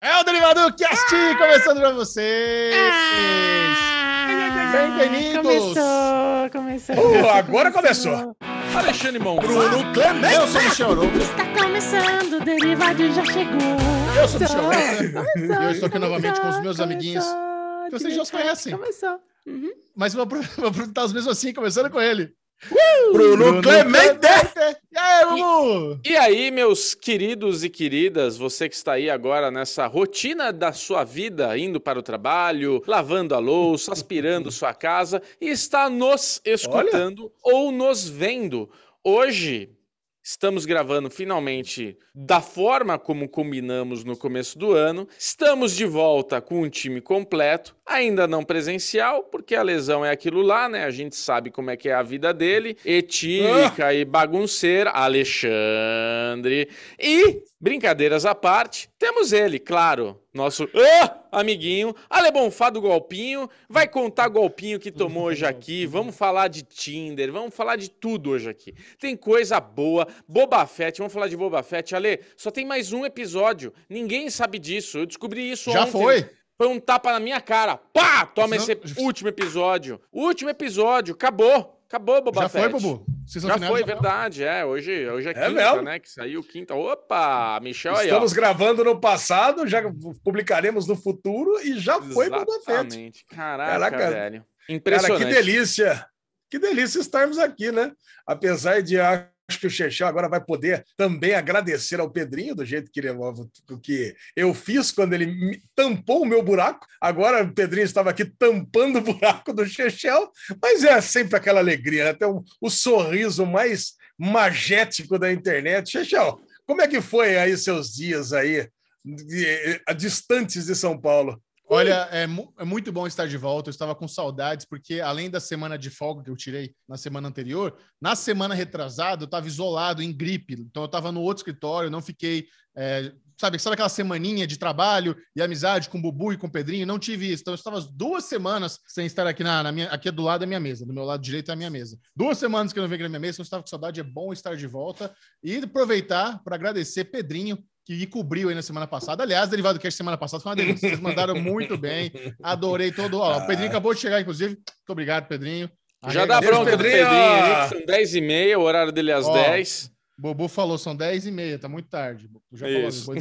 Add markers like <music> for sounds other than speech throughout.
É o Derivado Cast começando pra vocês! Bem-vindos! Começou, começou. Uh, agora começou. Alexandre Mão. Bruno Clemente. Eu sou o Michel Arouca, Está começando, o Derivado já chegou. eu sou o Michel Arouca, Começou, e eu estou aqui novamente com os meus começou, amiguinhos, que vocês já os conhecem. Começou. Uhum. mas vou, apro- <laughs> vou apresentar os mesmos assim, começando com ele. Bruno Clemente. E aí, Bubu? E aí, meus queridos e queridas, você que está aí agora nessa rotina da sua vida, indo para o trabalho, lavando a louça, aspirando sua casa e está nos escutando ou nos vendo. Hoje estamos gravando finalmente da forma como combinamos no começo do ano. Estamos de volta com um time completo, ainda não presencial, porque a lesão é aquilo lá, né? A gente sabe como é que é a vida dele, etílica e bagunceira, Alexandre. E, brincadeiras à parte, temos ele, claro, nosso ah, amiguinho, Alebonfá do Golpinho, vai contar golpinho que tomou hoje aqui, <laughs> vamos falar de Tinder, vamos falar de tudo hoje aqui. Tem coisa boa, Boba Fett, vamos falar de Boba Fett, Ale, só tem mais um episódio, ninguém sabe disso, eu descobri isso Já ontem. foi? Foi um tapa na minha cara. Pá! Toma Não- esse último episódio. Último episódio. Acabou. Acabou, Boba Já Fett. foi, Bubu? Vocês Já foi, verdade. É, hoje, hoje é, É quinta, mesmo? né? Que saiu quinta. Opa, Michel aí, ó. Estamos gravando no passado, já publicaremos no futuro e já foi Boba Fett. Exatamente. Caraca, Caraca. velho. Cara, Impressionante. que delícia. Que delícia estarmos aqui, né? Apesar de acho que o Chechel agora vai poder também agradecer ao Pedrinho do jeito que, ele, que eu fiz quando ele tampou o meu buraco. Agora o Pedrinho estava aqui tampando o buraco do Chechel, mas é sempre aquela alegria, né? Tem um- o sorriso mais magético da internet. Chechel, como é que foi aí seus dias aí, eh, distantes de São Paulo? Olha, é, mu- é muito bom estar de volta. Eu estava com saudades, porque além da semana de folga que eu tirei na semana anterior, na semana retrasada eu estava isolado em gripe. Então eu estava no outro escritório, não fiquei. é, sabe, sabe aquela semaninha de trabalho e amizade com o Bubu e com o Pedrinho? Não tive isso. Então eu estava as duas semanas sem estar aqui na, na minha. Aqui do lado da minha mesa, do meu lado direito é a minha mesa. Duas semanas que eu não venho aqui na minha mesa, então eu estava com saudade. É bom estar de volta e aproveitar para agradecer Pedrinho que cobriu aí na semana passada. Aliás, Derivado Cast semana passada foi uma delícia. Vocês mandaram <laughs> muito bem. Adorei todo. Ó, o Pedrinho acabou de chegar, inclusive. Muito obrigado, Pedrinho. Já dá Beijo, bronca do Pedrinho. Pedrinho aí, que são 10 e meia, o horário dele é às Ó, 10. Bobu falou, são 10 e meia, tá muito tarde. Já falou,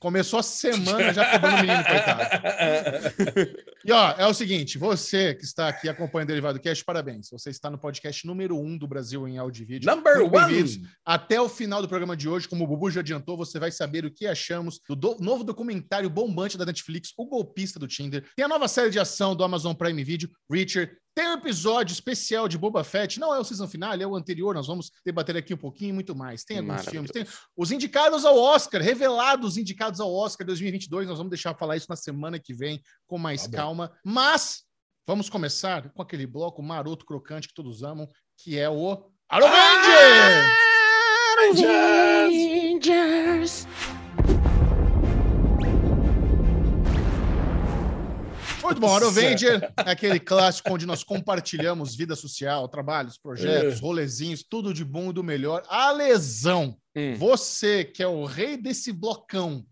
começou a semana já quebrando o menino, coitado. <laughs> E ó, é o seguinte: você que está aqui acompanhando o Derivado Cast, parabéns. Você está no podcast número 1 um do Brasil em áudio e vídeo. Number one. Até o final do programa de hoje, como o Bubu já adiantou, você vai saber o que achamos do do- novo documentário bombante da Netflix, O Golpista do Tinder. Tem a nova série de ação do Amazon Prime Video, Reacher. Tem um episódio especial de Boba Fett. Não é o season final, é o anterior. Nós vamos debater aqui um pouquinho e muito mais. Tem alguns filmes. Tem os indicados ao Oscar, revelados indicados ao Oscar 2022. Nós vamos deixar falar isso na semana que vem com mais Tá bom. calma. Mas vamos começar com aquele bloco maroto crocante que todos amam, que é o Arovenger! Rangers. Muito bom, Arovenger é aquele clássico onde nós compartilhamos vida social, trabalhos, projetos, rolezinhos, tudo de bom e do melhor. A lesão. Hum. Você que é o rei desse blocão,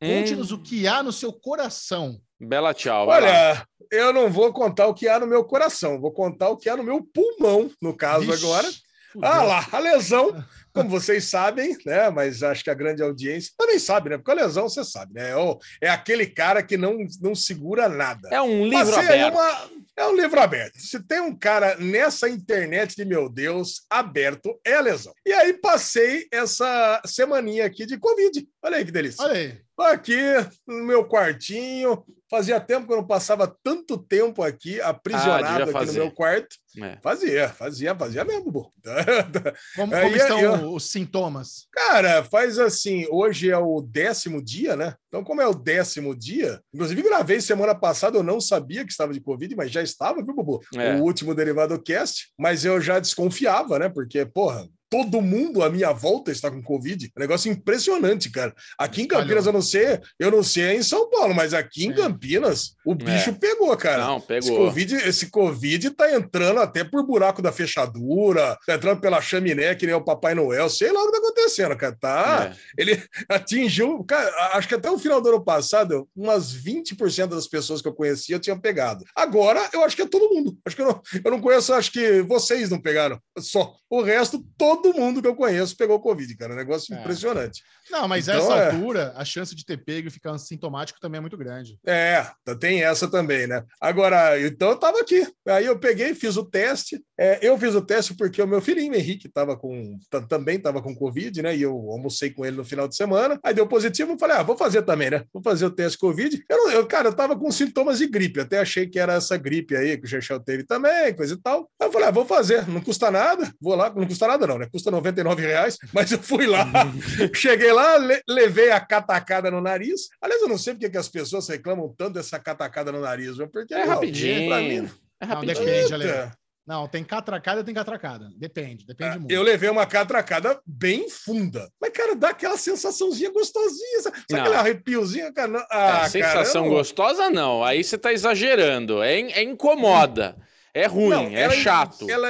conte-nos o que há no seu coração. Bela tchau. vai lá. Olha, eu não vou contar o que há no meu coração, vou contar o que há no meu pulmão, no caso Vixe, agora. Fudeu. Ah lá, a lesão, como vocês sabem, né? Mas acho que a grande audiência também sabe, né? Porque a lesão, você sabe, né? É, o- é aquele cara que não, não segura nada. É um livro Passei aberto. uma- É um livro aberto. Se tem um cara nessa internet de meu Deus aberto, é a lesão. E aí passei essa semaninha aqui de Covid. Olha aí que delícia. Olha aí. Aqui no meu quartinho. Fazia tempo que eu não passava tanto tempo aqui, Ah, aprisionado devia aqui no meu quarto. É. Fazia, fazia, fazia mesmo. Como, <laughs> Aí, como estão aí, os sintomas? Cara, faz assim, hoje é o décimo dia, né? Então, como é o décimo dia, inclusive gravei semana passada, eu não sabia que estava de Covid, mas já estava, viu, Bubu? É. O último derivado cast, mas eu já desconfiava, né? Porque, porra, todo mundo à minha volta está com Covid. É um negócio impressionante, cara. Aqui em. Campinas, eu não sei, eu não sei em São Paulo, mas aqui em É. Campinas, o bicho pegou, cara. Não, Esse pegou. COVID, esse Covid tá entrando até por buraco da fechadura, tá entrando pela chaminé, que nem o Papai Noel, sei lá o que tá acontecendo, cara. Tá, É. ele <laughs> atingiu, cara, acho que até o final do ano passado, umas 20% das pessoas que eu conhecia tinham pegado. Agora, eu acho que é todo mundo. Acho que eu não, eu não conheço, acho que vocês não pegaram. Só. O resto, todo mundo que eu conheço pegou Covid, cara. Um negócio É. impressionante. Não, mas Então, essa é. altura, a chance de ter pego e ficar assintomático também é muito grande. É, tem essa também, né? Agora, então eu tava aqui. Aí eu peguei, fiz o teste. É, eu fiz o teste porque o meu filhinho, Henrique, tava com, ta- também estava com Covid, né? E eu almocei com ele no final de semana. Aí deu positivo, eu falei, ah, vou fazer também, né? Vou fazer o teste Covid. Eu, não- eu, cara, eu tava com sintomas de gripe. Até achei que era essa gripe aí, que o Chechel teve também, coisa e tal. Aí eu falei, ah, vou fazer. Não custa nada. Vou lá. Não custa nada não, né? Custa 99 reais. Mas eu fui lá. <laughs> Cheguei lá, le- levei a catacada no nariz. Aliás, eu não sei porque que as pessoas reclamam tanto dessa catacada no nariz, viu? porque É não, rapidinho. pra mim, É Não, rapidinho. depende, Ale. Não, tem catracada, tem catracada. Depende, depende muito. eu levei uma catracada bem funda. Mas, cara, dá aquela sensaçãozinha gostosinha. Sabe, Não. aquele arrepiozinho? Cara, não- É, ah, sensação cara, eu não- gostosa, não. Aí você tá exagerando. É, é incomoda. É ruim, Não, é ela- chato. Ela,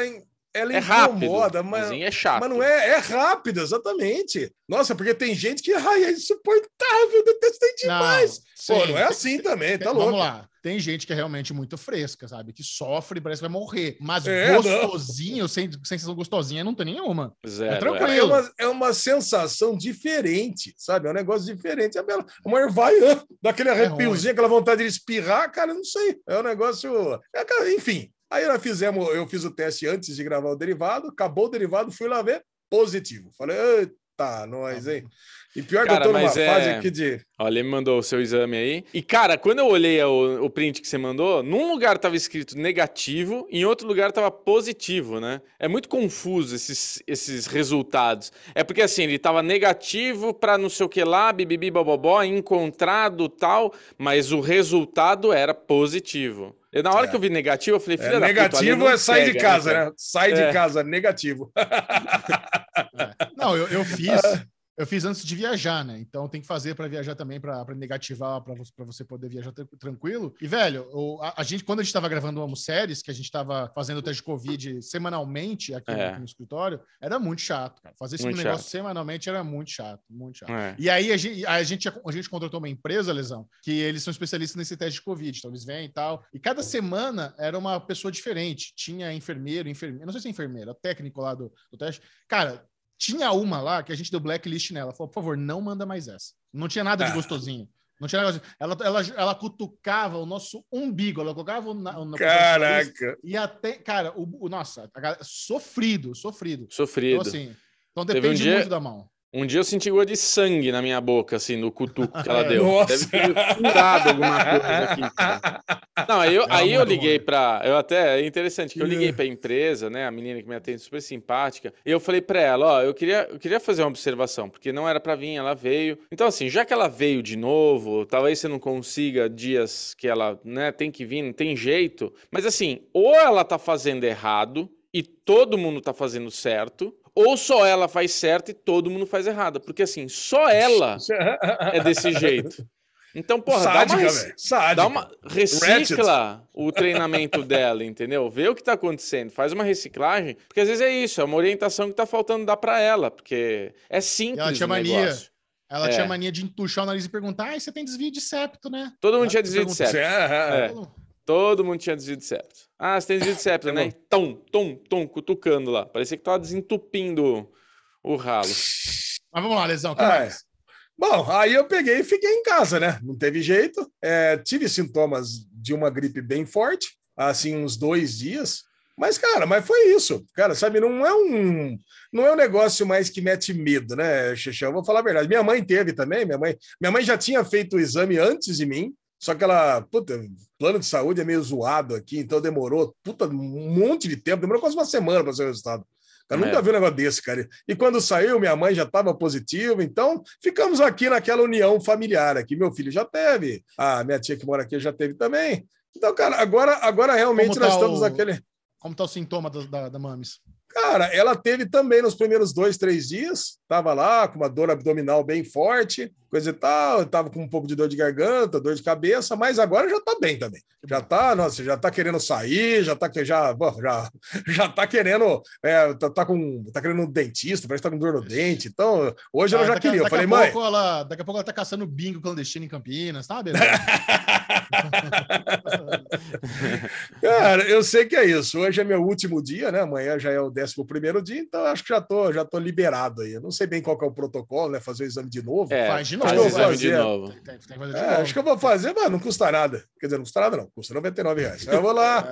ela é rápido. incomoda, mas, Mas é chato. mas não é, é rápido, exatamente. Nossa, porque tem gente que ai, é insuportável, detestei demais. Pô, sim. não é assim também, tá Vamos louco. lá. Tem gente que é realmente muito fresca, sabe? Que sofre, parece que vai morrer. Mas É, não. gostosinho, sem sensação gostosinha, não tem nenhuma. Zero, É tranquilo. É uma, é uma sensação diferente, sabe? É um negócio diferente. A Bela, a mulher vai, ah, dá aquele arrepiozinho, aquela vontade de espirrar, cara, não sei. É um negócio. é, cara, enfim. Aí nós fizemos, eu fiz o teste antes de gravar o derivado, acabou o derivado, fui lá ver, positivo. Falei, eita, nós, hein? E pior Cara, que eu tô numa é- fase aqui de. Ó, ele me mandou o seu exame aí. E, cara, quando eu olhei o, o print que você mandou, num lugar tava escrito negativo, em outro lugar tava positivo, né? É muito confuso esses, esses resultados. É porque, assim, ele tava negativo pra não sei o que lá, bibibi, bobobó, encontrado tal, mas o resultado era positivo. E na hora É. que eu vi negativo, eu falei, filha É, da puta, negativo não é sai de casa, cara? né? Sai É. de casa, negativo. <laughs> Não, eu, eu fiz. <laughs> Eu fiz antes de viajar, né? Então tem que fazer para viajar também, para negativar, para você, pra você poder viajar tran- tranquilo. E, velho, a, a gente, quando a gente estava gravando o Amo Séries, que a gente estava fazendo o teste de Covid semanalmente aqui, no- É. aqui no escritório, era muito chato, cara. Fazer esse negócio semanalmente era muito chato, muito chato. É. E aí a gente, a, gente, a gente contratou uma empresa, Lesão, que eles são especialistas nesse teste de Covid. Então eles vêm e tal. E cada semana era uma pessoa diferente. Tinha enfermeiro, enfermeiro, não sei se é enfermeira, técnico lá do, do teste. Cara, tinha uma lá que a gente deu blacklist nela. Falou, por favor, não manda mais essa. Não tinha nada de Ah. gostosinho. Não tinha negócio. Ela, ela, ela cutucava o nosso umbigo, ela colocava o na, na- Caraca. E até, cara, o, o- nossa, a galera- sofrido, sofrido. Sofrido. Então, assim, então Teve um depende dia- muito da mão. Um dia eu senti gosto de sangue na minha boca, assim, no cutuco <laughs> que ela É. deu. Nossa. Deve ter furado alguma coisa aqui. cara. Não, aí eu, É aí eu muito liguei pra. Eu até. É interessante que eu liguei pra empresa, né? A menina que me atende super simpática. E eu falei pra ela: ó, eu queria, eu queria fazer uma observação, porque não era pra vir, ela veio. Então, assim, já que ela veio de novo, talvez você não consiga dias que ela, né, tem que vir, não tem jeito. Mas, assim, ou ela tá fazendo errado e todo mundo tá fazendo certo. Ou só ela faz certo e todo mundo faz errado. Porque assim, só ela é desse jeito. Então, porra, dá uma, Sádica. Sádica. dá uma recicla o treinamento dela, entendeu? Vê o que tá acontecendo, faz uma reciclagem, porque às vezes é isso, é uma orientação que tá faltando dar pra ela, porque é simples Ela tinha mania. negócio. Ela É. tinha mania de entuchar o nariz e perguntar: ah, você tem desvio de septo, né? Todo mundo Ela tinha desvio de septo. É. É. Todo mundo tinha desvio de septo. Ah, você tem desvio de septo, <laughs> né? Tom, tom, tom, cutucando lá. Parecia que tava desentupindo o ralo. Mas vamos lá, Lesão, o que Ah, mais? Bom, aí eu peguei e fiquei em casa, né? Não teve jeito. É, tive sintomas de uma gripe bem forte, assim, uns dois dias. Mas, cara, mas foi isso. Cara, sabe, não é um, não é um negócio mais que mete medo, né, Xexão? Vou falar a verdade. Minha mãe teve também, minha mãe, minha mãe já tinha feito o exame antes de mim, só que ela, puta, plano de saúde é meio zoado aqui, então demorou, puta, um monte de tempo, demorou quase uma semana para ser o resultado. Eu É. nunca vi um negócio desse, cara. E quando saiu, minha mãe já estava positiva, então ficamos aqui naquela união familiar aqui. Meu filho já teve, a minha tia que mora aqui já teve também. Então, cara, agora, agora realmente Como nós tá estamos o- naquele. Como tá o sintoma da, da, da Mames? Cara, ela teve também nos primeiros dois, três dias, tava lá com uma dor abdominal bem forte, coisa e tal, tava com um pouco de dor de garganta, dor de cabeça, mas agora já tá bem também. Já tá, nossa, já tá querendo sair, já tá, já, já, <laughs> já tá querendo, é, tá, tá com, tá querendo um dentista, parece que tá com dor no dente, então hoje ela Ah, já daqui queria. Eu falei, mãe, ela, daqui a pouco ela tá caçando bingo clandestino em Campinas, tá? Beleza. <laughs> <laughs> Cara, eu sei que é isso. Hoje é meu último dia, né? Amanhã já é o décimo primeiro dia, então eu acho que já tô, já tô liberado aí. Eu não sei bem qual que é o protocolo, né? Fazer o exame de novo. É, Faz de faz novo, o exame de fazer. novo. Tem, tem que fazer de É, novo. acho que eu vou fazer, mas não custa nada. Quer dizer, não custa nada, não. Custa 99 reais. Eu vou lá,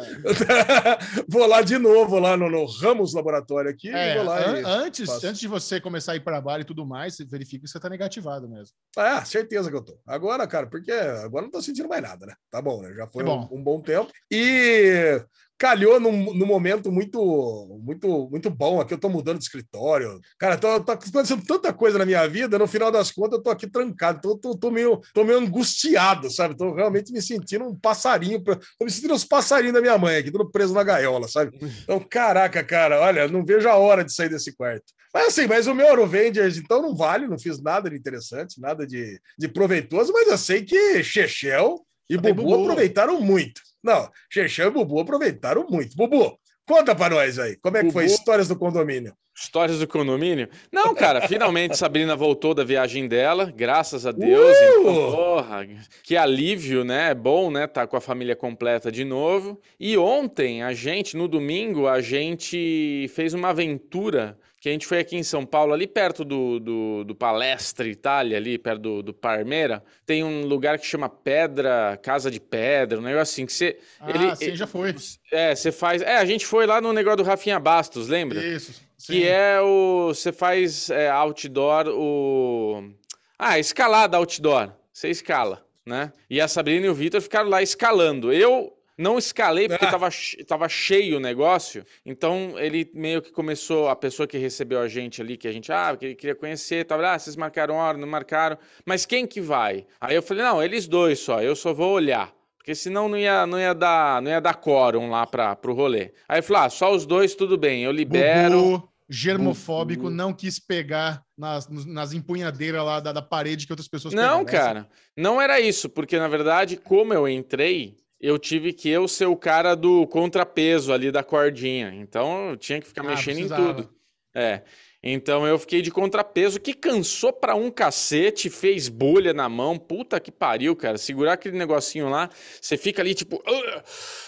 <laughs> vou lá de novo, lá no, no Ramos Laboratório aqui. É, vou lá an- e... antes, faço. antes de você começar a ir para bar e tudo mais, você verifica que você tá negativado mesmo. Ah, certeza que eu tô. Agora, cara, porque agora não tô sentindo mais nada, né? Tá bom, né? Já foi um, bom. um bom tempo. E calhou num, num momento muito, muito, muito bom. Aqui eu tô mudando de escritório. Cara, tô, tá acontecendo tanta coisa na minha vida, no final das contas, eu tô aqui trancado. Tô, tô, tô meio, tô meio angustiado, sabe? Tô realmente me sentindo um passarinho. Tô me sentindo os passarinhos da minha mãe aqui, tudo preso na gaiola, sabe? Então, caraca, cara, olha, não vejo a hora de sair desse quarto. Mas assim, mas o meu Eurovengers, então, não vale, não fiz nada de interessante, nada de, de proveitoso, mas eu sei que Chechel e Bubu, Bubu. aproveitaram muito. Não, Chechel e Bubu aproveitaram muito. Bubu, conta pra nós aí, como é que foi Bubu- histórias do condomínio? Histórias do condomínio? Não, <laughs> cara, finalmente Sabrina voltou da viagem dela, graças a Deus. Uh! Então, porra, que alívio, né? É bom, né? Tá com a família completa de novo. E ontem, a gente, no domingo, a gente fez uma aventura que a gente foi aqui em São Paulo, ali perto do, do, do Palestra Itália, ali perto do, do Parmeira. Tem um lugar que chama Pedra, Casa de Pedra, um negócio assim que você. Ah, ele, sim, já foi. É, você faz. É, a gente foi lá no negócio do Rafinha Bastos, lembra? Isso. sim. Que é o. Você faz é, outdoor o. Ah, escalada outdoor. Você escala, né? E a Sabrina e o Vitor ficaram lá escalando. Eu não escalei porque tava, che- tava cheio o negócio. Então ele meio que começou. A pessoa que recebeu a gente ali, que a gente, ah, que queria conhecer, tava, ah, vocês marcaram hora, não marcaram. Mas quem que vai? Aí eu falei, não, eles dois só, eu só vou olhar. Porque senão não ia, não ia dar, não ia dar quórum lá para pro rolê. Aí eu falei, ah, só os dois, tudo bem, eu libero. Bubu, germofóbico, não quis pegar nas, nas empunhadeiras lá da, da parede que outras pessoas Não, pegaram. cara, não era isso, porque na verdade, como eu entrei, eu tive que eu ser o cara do contrapeso ali da cordinha. Então eu tinha que ficar Ah, mexendo em precisava. tudo. É. Então eu fiquei de contrapeso, que cansou pra um cacete, fez bolha na mão. Puta que pariu, cara. Segurar aquele negocinho lá, você fica ali tipo. "Ah,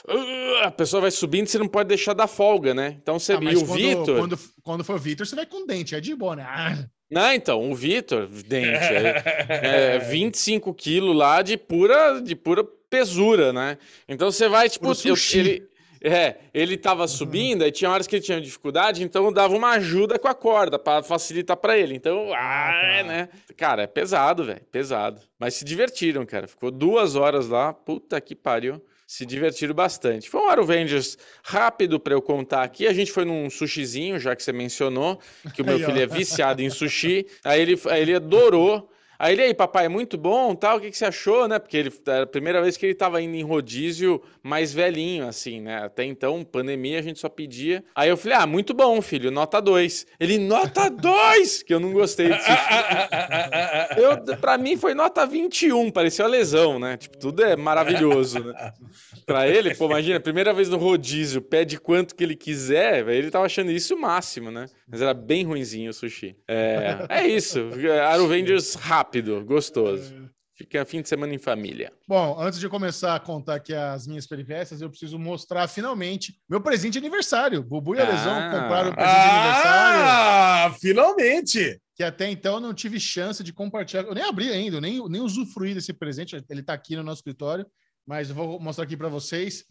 ah", a pessoa vai subindo, você não pode deixar dar folga, né? Então você. Ah, e o quando, Vitor. Quando, quando for Vitor, você vai com dente, é de boa, né? Ah, <laughs> Não, então, o Vitor, dente, é, <laughs> é 25 quilos lá de pura, de pura pesura, né? Então você vai, tipo, eu- ele, é, ele tava subindo, aí tinha horas que ele tinha dificuldade, então eu dava uma ajuda com a corda para facilitar para ele. Então, ah, tá. né? Cara, é pesado, velho, pesado. Mas se divertiram, cara. Ficou duas horas lá, puta que pariu. Se divertiram bastante. Foi um Aruvengers rápido para eu contar aqui. A gente foi num sushizinho, já que você mencionou, que o meu filho é viciado em sushi. Aí ele, aí ele adorou. Aí ele aí, papai, é muito bom, tal, o que, que você achou, né? Porque ele, era a primeira vez que ele tava indo em rodízio mais velhinho, assim, né? Até então, pandemia, a gente só pedia. Aí eu falei, ah, muito bom, filho, nota 2. Ele, nota 2! Que eu não gostei sushi. <laughs> Eu, pra mim foi nota 21, parecia uma lesão, né? Tipo, tudo é maravilhoso, né? Pra ele, pô, imagina, primeira vez no rodízio, pede quanto que ele quiser, ele tava achando isso o máximo, né? Mas era bem ruinzinho o sushi. É, é isso, Aruvengers rápido, gostoso. Fica fim de semana em família. Bom, antes de começar a contar aqui as minhas peripécias, eu preciso mostrar finalmente meu presente de aniversário. Bubu e a Lesão Ah. compraram o presente de aniversário, Ah, finalmente! que até então eu não tive chance de compartilhar. Eu nem abri ainda, eu nem, nem usufruí desse presente. Ele tá aqui no nosso escritório, mas eu vou mostrar aqui para vocês.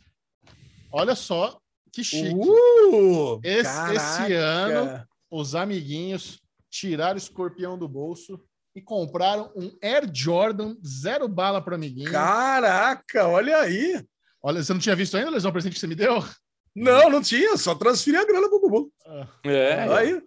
Olha só que chique. Uh, Esse- esse ano- Os amiguinhos tiraram o escorpião do bolso e compraram um Air Jordan zero bala para amiguinho. Caraca, olha aí. Olha, você não tinha visto ainda, Lesão, o presente que você me deu? Não, não tinha, só transferi a grana pro Bubu. É, Aí,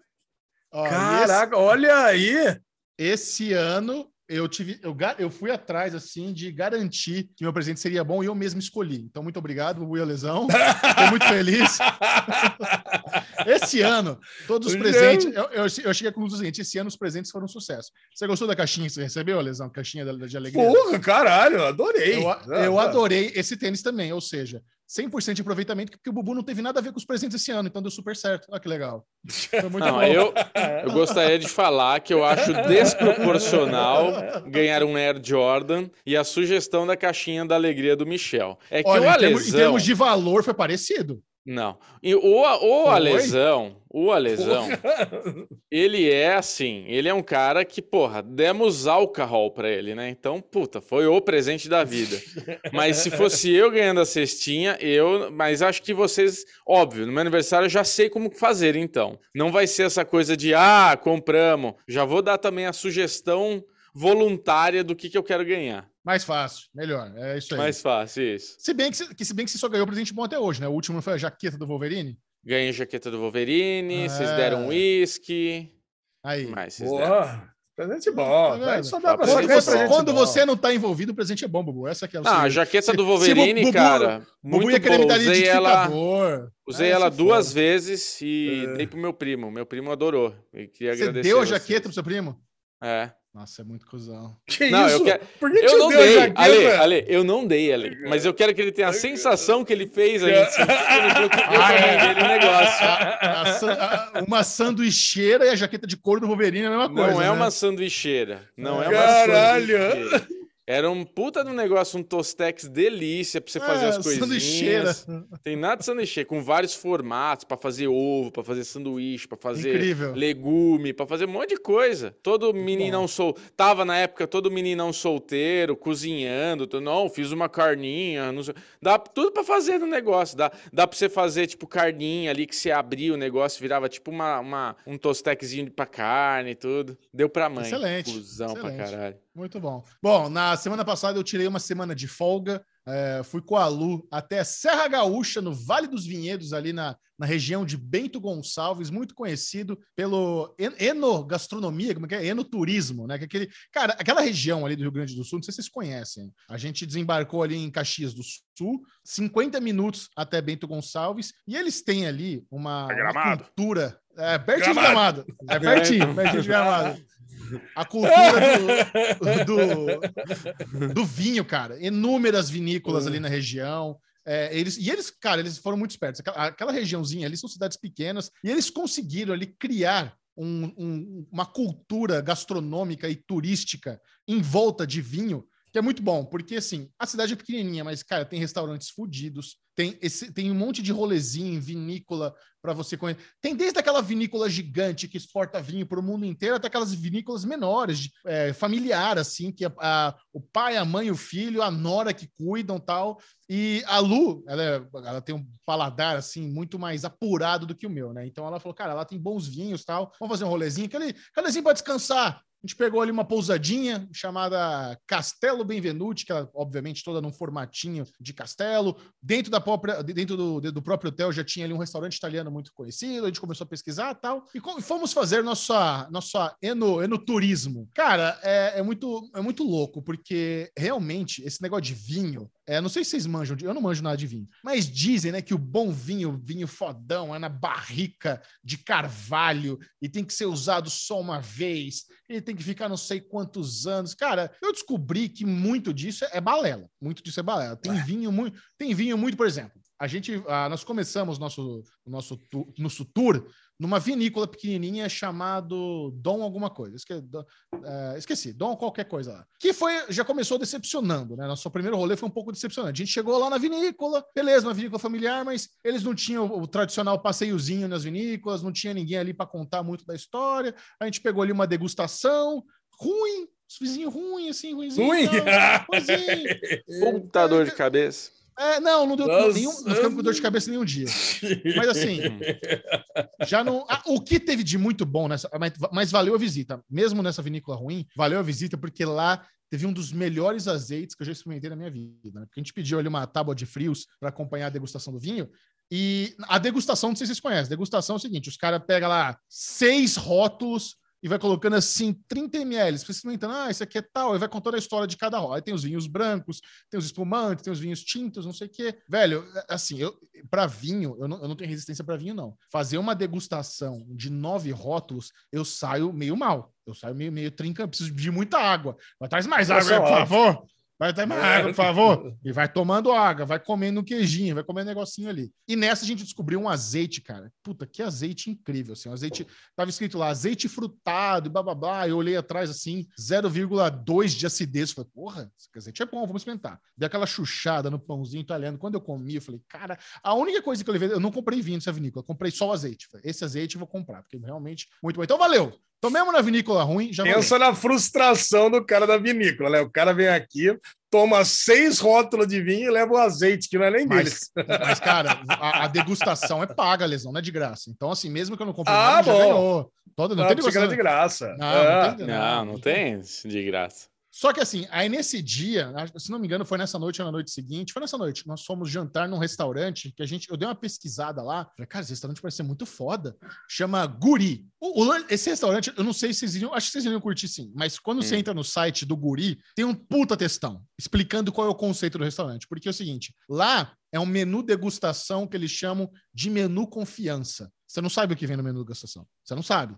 Ó, caraca, olha aí. Esse, esse ano eu tive, eu, eu fui atrás assim de garantir que meu presente seria bom e eu mesmo escolhi. Então, muito obrigado, Bubu e a Lesão. <laughs> Estou muito feliz. <laughs> Esse ano, todos os Já. presentes. Eu, eu, eu cheguei à conclusão seguinte: esse ano os presentes foram um sucesso. Você gostou da caixinha que você recebeu, Lesão? Caixinha da- de alegria? Porra, caralho, adorei. Eu, Ah, eu ah. adorei esse tênis também, ou seja, 100% de aproveitamento, porque o Bubu não teve nada a ver com os presentes esse ano, então deu super certo. Olha que legal. Foi muito Não, bom. eu, <laughs> eu gostaria de falar que eu acho desproporcional ganhar um Air Jordan e a sugestão da caixinha da alegria do Michel. É que Olha, o em, termos, em termos de valor, foi parecido. Não. E o, o Foi? Alesão, o Alesão, <laughs> ele é assim, ele é um cara que, porra, demos álcool pra ele, né? Então, puta, foi o presente da vida. Mas se fosse <laughs> eu ganhando a cestinha, eu. Mas acho que vocês, óbvio, no meu aniversário eu já sei como fazer, então. Não vai ser essa coisa de, ah, compramos. Já vou dar também a sugestão voluntária do que, que eu quero ganhar. Mais fácil, melhor. É isso aí. Mais fácil, isso. Se, bem que, você- que, se bem que você só ganhou presente bom até hoje, né? O último foi a jaqueta do Wolverine? Ganhei jaqueta do Wolverine, É. vocês deram uísque. Aí. Mas vocês deram. Porra, presente bom. Tá vendo? só dá pra você, presente quando bom. você não tá envolvido, o presente é bom, Bubu. Essa que é o Ah, a jaqueta Se- do Wolverine, Bubu- cara, Bubu muito me boa. Usei ela, usei Ah, ela é duas foda. vezes e É. dei pro meu primo. Meu primo adorou. Eu queria Você agradecer deu a vocês. jaqueta pro seu primo? É. Nossa, é muito cuzão. <laughs> Que Não, eu isso? quero- Por que, que Eu não deu a dei, jaqueta? Ale, Ale, eu não dei, Ale. Mas eu quero que ele tenha a sensação que ele fez a gente sentir pra mim dele negócio. A- a uma sanduicheira e a jaqueta de couro do Wolverine é a mesma coisa. Não é né? uma sanduicheira. Não é uma Caralho! sanduicheira. Era um puta de um negócio, um tostex delícia pra você fazer É, as sanduicheira. coisinhas. Tem nada de sanduíche, com vários formatos pra fazer ovo, pra fazer sanduíche, pra fazer Incrível. legume, pra fazer um monte de coisa. Todo meninão sol, tava na época todo meninão solteiro, cozinhando, tu- não, fiz uma carninha, não sei. Dá tudo pra fazer no negócio, dá, dá para você fazer tipo carninha ali que você abria o negócio, virava tipo uma, uma um tostexzinho pra carne e tudo. Deu pra mãe. Excelente, Cusão pra excelente. caralho. Muito bom. Bom, na semana passada eu tirei uma semana de folga. é, fui com a Lu até Serra Gaúcha, no Vale dos Vinhedos, ali na, na região de Bento Gonçalves, muito conhecido pelo en- enogastronomia, como é que é? Enoturismo, né? Que é aquele, cara, aquela região ali do Rio Grande do Sul, não sei se vocês conhecem. A gente desembarcou ali em Caxias do Sul, 50 minutos até Bento Gonçalves, e eles têm ali uma, uma Gramado. cultura. É, pertinho de Gramado. Gramado. É pertinho, <laughs> pertinho de Gramado. A cultura do, <laughs> do, do vinho, cara. Inúmeras vinícolas ali na região. É, eles, e eles, cara, eles foram muito espertos. Aquela, aquela regiãozinha ali são cidades pequenas e eles conseguiram ali criar um- um- uma cultura gastronômica e turística em volta de vinho que é muito bom, porque assim, a cidade é pequenininha, mas cara, tem restaurantes fodidos, tem esse, tem um monte de rolezinho vinícola para você conhecer. Tem desde aquela vinícola gigante que exporta vinho para o mundo inteiro até aquelas vinícolas menores, é, familiar assim, que a- a- o pai, a mãe, o filho, a nora que cuidam, tal. E a Lu, ela, é- ela tem um paladar assim muito mais apurado do que o meu, né? Então ela falou, cara, ela tem bons vinhos, tal. Vamos fazer um rolezinho, aquele rolezinho para descansar. A gente pegou ali uma pousadinha chamada Castelo Benvenuti, que ela, obviamente, toda num formatinho de castelo. Dentro da própria, dentro do, do próprio hotel já tinha ali um restaurante italiano muito conhecido. A gente começou a pesquisar tal. E fomos fazer nossa, nossa eno, enoturismo. Cara, é, é, muito, é muito louco, porque realmente esse negócio de vinho. É, não sei se vocês manjam, eu não manjo nada de vinho, mas dizem né, que o bom vinho, vinho fodão, é na barrica de carvalho e tem que ser usado só uma vez, ele tem que ficar não sei quantos anos. Cara, eu descobri que muito disso é balela. Muito disso é balela. Tem vinho muito, tem vinho muito, por exemplo. A gente, ah, nós começamos nosso nosso tu- nosso tour numa vinícola pequenininha chamado Dom alguma coisa. Esque, Dom- eh, esqueci, Dom qualquer coisa lá. Que foi, já começou decepcionando, né? Nosso primeiro rolê foi um pouco decepcionante. A gente chegou lá na vinícola, beleza, uma vinícola familiar, mas eles não tinham o, o tradicional passeiozinho nas vinícolas, não tinha ninguém ali para contar muito da história. A gente pegou ali uma degustação ruim, os vizinhos ruim, assim, ruimzinho. Ruim? tal, <laughs> ruimzinho. Puta dor de cabeça. É, não, não deu Nossa. nenhum, não ficamos com dor de cabeça nenhum dia. <laughs> Mas assim, já não. ah, o que teve de muito bom nessa. Mas, mas valeu a visita. Mesmo nessa vinícola ruim, valeu a visita, porque lá teve um dos melhores azeites que eu já experimentei na minha vida. Né? Porque a gente pediu ali uma tábua de frios para acompanhar a degustação do vinho. E a degustação, não sei se vocês conhecem. Degustação é o seguinte: os caras pegam lá seis rótulos e vai colocando assim 30 ml, experimentando, ah, isso aqui é tal, e vai contando a história de cada rótulo. Aí tem os vinhos brancos, tem os espumantes, tem os vinhos tintos, não sei o quê. Velho, assim, eu para vinho, eu não, eu não tenho resistência para vinho, não. Fazer uma degustação de nove rótulos, eu saio meio mal. Eu saio meio, meio trincando, preciso de muita água. Vai traz mais água, Nossa, por favor. Vai ter mais água, por favor. <laughs> E vai tomando água, vai comendo um queijinho, vai comendo um negocinho ali. E nessa a gente descobriu um azeite, cara. Puta, que azeite incrível, assim. Um azeite, tava escrito lá, azeite frutado e blá, blá, blá. Eu olhei atrás, assim, 0,2 de acidez. Falei, porra, esse azeite é bom, vamos experimentar. Dei aquela chuchada no pãozinho italiano. Quando eu comi, eu falei, cara, a única coisa que eu levei, eu não comprei vinho nessa vinícola, eu comprei só o azeite. Falei, Esse azeite eu vou comprar, porque realmente muito bom. Então, valeu. Tomemos na vinícola ruim, já valeu. Pensa na frustração do cara da vinícola, né? O cara vem aqui, toma seis rótulos de vinho e leva o azeite, que não é nem deles. Mas, <laughs> mas, cara, a, a degustação é paga, lesão, não é de graça. Então, assim, mesmo que eu não compre Ah, nada, já bom. ganhou. Todo, não, Não, tem de graça. Não, Ah, não tem, Não, não tem de graça. Só que assim, aí nesse dia, se não me engano, foi nessa noite ou na noite seguinte, foi nessa noite, nós fomos jantar num restaurante que a gente, eu dei uma pesquisada lá, falei, cara, esse restaurante parece ser muito foda. Chama Guri. O, o esse restaurante, eu não sei se vocês iriam, acho que vocês iriam curtir sim, mas quando você Hum. entra no site do Guri, tem um puta textão explicando qual é o conceito do restaurante. Porque é o seguinte, lá é um menu degustação que eles chamam de menu confiança. Você não sabe o que vem no menu degustação. Você não sabe.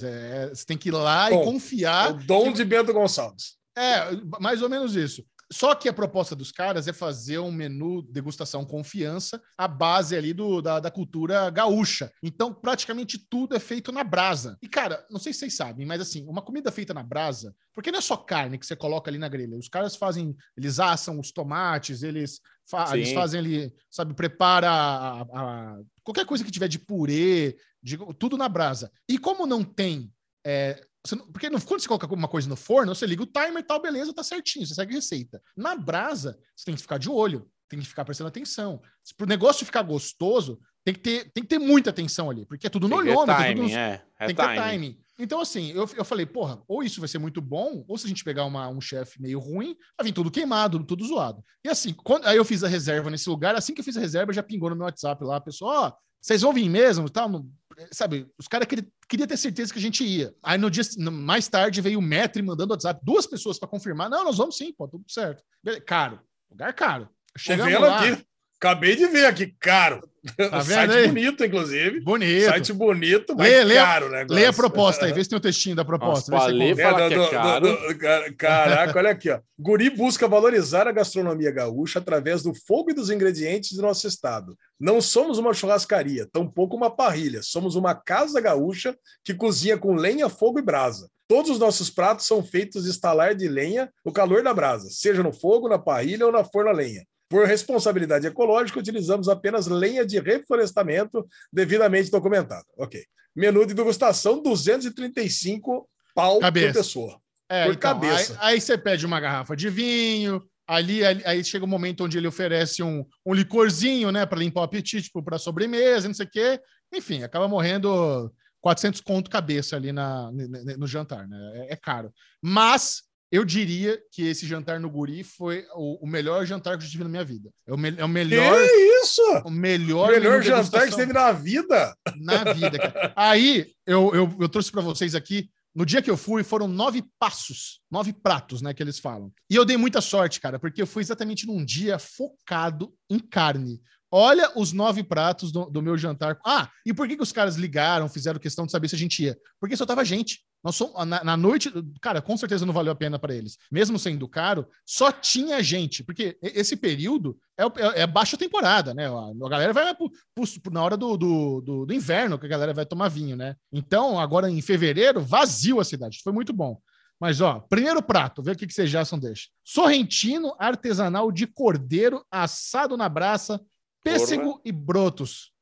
É, você tem que ir lá e Bom, confiar. o dom de Bento Gonçalves. É, mais ou menos isso. Só que a proposta dos caras é fazer um menu degustação confiança, a base ali do, da, da cultura gaúcha. Então, praticamente tudo é feito na brasa. E, cara, não sei se vocês sabem, mas assim, uma comida feita na brasa, porque não é só carne que você coloca ali na grelha. Os caras fazem, eles assam os tomates, eles, fa- eles fazem ali, sabe, prepara a- a- qualquer coisa que tiver de purê, de- tudo na brasa. E como não tem é, você não- porque no- quando você coloca uma coisa no forno, você liga o timer e tal, beleza, tá certinho, você segue a receita. Na brasa, você tem que ficar de olho, tem que ficar prestando atenção. Se pro negócio ficar gostoso, tem que ter, tem que ter muita atenção ali, porque é tudo no Tem olhômetro, timing, tudo no- é. É tem que ter timing. Então, assim, eu, eu falei, porra, ou isso vai ser muito bom, ou se a gente pegar uma- um chefe meio ruim, vai vir tudo queimado, tudo zoado. E assim, quando, aí eu fiz a reserva nesse lugar, assim que eu fiz a reserva, já pingou no meu WhatsApp lá, a pessoa, ó, vocês vão vir mesmo, tal, não- sabe, os caras queriam queria ter certeza que a gente ia. Aí no dia mais tarde veio o Metri mandando WhatsApp, duas pessoas para confirmar, não, nós vamos sim, pô, tudo certo. Caro, lugar caro. Chegamos lá, aqui. Acabei de ver aqui, caro. Tá <laughs> vendo Site aí? bonito, inclusive. bonito. Site bonito, mas Lê, lê a- caro, né? Lê a proposta aí, <laughs> vê se tem o textinho da proposta. Nossa, compra. Fala que é do- do- caro. do- ca- caraca, olha aqui, ó. Guri busca valorizar a gastronomia gaúcha através do fogo e dos ingredientes do nosso estado. Não somos uma churrascaria, tampouco uma parrilha. Somos uma casa gaúcha que cozinha com lenha, fogo e brasa. Todos os nossos pratos são feitos de estalar de lenha no calor da brasa, seja no fogo, na parrilha ou na forno a lenha. Por responsabilidade ecológica, utilizamos apenas lenha de reflorestamento devidamente documentada. Ok. Menu de degustação, 235 pau Cabeça. por pessoa. É, Por então, cabeça. Aí, aí você pede uma garrafa de vinho, ali, ali- aí chega um momento onde ele oferece um, um licorzinho, né, para limpar o apetite, para sobremesa, não sei o quê. Enfim, acaba morrendo 400 conto cabeça ali na, no jantar, né? É, é caro. Mas eu diria que esse jantar no Guri foi o, o melhor jantar que eu tive na minha vida. É o, me- é o melhor, Que isso? o melhor, O melhor jantar que você teve na vida. na vida. cara. Aí eu, eu, eu trouxe para vocês aqui. No dia que eu fui, foram nove passos, nove pratos, né, que eles falam. E eu dei muita sorte, cara, porque eu fui exatamente num dia focado em carne. Olha os nove pratos do, do meu jantar. Ah, e por que, que os caras ligaram, fizeram questão de saber se a gente ia? Porque só tava gente. Nós somos, na, na noite, cara, com certeza não valeu a pena para eles. Mesmo sendo caro, só tinha gente. Porque esse período é, é- é baixa temporada, né? A, a galera vai pro- pro- na hora do, do, do- do inverno que a galera vai tomar vinho, né? Então, agora em fevereiro, vazio a cidade. Foi muito bom. Mas, ó, primeiro prato, vê o que, que vocês já são deixa. Sorrentino artesanal de cordeiro assado na brasa, pêssego e brotos.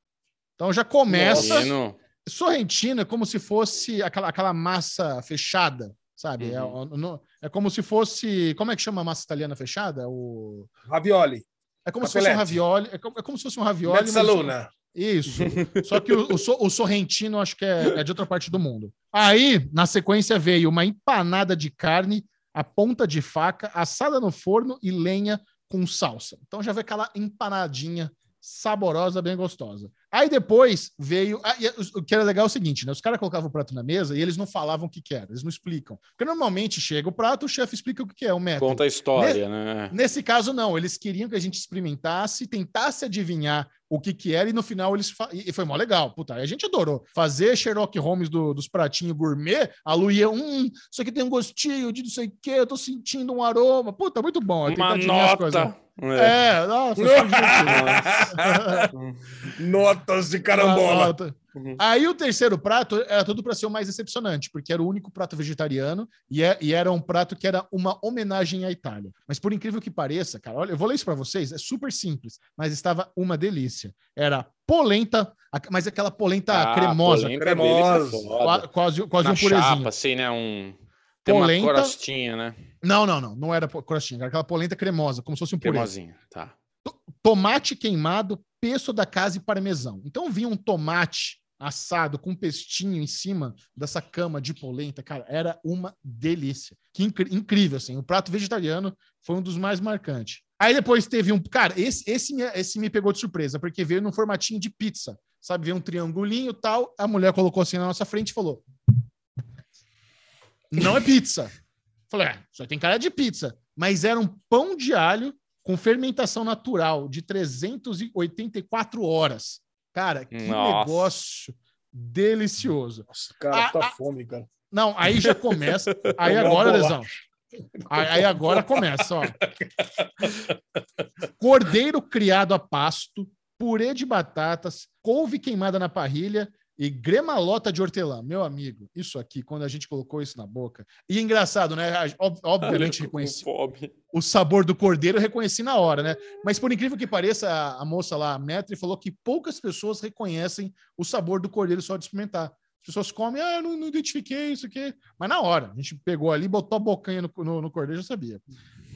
Então já começa. Menino, Sorrentino é como se fosse aquela, aquela massa fechada, sabe? É, Uhum. no- é como se fosse. Como é que chama a massa italiana fechada? O, Ravioli. é como se fosse um ravioli. É como, é como se fosse um ravioli. Mezzaluna. isso. <laughs> Só que o, o, o sorrentino acho que é, é de outra parte do mundo. Aí, na sequência, veio uma empanada de carne, a ponta de faca, assada no forno e lenha com salsa. Então já vem aquela empanadinha saborosa, bem gostosa. Aí depois veio. ah, e O que era legal é o seguinte, né? Os caras colocavam o prato na mesa e eles não falavam o que, que era, eles não explicam. Porque normalmente chega o prato, o chefe explica o que, que é, o método. Conta a história, né? Nesse caso, não. Eles queriam que a gente experimentasse, tentasse adivinhar o que que era, e no final eles. E foi mó legal. Puta, a gente adorou. Fazer Sherlock Holmes do- dos pratinhos gourmet, a Lu ia, hum, isso aqui tem um gostinho de não sei o quê, eu tô sentindo um aroma. Puta, muito bom. é Uma adivinhar as coisas. nota. É. É, não, foi super divertido. Notas de carambola. Nota. Uhum. Aí o terceiro prato era tudo para ser o mais decepcionante, porque era o único prato vegetariano e, é- e era um prato que era uma homenagem à Itália. Mas por incrível que pareça, cara, olha, eu vou ler isso para vocês, é super simples, mas estava uma delícia. Era polenta, mas aquela polenta Ah, cremosa, polenta cremosa. foda. qua- quase, quase Na um purezinho. chapa, assim, né? Um... Tem uma Polenta. crostinha, né? Não, não, não, não era crostinha, era aquela polenta cremosa, como se fosse um purê. Cremosinha, tá. tomate queimado, pesto da casa e parmesão. Então vinha um tomate assado com um pestinho em cima dessa cama de polenta, cara, era uma delícia. Que incrível, assim. O prato vegetariano foi um dos mais marcantes. Aí depois teve um. Cara, esse, esse, me, esse me pegou de surpresa, porque veio num formatinho de pizza. Sabe, veio um triangulinho e tal. A mulher colocou assim na nossa frente e falou: Não é pizza. Falei, é, só tem cara de pizza. Mas era um pão de alho com fermentação natural de 384 horas. Cara, que Nossa. negócio delicioso. Nossa, cara, tá fome, cara. Não, aí já começa. Aí agora. Lesão. Aí, aí agora começa, ó. Cordeiro criado a pasto, purê de batatas, couve queimada na parrilha e gremalota de hortelã. Meu amigo, isso aqui, quando a gente colocou isso na boca. E engraçado, né? Ob- Obviamente <laughs> com reconheci fome. o sabor do cordeiro, eu reconheci na hora, né? Mas por incrível que pareça, a, a moça lá, a Metri, falou que poucas pessoas reconhecem o sabor do cordeiro só de experimentar. As pessoas comem, ah, não, não identifiquei isso aqui. Mas na hora, a gente pegou ali, botou a bocanha no, no, no cordeiro, já sabia.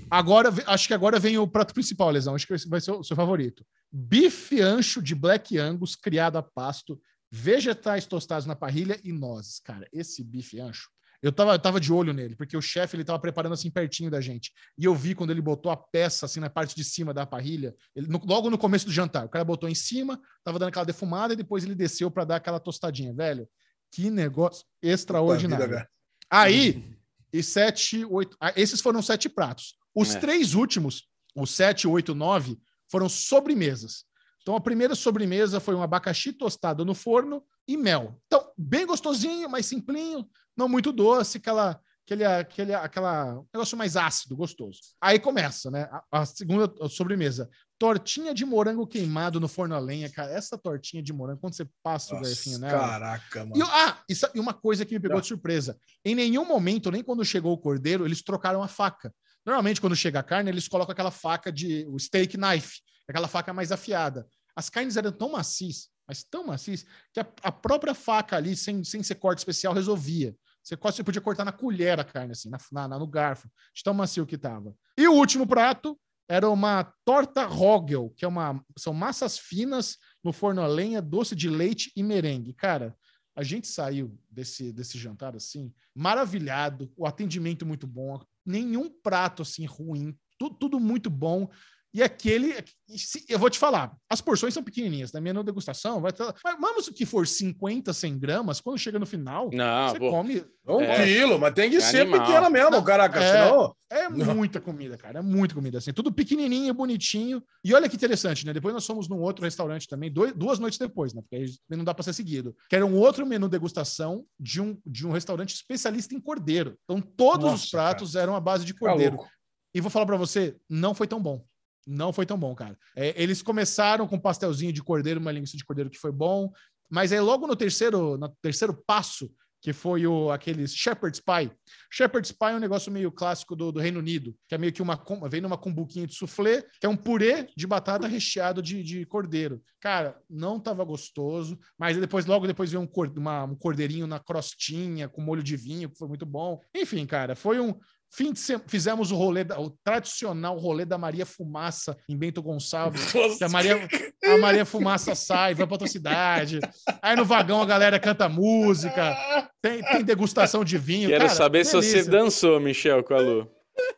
Agora, acho que agora vem o prato principal, Lesão. Acho que vai ser o seu favorito. Bife ancho de Black Angus, criado a pasto, vegetais tostados na parrilha e nozes. Cara, esse bife ancho, eu tava, eu tava de olho nele, porque o chefe ele tava preparando assim pertinho da gente. E eu vi quando ele botou a peça assim na parte de cima da parrilha, ele, no- logo no começo do jantar. O cara botou em cima, tava dando aquela defumada e depois ele desceu para dar aquela tostadinha, velho. Que negócio vida, extraordinário. cara. Aí, e sete, oito. ah, Esses foram sete pratos. Os É. três últimos, os sete, oito, nove, foram sobremesas. Então, a primeira sobremesa foi um abacaxi tostado no forno e mel. Então, bem gostosinho, mais simplinho, não muito doce, aquela, aquele, aquele aquela negócio mais ácido, gostoso. Aí começa, né? A, a segunda sobremesa. Tortinha de morango queimado no forno a lenha, cara. Essa tortinha de morango, quando você passa o garfinho Nossa, nela. caraca, mano. E, ah, isso- e uma coisa que me pegou de surpresa: em nenhum momento, nem quando chegou o cordeiro, eles trocaram a faca. Normalmente, quando chega a carne, eles colocam aquela faca de o steak knife, aquela faca mais afiada. As carnes eram tão macias, mas tão macias, que a, a própria faca ali, sem, sem ser corte especial, resolvia. Você você podia cortar na colher a carne, assim, na, na- no garfo, de tão macio que tava. E o último prato era uma torta Rogel, que é uma, são massas finas no forno a lenha, doce de leite e merengue. Cara, a gente saiu desse, desse jantar assim, maravilhado, o atendimento muito bom, nenhum prato assim ruim, tu- tudo muito bom. E aquele, se- eu vou te falar, as porções são pequenininhas, na minha degustação, vai ter, mas vamos o que for 50, 100 gramas, quando chega no final, Não, você pô. come. Um É. quilo, mas tem que É ser animal. pequena mesmo, Não, caraca. é. Senão. É muita comida, cara. É muita comida. Assim, tudo pequenininho, bonitinho. E olha que interessante, né? Depois nós fomos num outro restaurante também, dois- duas noites depois, né? Porque aí não dá para ser seguido. Que era um outro menu degustação de um, de um restaurante especialista em cordeiro. Então, todos Nossa, os pratos eram à base de Tá cordeiro. louco. E vou falar para você, não foi tão bom. Não foi tão bom, cara. É, eles começaram com pastelzinho de cordeiro, uma linguiça de cordeiro que foi bom, mas aí logo no terceiro, no terceiro passo, que foi o aquele shepherd's pie. Shepherd's pie é um negócio meio clássico do, do Reino Unido, que é meio que uma vem numa cumbuquinha de soufflé, que é um purê de batata recheado de, de cordeiro. Cara, não tava gostoso, mas depois logo depois veio um, cor- uma- um cordeirinho na crostinha com molho de vinho, que foi muito bom. Enfim, cara, foi um Fim de semana, fizemos o rolê, da- o tradicional rolê da Maria Fumaça em Bento Gonçalves. Que a Maria, a Maria Fumaça sai, vai para outra cidade. Aí no vagão a galera canta música, tem, tem degustação de vinho. Quero Cara, saber se você delícia. dançou, Michel, com a Lu.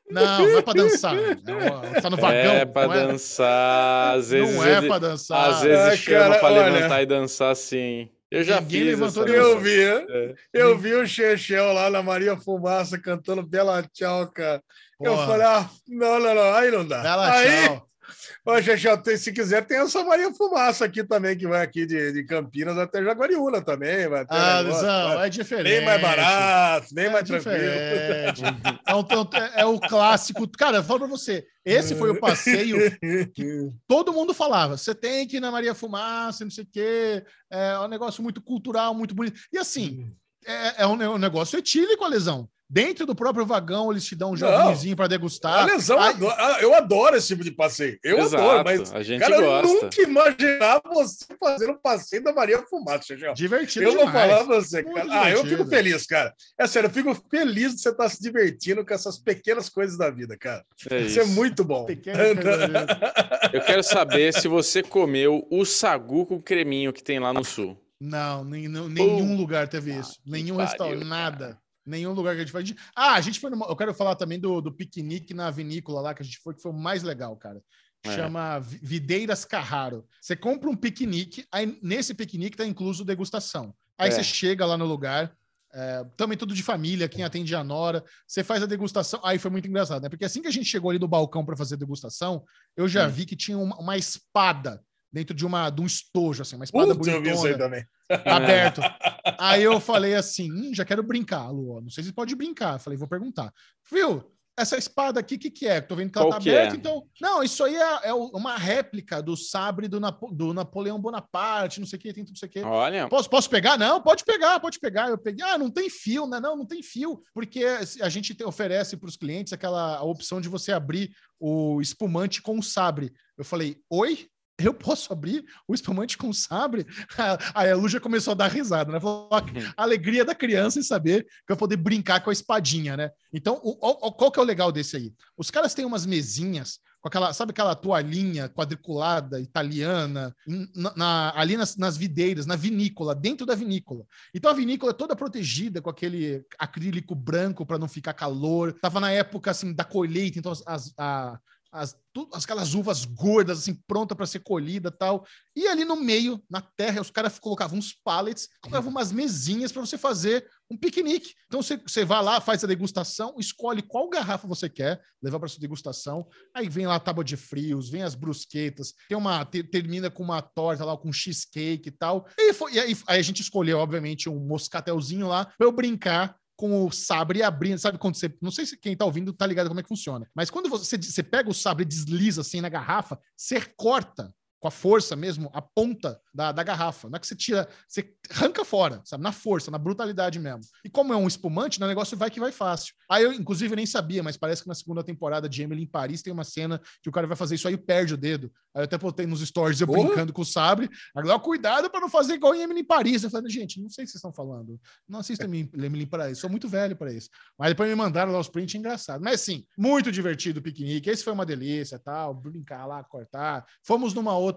Não, não é pra dançar. É, tá no vagão. É pra não é, dançar. Às vezes, não é ele- pra dançar. às vezes Ai, chama cara, pra olha. levantar e dançar sim. Eu já Ninguém fiz levantou essa Eu vi, É. eu vi o Chechel lá na Maria Fumaça cantando Bela Tchau, cara. Eu falei, ah, não, não, não, aí não dá. Bela aí, tchau. Ô, se quiser, tem essa Maria Fumaça aqui também, que vai aqui de, de Campinas até Jaguariúna também. Vai Ah, vai. é diferente. Bem mais barato, bem É mais tranquilo. diferente. <laughs> É, um- é- é o clássico. Cara, eu falo pra você. Esse foi o passeio que todo mundo falava. Você tem que ir na Maria Fumaça, não sei o quê. É um negócio muito cultural, muito bonito. E assim, é, é um, é um negócio etílico, a lesão. Dentro do próprio vagão, eles te dão um jardinezinho para A degustar. lesão, Aí- ah, eu adoro esse tipo de passeio. Eu Exato, adoro, mas, a gente cara, eu gosta. nunca imaginava você fazendo um passeio da Maria Fumaça, Chechel. Divertido Eu vou demais. falar pra você, Muito cara. Ah, eu divertido. fico feliz, cara. É sério, eu fico feliz de você estar se divertindo com essas pequenas coisas da vida, cara. É Isso é isso. muito bom. Eu quero saber se você comeu o sagu com creminho que tem lá no sul. Não, nem- nenhum lugar teve isso. Nenhum pariu, restaurante, cara. nada. Nenhum lugar que a gente foi. Ah, a gente foi numa... Eu quero falar também do, do piquenique na vinícola lá que a gente foi, que foi o mais legal, cara. É. Chama Vi- Videiras Carraro. Você compra um piquenique, aí nesse piquenique tá incluso degustação. Aí É. você chega lá no lugar, é, também tudo de família, quem atende a Nora, você faz a degustação. Aí foi muito engraçado, né? Porque assim que a gente chegou ali no balcão para fazer a degustação, eu já Hum. vi que tinha uma, uma espada dentro de, uma, de um estojo, assim, uma espada Puta, eu vi isso aí bonitona também. <laughs> aberto. Aí eu falei assim: hum, já quero brincar, Lu. Não sei se pode brincar. Falei, vou perguntar. Viu? Essa espada aqui, o que, que é? Tô vendo que ela Qual tá que aberta, é? então. Não, isso aí é, é o- uma réplica do sabre do, Napo- do Napoleão Bonaparte, não sei o que, tem tudo isso aqui. Olha, Posso, posso pegar? Não, pode pegar, pode pegar. Eu peguei, ah, não tem fio, né? Não, não tem fio, porque a gente te- oferece para os clientes aquela opção de você abrir o espumante com o sabre. Eu falei, oi? Eu posso abrir o espumante com sabre? <laughs> Aí a Lu já começou a dar risada, né? Falou, "Ó, a alegria da criança em saber que eu poder brincar com a espadinha, né? Então, o- o- qual que é o legal desse aí? Os caras têm umas mesinhas com aquela, sabe aquela toalhinha quadriculada italiana na- na- ali nas, nas videiras, na vinícola, dentro da vinícola. Então a vinícola é toda protegida com aquele acrílico branco para não ficar calor. Tava na época assim da colheita, então as, as, a- as, tu- as- aquelas uvas gordas assim pronta para ser colhida, tal. E ali no meio, na terra, os caras colocavam uns pallets, colocavam umas mesinhas para você fazer um piquenique. Então você, você vai lá, faz a degustação, escolhe qual garrafa você quer levar para sua degustação. Aí vem lá a tábua de frios, vem as brusquetas, tem uma te- termina com uma torta lá com cheesecake e tal. E, foi- e aí, aí a gente escolheu obviamente um moscatelzinho lá para eu brincar com o sabre abrindo, sabe quando você, não sei se quem tá ouvindo tá ligado como é que funciona, mas quando você, você pega o sabre e desliza assim na garrafa, você corta com a força mesmo, a ponta da, da garrafa. Não é que você tira, você arranca fora, sabe? Na força, na brutalidade mesmo. E como é um espumante, né, o negócio vai que vai fácil. Aí eu, inclusive, nem sabia, mas parece que na segunda temporada de Emily em Paris tem uma cena que o cara vai fazer isso aí e perde o dedo. Aí eu até botei nos stories eu Porra. brincando com o sabre. Agora, cuidado para não fazer igual em Emily em Paris. Eu falei, gente, não sei o que vocês estão falando. Não assistam Emily em Paris, sou muito velho para isso. Mas depois me mandaram lá os prints engraçados. Mas sim, muito divertido o piquenique. Esse foi uma delícia, tal, brincar lá, cortar. Fomos numa outra,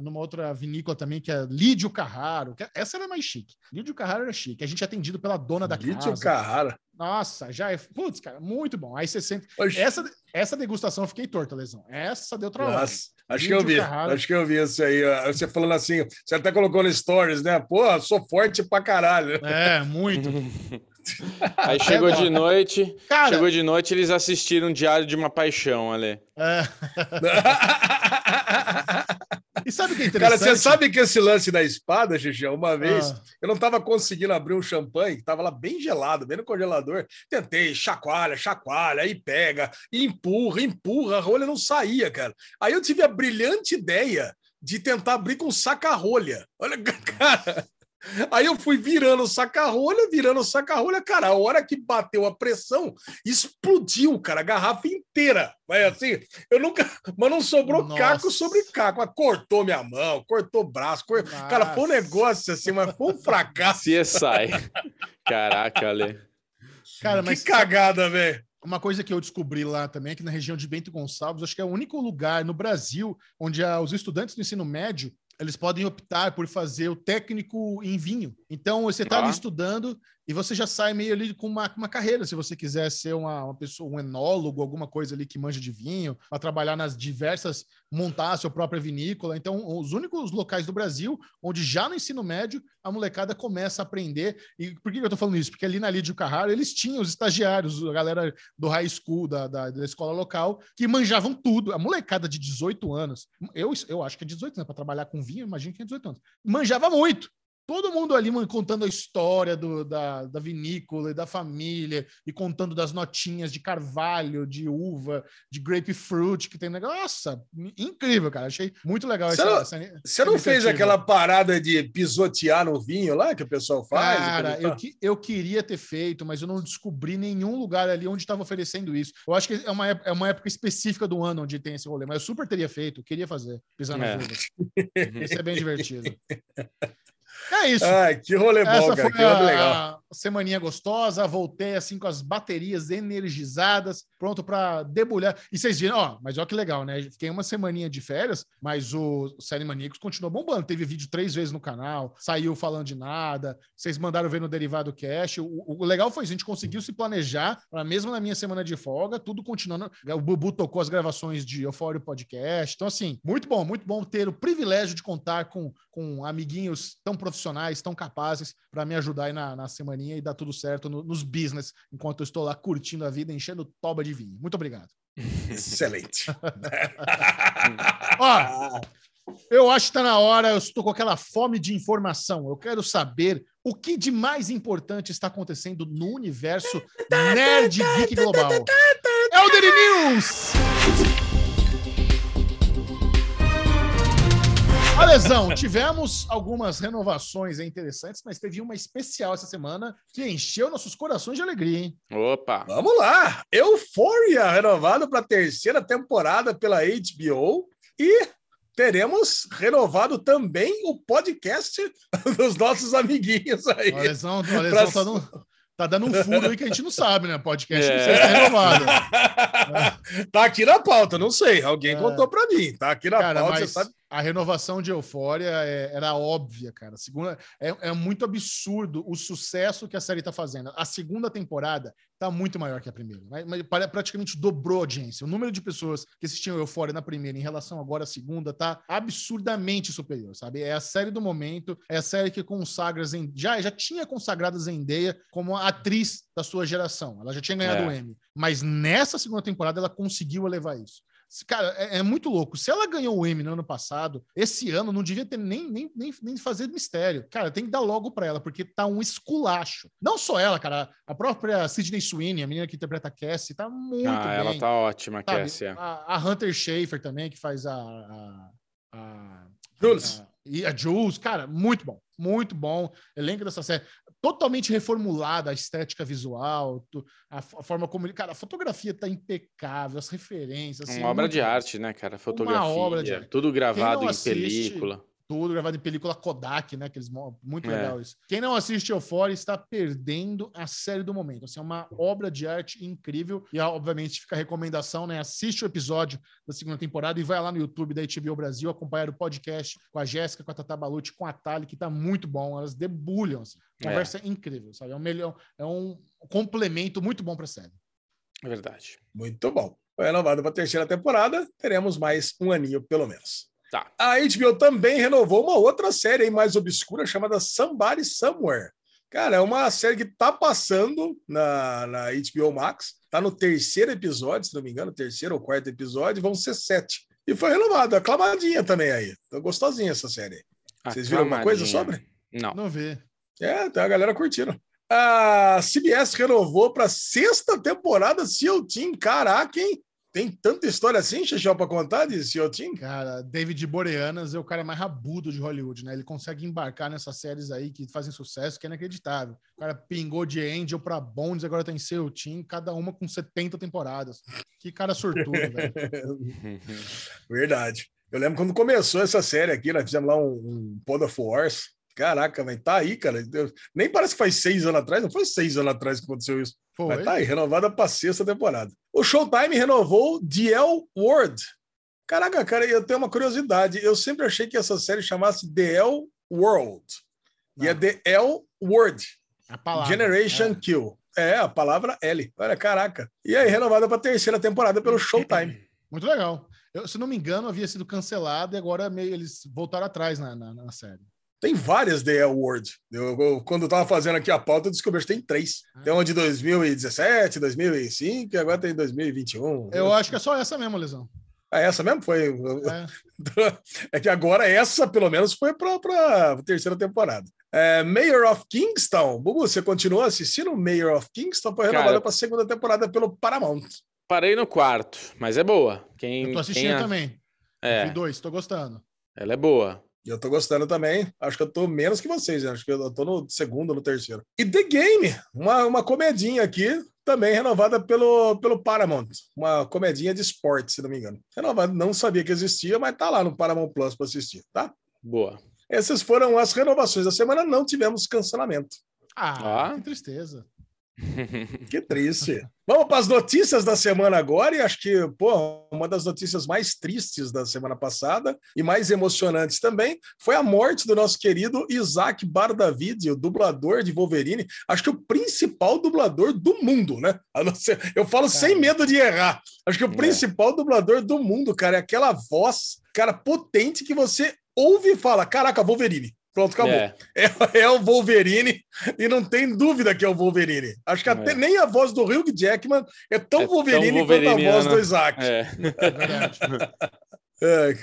numa outra vinícola também, que é Lídio Carraro. que essa era mais chique. Lídio Carraro era chique. A gente é atendido pela dona da Lídio casa. Carrara. Nossa, já é. Putz, cara, muito bom. Aí você sente. Essa, essa degustação eu fiquei torta, Lesão. Essa deu trabalho. Nossa, acho que eu Lídio vi. Carrara. Acho que eu vi isso aí. Você falando assim, você até colocou no stories, né? Pô, sou forte pra caralho. É, muito. <laughs> aí chegou de noite, Cara, chegou de noite eles assistiram Diário de uma Paixão, ali. é. <laughs> <laughs> E sabe o que é Cara, interessante? você sabe que esse lance da espada, Xixi, uma vez Ah, eu não estava conseguindo abrir um champanhe, que estava lá bem gelado, bem no congelador. Tentei, chacoalha, chacoalha, aí pega, empurra, empurra, a rolha não saía, cara. Aí eu tive a brilhante ideia de tentar abrir com saca-rolha. Olha, <laughs> cara. Aí eu fui virando o saca-rolha, virando o saca-rolha, cara. A hora que bateu a pressão, explodiu, cara, a garrafa inteira. Mas assim, eu nunca. Mas não sobrou Nossa. caco sobre caco. Mas cortou minha mão, cortou o braço. cor- Cara, foi um negócio assim, mas foi um fracasso. <laughs> CSI. Caraca, Ale. Cara, mas que cagada, velho. uma coisa que eu descobri lá também é que na região de Bento Gonçalves, acho que é o único lugar no Brasil onde os estudantes do ensino médio eles podem optar por fazer o técnico em vinho. Então, você está Ah. estudando e você já sai meio ali com uma, uma carreira, se você quiser ser uma, uma pessoa, um enólogo, alguma coisa ali que manja de vinho, para trabalhar nas diversas, montar a sua própria vinícola. Então, os únicos locais do Brasil onde já no ensino médio a molecada começa a aprender. E por que eu tô falando isso? Porque ali na Lídio Carraro eles tinham os estagiários, a galera do high school, da, da, da escola local, que manjavam tudo. A molecada de 18 anos, eu, eu acho que é 18 anos, para trabalhar com vinho, imagino que é 18 anos. Manjava muito. Todo mundo ali mano, contando a história do, da, da vinícola e da família, e contando das notinhas de carvalho, de uva, de grapefruit que tem negócio. Nossa, incrível, cara. Achei muito legal Você essa, não- essa- Você não fez aquela parada de pisotear no vinho lá que o pessoal faz? Cara, eu, que- eu queria ter feito, mas eu não descobri nenhum lugar ali onde estava oferecendo isso. Eu acho que é uma, é uma época específica do ano onde tem esse rolê, mas eu super teria feito, queria fazer, pisar nas É. uvas. <laughs> Isso é bem divertido. <laughs> É isso. Ai, que rolê bom, Essa cara. foi Que rolê legal. a semaninha gostosa. Voltei assim com as baterias energizadas, pronto para debulhar. E vocês viram, ó, mas olha que legal, né? Fiquei uma semaninha de férias, mas o Série Maníacos continuou bombando. Teve vídeo três vezes no canal, saiu falando de nada. Vocês mandaram ver no Derivado Cash. O, o legal foi isso, a gente conseguiu se planejar mesmo na minha semana de folga, tudo continuando. O Bubu tocou as gravações de Eufório Podcast. Então, assim, muito bom, muito bom ter o privilégio de contar com, com amiguinhos tão profissionais, tão capazes para me ajudar aí na, na semaninha e dar tudo certo no- nos business, enquanto eu estou lá curtindo a vida, enchendo toba de vinho. Muito obrigado. <laughs> Excelente. Ó, eu acho que está na hora, eu estou com aquela fome de informação. Eu quero saber o que de mais importante está acontecendo no universo <laughs> Nerd Geek Global. É o Daily News! Alesão, tivemos algumas renovações interessantes, mas teve uma especial essa semana que encheu nossos corações de alegria, hein? Opa! Vamos lá. Euphoria renovado para a terceira temporada pela HBO e teremos renovado também o podcast <laughs> dos nossos amiguinhos aí. O Alesão, o Alesão Pra- tá, dando, tá dando um furo aí que a gente não sabe, né? Podcast não É. sei se renovado. <laughs> tá aqui na pauta, não sei. Alguém É. contou para mim. Tá aqui na Cara, pauta, mas você sabe. A renovação de Eufória é- era óbvia, cara. A Segunda, é, é muito absurdo o sucesso que a série tá fazendo. A segunda temporada tá muito maior que a primeira. Mas, mas praticamente dobrou a audiência. O número de pessoas que assistiam Eufória na primeira em relação agora à segunda tá absurdamente superior, sabe? É a série do momento, é a série que consagra já já tinha consagrado Zendaya como a atriz da sua geração. Ela já tinha ganhado É. o Emmy, mas nessa segunda temporada ela conseguiu elevar isso. Cara, é, é muito louco. Se ela ganhou o Emmy no ano passado, esse ano não devia ter nem, nem, nem, nem fazer mistério. Cara, tem que dar logo pra ela, porque tá um esculacho. Não só ela, cara. A própria Sidney Sweeney, a menina que interpreta a Cassie, tá muito Ah, bem. ela tá ótima, sabe? Cassie. é. A, a Hunter Schafer também, que faz a... a, a Jules. a- e a Jules, cara, muito bom. Muito bom. Elenco dessa série. Totalmente reformulada a estética visual, a, forma como ele. Cara, a fotografia tá impecável, as referências. assim, Uma obra muito de arte, né, cara? Fotografia, obra de arte. tudo gravado em assiste- película. Tudo gravado em película Kodak, né? Que eles, muito É. legal isso. Quem não assiste Euphoria está perdendo a série do momento. Assim, é uma obra de arte incrível. E, obviamente, fica a recomendação, né? Assiste o episódio da segunda temporada e vai lá no YouTube da HBO Brasil acompanhar o podcast com a Jéssica, com a Tata Balucci, com a Tali, que tá muito bom. Elas debulham, assim. É. Conversa incrível, sabe? É um, melhor, é um complemento muito bom para a série. É verdade. Muito bom. Foi renovado para a terceira temporada. Teremos mais um aninho, pelo menos. Tá. A HBO também renovou uma outra série aí mais obscura chamada Somebody Somewhere. Cara, é uma série que tá passando na, na HBO Max. Tá no terceiro episódio, se não me engano, terceiro ou quarto episódio, vão ser sete. E foi renovado, aclamadinha também aí. Tá gostosinha essa série. Vocês viram alguma coisa sobre? Não. Não vê. É, tem a galera curtindo. A CBS renovou para sexta temporada Seal Team. Caraca, hein? Tem tanta história assim, Xixão, para contar de Seal Team? Cara, David Boreanas é o cara mais rabudo de Hollywood, né? Ele consegue embarcar nessas séries aí que fazem sucesso, que é inacreditável. O cara pingou de Angel pra Bonds, agora tem seu Team, cada uma com 70 temporadas. Que cara sortudo, velho. <laughs> Verdade. Eu lembro quando começou essa série aqui, nós fizemos lá um, um Pod of Wars. Caraca, mas tá aí, cara. Nem parece que faz seis anos atrás, não foi seis anos atrás que aconteceu isso. Foi. Mas tá aí, renovada para sexta temporada. O Showtime renovou The L Word. Caraca, cara, eu tenho uma curiosidade. Eu sempre achei que essa série chamasse The L World. E é Não. The L Word. A palavra. Generation É. Kill. É, a palavra L. Olha, caraca. E aí, renovada para terceira temporada pelo Showtime. Muito legal. Eu, se não me engano, havia sido cancelado e agora meio eles voltaram atrás na, na, na série. Tem várias The L Word. Eu, eu- quando eu tava fazendo aqui a pauta, eu descobri que tem três. Tem uma de 2017, 2005 e agora tem 2021. Eu acho que é só essa mesmo, Lesão. É essa mesmo? Foi. É. <laughs> É que agora essa, pelo menos, foi para a terceira temporada. É, Mayor of Kingston. Bubu, você continua assistindo Mayor of Kingston? Foi renovada para a segunda temporada pelo Paramount. Parei no quarto, mas é boa. Quem, Eu tô assistindo quem a- também. É, Vi dois, tô gostando. ela é boa. E eu tô gostando também. Acho que eu tô menos que vocês. né? Acho que eu tô no segundo, no terceiro. E The Game, uma, uma comedinha aqui, também renovada pelo, pelo Paramount. Uma comedinha de esporte, se não me engano. Renovada, não sabia que existia, mas tá lá no Paramount Plus para assistir, tá? Boa. Essas foram as renovações da semana. Não tivemos cancelamento. Ah, Ah. que tristeza. Que triste. Vamos para as notícias da semana agora, e acho que, pô, uma das notícias mais tristes da semana passada e mais emocionantes também foi a morte do nosso querido Isaac Bardavid, o dublador de Wolverine. Acho que o principal dublador do mundo, né? Eu falo sem medo de errar. Acho que o É. principal dublador do mundo, cara, é aquela voz, cara, potente que você ouve e fala: caraca, Wolverine. Pronto, acabou. É, É, <laughs> é o Wolverine e não tem dúvida que é o Wolverine. Acho que até É. nem a voz do Hugh Jackman é tão É tão Wolverine quanto a voz wolveriniana. do Isaac. é. É verdade. <laughs> É,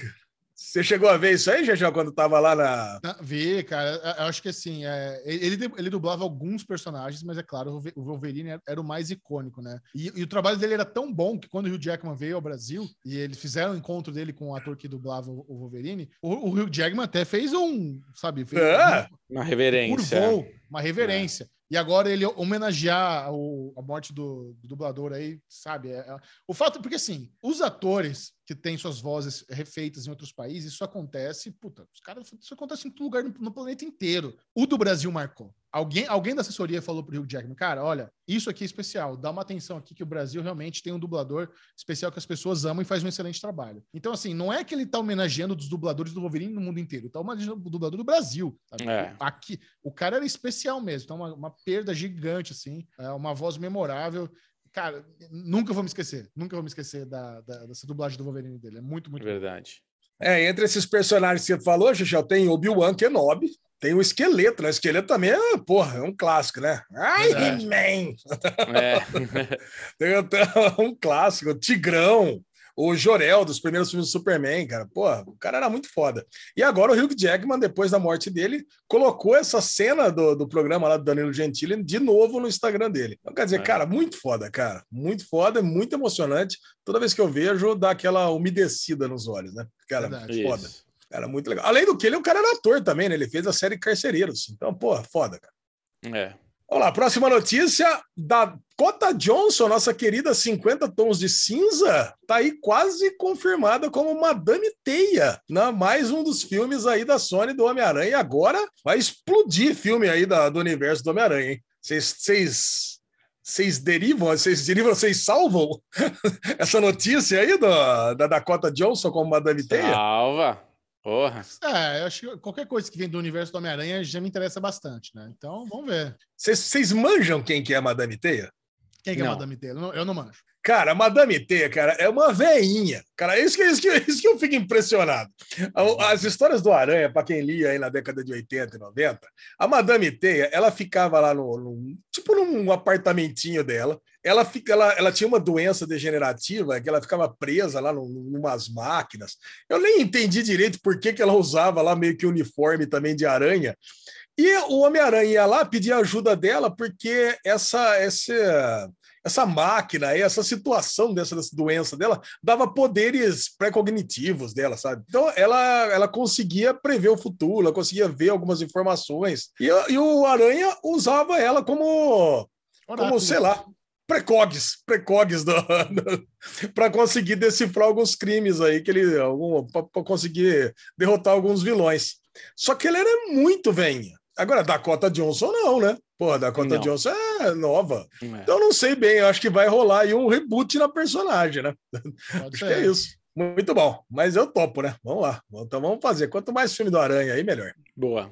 Você chegou a ver isso aí, Jajá, quando tava lá na. Não, Vi, cara, eu acho que assim, é, ele, ele dublava alguns personagens, mas é claro, o Wolve- o Wolverine era, era o mais icônico, né? E, e o trabalho dele era tão bom que quando o Hugh Jackman veio ao Brasil e eles fizeram o encontro dele com o ator que dublava o, o Wolverine, o, o Hugh Jackman até fez um, sabe, fez É. Uma um reverência. curvou, uma reverência. E agora ele homenagear o- a morte do, do dublador aí, sabe? É- é- o fato, porque assim, os atores que têm suas vozes refeitas em outros países, isso acontece, puta, os caras, isso acontece em todo lugar no, no planeta inteiro. O do Brasil marcou. Alguém, alguém da assessoria falou pro Hugh Jackman, cara, olha, isso aqui é especial, dá uma atenção aqui que o Brasil realmente tem um dublador especial que as pessoas amam e faz um excelente trabalho. Então, assim, não é que ele tá homenageando os dubladores do Wolverine no mundo inteiro, tá homenageando o dublador do Brasil. sabe? É. Aqui, o cara era especial mesmo, então uma, uma perda gigante, assim, é uma voz memorável. Cara, nunca vou me esquecer, nunca vou me esquecer da, da- dessa dublagem do Wolverine dele. É muito, muito. Verdade. É, entre esses personagens que você falou, Xixel, tem Obi-Wan Kenobi, tem o esqueleto, né? O esqueleto também é, porra, é um clássico, né? Ai. He-Man! É. <laughs> Tem até um clássico, Tigrão, o Jorel dos primeiros filmes do Superman, cara. Pô, o cara era muito foda. E agora o Hugh Jackman, depois da morte dele, colocou essa cena do, do programa lá do Danilo Gentili de novo no Instagram dele. Então, quer dizer, É. cara, muito foda, cara. Muito foda, muito emocionante. Toda vez que eu vejo, dá aquela umedecida nos olhos, né? Cara, Verdade. foda. Isso. Cara, muito legal. Além do que, ele é um cara era ator também, né? Ele fez a série Carcereiros. Então, pô, foda, cara. É. Vamos lá, próxima notícia da Cota Johnson, nossa querida 50 Tons de Cinza, tá aí quase confirmada como Madame Teia, na mais um dos filmes aí da Sony do Homem-Aranha. E agora vai explodir filme aí da- do universo do Homem-Aranha, hein? Vocês- Vocês vocês derivam, vocês derivam, vocês salvam <laughs> essa notícia aí do, da Dakota Johnson como Madame Teia? Salva. Porra. É, eu acho que qualquer coisa que vem do universo do Homem-Aranha já me interessa bastante, né? Então, vamos ver. Vocês, manjam quem que é a Madame Teia? Quem que é a. Madame Teia? Eu não, eu não manjo. Cara, a Madame Teia, cara, é uma veinha. Cara, isso que, isso que, isso que eu fico impressionado. As histórias do Aranha, para quem lia aí na década de 80 e 90, a Madame Teia, ela ficava lá no, no- tipo num apartamentinho dela. Ela, fica, ela, ela tinha uma doença degenerativa que ela ficava presa lá num, numas máquinas. Eu nem entendi direito por que, que ela usava lá meio que uniforme também de aranha. E o Homem-Aranha ia lá pedir ajuda dela porque essa, essa, essa máquina, essa situação dessa, dessa doença dela dava poderes pré-cognitivos dela, sabe? Então ela, ela conseguia prever o futuro, ela conseguia ver algumas informações. E, e o Aranha usava ela como, como sei lá, precogs, precogs <laughs> para conseguir decifrar alguns crimes aí que ele para conseguir derrotar alguns vilões. Só que ele era muito venha. Agora Dakota Johnson não, né? Pô, Dakota Não. Johnson é nova. É. Então não sei bem, eu acho que vai rolar aí um reboot na personagem, né? Pode <laughs> Acho ser. que é isso. Muito bom, mas eu topo, né? Vamos lá. Então vamos fazer. Quanto mais filme do Aranha aí, melhor. Boa.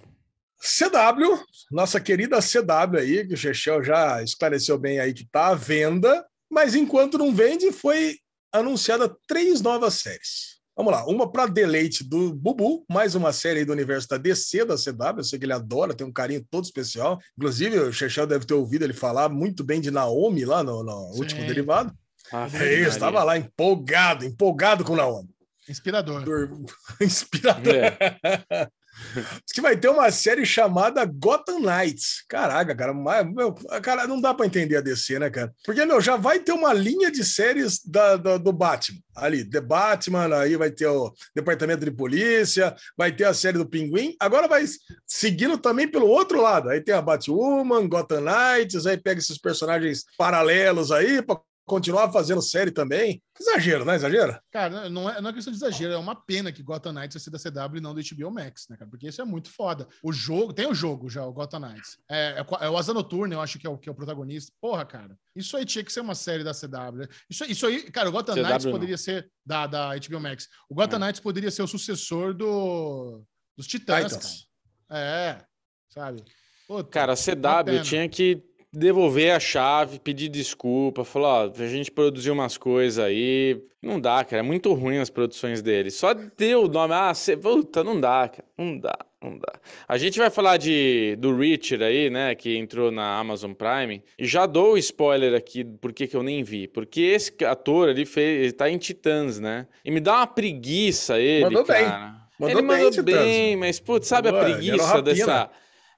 CW, nossa querida CW aí, que o Chechel já esclareceu bem aí que tá à venda, mas enquanto não vende, foi anunciada três novas séries. Vamos lá, uma para deleite do Bubu, mais uma série aí do universo da DC, da CW, eu sei que ele adora, tem um carinho todo especial. Inclusive, o Chechel deve ter ouvido ele falar muito bem de Naomi lá no, no último derivado. Ah, É isso, estava lá empolgado, empolgado com Naomi. Inspirador. Dur- <laughs> Inspirador. É. <laughs> Diz que vai ter uma série chamada Gotham Knights. Caraca, cara, meu, cara, não dá para entender a DC, né, cara? Porque, meu, já vai ter uma linha de séries da, da- do Batman. Ali, The Batman, aí vai ter o Departamento de Polícia, vai ter a série do Pinguim. Agora vai seguindo também pelo outro lado. Aí tem a Batwoman, Gotham Knights, aí pega esses personagens paralelos aí para continuar fazendo série também. Exagero, né? Exagero? Cara, não é, não é questão de exagero, é uma pena que Gotham Knights vai ser da CW e não do HBO Max, né, cara? Porque isso é muito foda. O jogo, tem o jogo já, o Gotham Knights. É, é, é o Asa Noturna, eu acho que é o, que é o protagonista. Porra, cara, isso aí tinha que ser uma série da CW. Isso, isso aí, cara, o Gotham CW Knights não. poderia ser da, da HBO Max. O Gotham É. Knights poderia ser o sucessor do, dos Titãs, Titans. cara. É, sabe? Puta, Cara, a CW tinha que devolver a chave, pedir desculpa, falar, ó, a gente produziu umas coisas aí. Não dá, cara, é muito ruim as produções deles. Só deu o nome, ah, cê, puta, não dá, cara, não dá, não dá. A gente vai falar de do Richard aí, né, que entrou na Amazon Prime, e já dou o spoiler aqui, porque que eu nem vi. Porque esse ator, ele fez, ele tá em Titãs, né? E me dá uma preguiça ele, Mandou bem. cara. Mandou ele bem em mandou bem, mas, putz, sabe a preguiça dessa...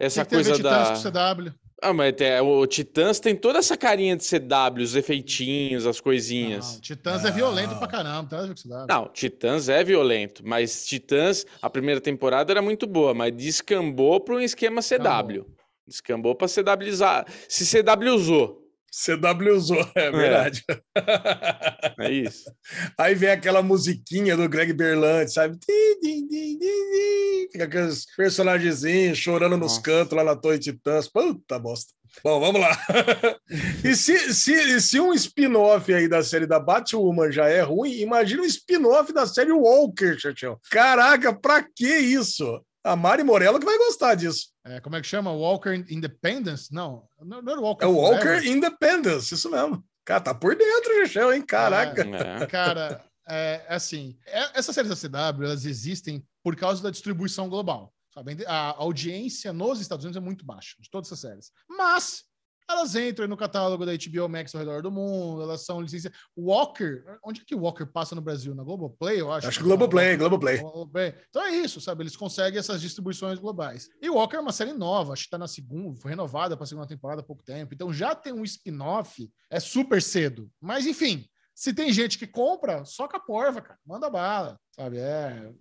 Essa que coisa da. CW. Ah, mas tem- o Titãs tem toda essa carinha de CW, os efeitinhos, as coisinhas. Não, Titãs é Não. violento pra caramba, tá? Não, Titãs é violento, mas Titãs, a primeira temporada era muito boa, mas descambou para um esquema CW. Descambou para CWizar. Se CW usou, CW usou, <laughs> é verdade. é isso. <laughs> Aí vem aquela musiquinha do Greg Berlanti, sabe? Fica aqueles personagenzinhos chorando nos Nossa. cantos lá na Torre Titãs. Puta bosta. Bom, vamos lá. <laughs> e se, se, se um spin-off aí da série da Batwoman já é ruim, imagina um spin-off da série Walker, Chachão. Caraca, pra que isso? A Mari Morello que vai gostar disso. É, como é que chama? Walker Independence? Não, não não era Walker É o Walker Forever. Independence, isso mesmo. Cara, tá por dentro, Chachão, hein? Caraca. É. Cara, é assim, é- essas séries da CW, elas existem por causa da distribuição global. Sabe? A audiência nos Estados Unidos é muito baixa, de todas essas séries. Mas elas entram no catálogo da HBO Max ao redor do mundo, elas são licenciadas. Walker, onde é que o Walker passa no Brasil? Na Globoplay, eu acho. Acho que Globoplay, Globoplay. Globoplay. Então é isso, sabe? Eles conseguem essas distribuições globais. E Walker é uma série nova, acho que tá na segunda, foi renovada para a segunda temporada há pouco tempo. Então já tem um spin-off, é super cedo. Mas enfim, se tem gente que compra, soca a porva, cara. Manda bala, sabe? É,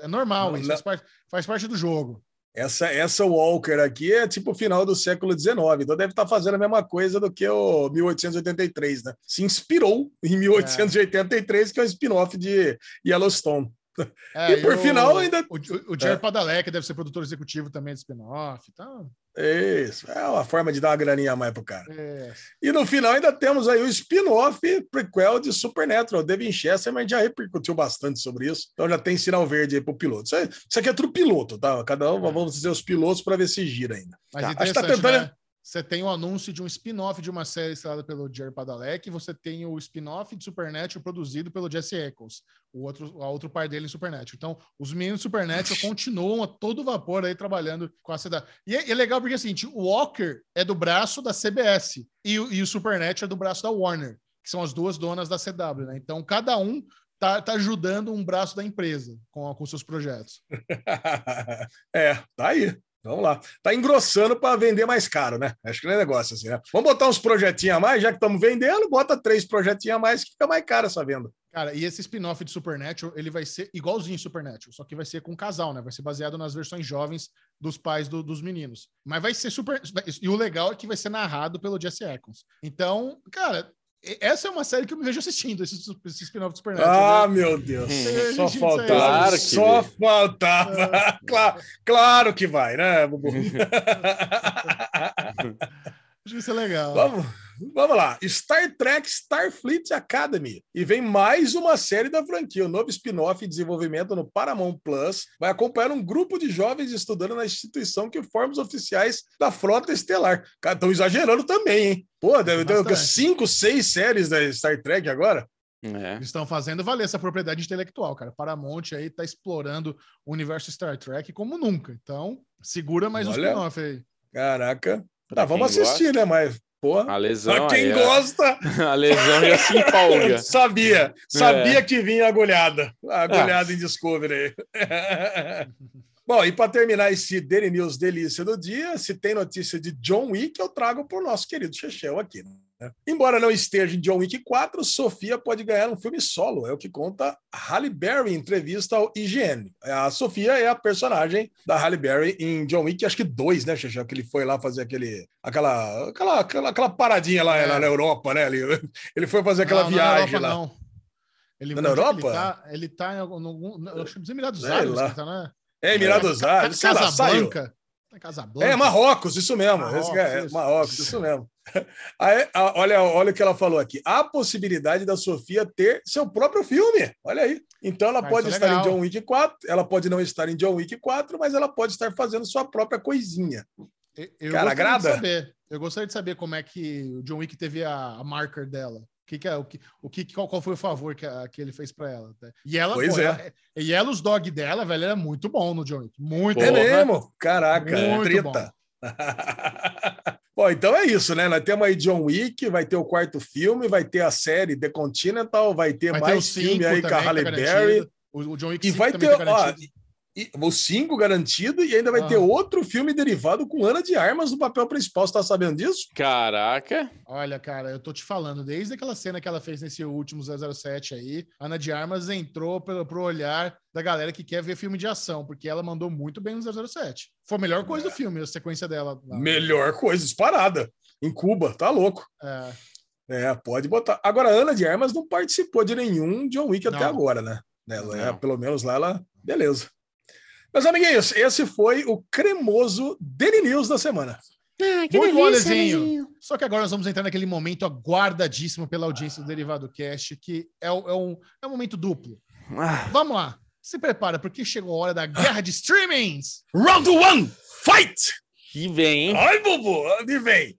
é normal Não, isso, não. Faz, parte, faz parte do jogo. Essa, essa Walker aqui é tipo o final do século XIX, então deve estar fazendo a mesma coisa do que o 1883, né? Se inspirou em 1883, que é o spin-off de Yellowstone. É, E por o- final ainda- O, o, o Jared Padalecki deve ser produtor executivo também de spin-off. Então, Isso, é uma forma de dar uma graninha a mais pro cara. é, E no final ainda temos aí o spin-off prequel de Supernatural, The Winchester, mas a gente já repercutiu bastante sobre isso, então já tem sinal verde aí pro piloto. Isso, aí- isso aqui é tudo piloto, tá? Cada um, vamos dizer os pilotos para ver se gira ainda. Mas Tá, acho que tá tentando- né? Você tem o anúncio de um spin-off de uma série estrelada pelo Jared Padalecki, você tem o spin-off de Supernatural produzido pelo Jesse Eccles, o outro, a outro par dele em Supernatural. Então, os meninos de Supernatural <laughs> continuam a todo vapor aí trabalhando com a cidade. E é, é legal porque, assim, o Walker é do braço da CBS e, o- e o Supernatural é do braço da Warner, que são as duas donas da CW, né? Então, cada um tá, tá ajudando um braço da empresa com, com seus projetos. <laughs> é, tá aí. Vamos lá. Tá engrossando para vender mais caro, né? Acho que não é negócio assim, né? Vamos botar uns projetinhos a mais, já que estamos vendendo, bota três projetinhos a mais que fica mais caro essa venda. Cara, e esse spin-off de Supernatural, ele vai ser igualzinho Supernatural, só que vai ser com casal, né? Vai ser baseado nas versões jovens dos pais do- dos meninos. Mas vai ser super. E o legal é que vai ser narrado pelo Jesse Ackles. Então, cara, essa é uma série que eu me vejo assistindo, esse, esse spin-off de Supernatural. Ah, né? meu Deus. É, Só faltava. claro Só faltava. Claro, claro que vai, né, Bubu? Acho <laughs> que isso é legal. Vamos, vamos lá. Star Trek Starfleet Academy. E vem mais uma série da franquia. O novo spin-off em desenvolvimento no Paramount Plus vai acompanhar um grupo de jovens estudando na instituição que forma os oficiais da Frota Estelar. Cara, estão exagerando também, hein? Pô, deve ter Bastante. cinco, seis séries da Star Trek agora. É. Estão fazendo valer essa propriedade intelectual, cara. Paramount aí tá explorando o universo Star Trek como nunca. Então, segura mais um Olha. spin-off aí. Caraca. Pra Tá, vamos assistir, né? Mas, porra. A lesão Pra quem ó. gosta, <laughs> A lesão já se empolga. <laughs> sabia. Sabia que vinha agulhada. Agulhada Ah. em Discovery. <laughs> Bom, e para terminar esse Daily News delícia do dia, se tem notícia de John Wick, eu trago para o nosso querido Chechel aqui. Né? Embora não esteja em John Wick 4, Sofia pode ganhar um filme solo, é o que conta Halle Berry em entrevista ao IGN. A Sofia é a personagem da Halle Berry em John Wick, acho que dois, né, Chechel? Que ele foi lá fazer aquele, aquela, aquela, aquela, aquela paradinha lá, É. lá na Europa, né? Ele, <laughs> ele foi fazer aquela Não, não viagem Europa, lá. Não. Ele, na é que Europa? Ele tá, ele tá em algum. acho que nos Emirados Árabes, tá, né? É, Emirados Ca- Árabes, sei lá, saiu. Casablanca. Em Casablanca. É, Marrocos, isso mesmo. Marrocos, que é, isso. Marrocos, isso mesmo. <laughs> Aí, a- olha, olha o que ela falou aqui. Há possibilidade da Sofia ter seu próprio filme. Olha aí. Então ela Ah, pode é estar em legal. John Wick 4, ela pode não estar em John Wick 4, mas ela pode estar fazendo sua própria coisinha. Eu, eu Cara, gostaria agrada? de saber. Eu gostaria de saber como é que o John Wick teve a, a marker dela. O que, que é o que, o que qual, qual foi o favor que, a- que ele fez pra ela? tá? E ela, Pois pô, é. ela- e ela, os dog dela, velho, era muito bom no John Wick. Muito É bom. mesmo? Caraca, Muito treta. Bom, <laughs> então é isso, né? Nós temos aí John Wick, vai ter o quarto filme, vai ter a série The Continental, vai ter Vai ter mais filme cinco aí com a também, Halle tá Berry. O, o John Wick E 5 vai ter tá ó. E- o 5 garantido e ainda vai Ah. ter outro filme derivado com Ana de Armas no papel principal. Você tá sabendo disso? Caraca. Olha, cara, eu tô te falando, desde aquela cena que ela fez nesse último 007 aí, Ana de Armas entrou pro, pro olhar da galera que quer ver filme de ação, porque ela mandou muito bem no 007. Foi a melhor coisa do filme, a sequência dela. lá. Melhor coisa, disparada. Em Cuba, tá louco. É, É, pode botar. Agora, a Ana de Armas não participou de nenhum John Wick até Não. agora, né? Ela, é, pelo menos lá, ela. Beleza. Meus amiguinhos, esse foi o cremoso Daily News da semana. Ah, que Muito bom, delícia, Alezinho. Só que agora nós vamos entrar naquele momento aguardadíssimo pela audiência do Derivado Cast, que é, é um, é um momento duplo. Ah, Vamos lá, se prepara, porque chegou a hora da guerra de streamings. Round one, fight! que vem, hein? Ai, Bubu, onde vem?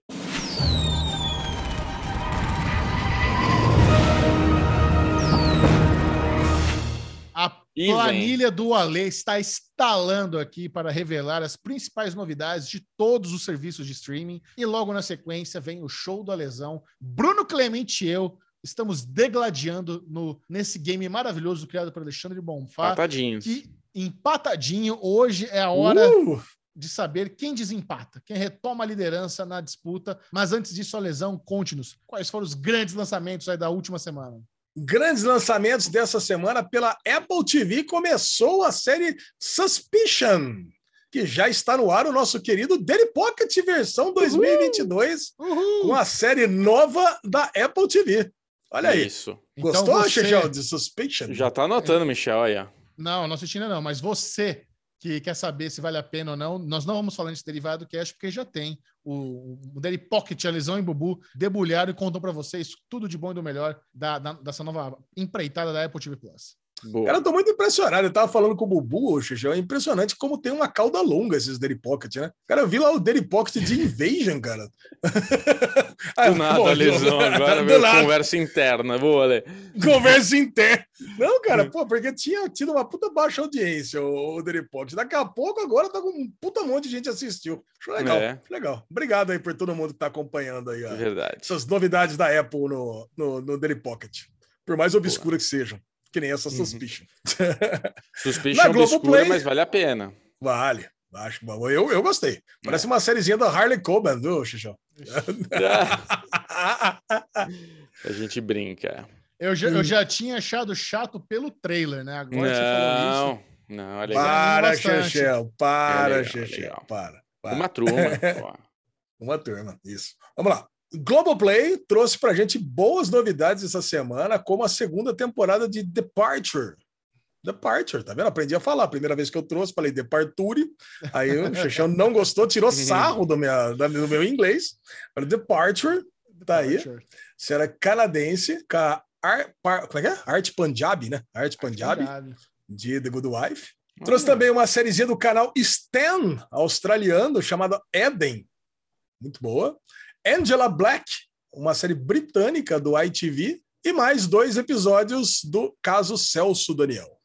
A E planilha do Ale está instalando aqui para revelar as principais novidades de todos os serviços de streaming. E logo na sequência vem o show do Alesão. Bruno Clemente e eu estamos degladiando no, nesse game maravilhoso criado por Alexandre Bonfá. Patadinhos. Que empatadinho, hoje é a hora Uh, de saber quem desempata, quem retoma a liderança na disputa. Mas antes disso, a lesão, conte-nos quais foram os grandes lançamentos aí da última semana. Grandes lançamentos dessa semana pela Apple TV. Começou a série Suspicion, que já está no ar o nosso querido Daily Pocket versão 2022, Uhul! com a série nova da Apple TV. Olha aí. Isso. Então Gostou, você- Chechel, de Suspicion? Já tá anotando, Michel, aí, ó. Não, não assisti ainda não, mas você que quer saber se vale a pena ou não, nós não vamos falar nesse derivado cash, porque já tem o, o Pocket, a Lisão e Bubu debulharam e contam para vocês tudo de bom e do melhor da, da- dessa nova empreitada da Apple TV Plus. Boa. Cara, eu tô muito impressionado. Eu tava falando com o Bubu, Xixi, é impressionante como tem uma cauda longa esses Daily Pocket, né? Cara, eu vi lá o Daily Pocket de Invasion, cara. <laughs> Ah, Do nada, bom, lesão <laughs> agora, do nada. conversa interna. Boa, Ale. Conversa interna. Não, cara, <laughs> pô, porque tinha tido uma puta baixa audiência o, o Daily Pocket. Daqui a pouco agora tá com um puta monte de gente assistiu. Acho legal, É. legal. Obrigado aí por todo mundo que tá acompanhando aí, ó. Verdade. essas novidades da Apple no, no, no Daily Pocket. Por mais obscuras que sejam. Que nem essa Uhum. Suspicion. <laughs> Suspicion Na obscura, Globoplay- mas vale a pena. Vale. Acho bom. Eu, eu gostei. Parece uma sériezinha da Harley Coben, viu, Xixão? <laughs> a gente brinca. Eu já, eu Hum. já tinha achado chato pelo trailer, né? Agora que você falou isso. Não, não, é legal. para. Xixel. Para, É legal. Para. para. Uma turma. <laughs> Uma turma, isso. Vamos lá. Globoplay trouxe pra gente boas novidades essa semana, como a segunda temporada de Departure. Departure, tá vendo? Aprendi a falar. Primeira vez que eu trouxe, falei Departure. Aí o Xixão não gostou, tirou <laughs> sarro do, minha, do meu inglês. Falei, Departure Tá aí. Punisher. Será canadense, com a Ar, Par- como é que é? Arte Punjabi, né? Arte Punjabi. de The Good Wife. Trouxe também uma sériezinha do canal Stan, australiano, chamada Eden. Muito boa. Angela Black, uma série britânica do ITV. E mais dois episódios do Caso Celso Daniel.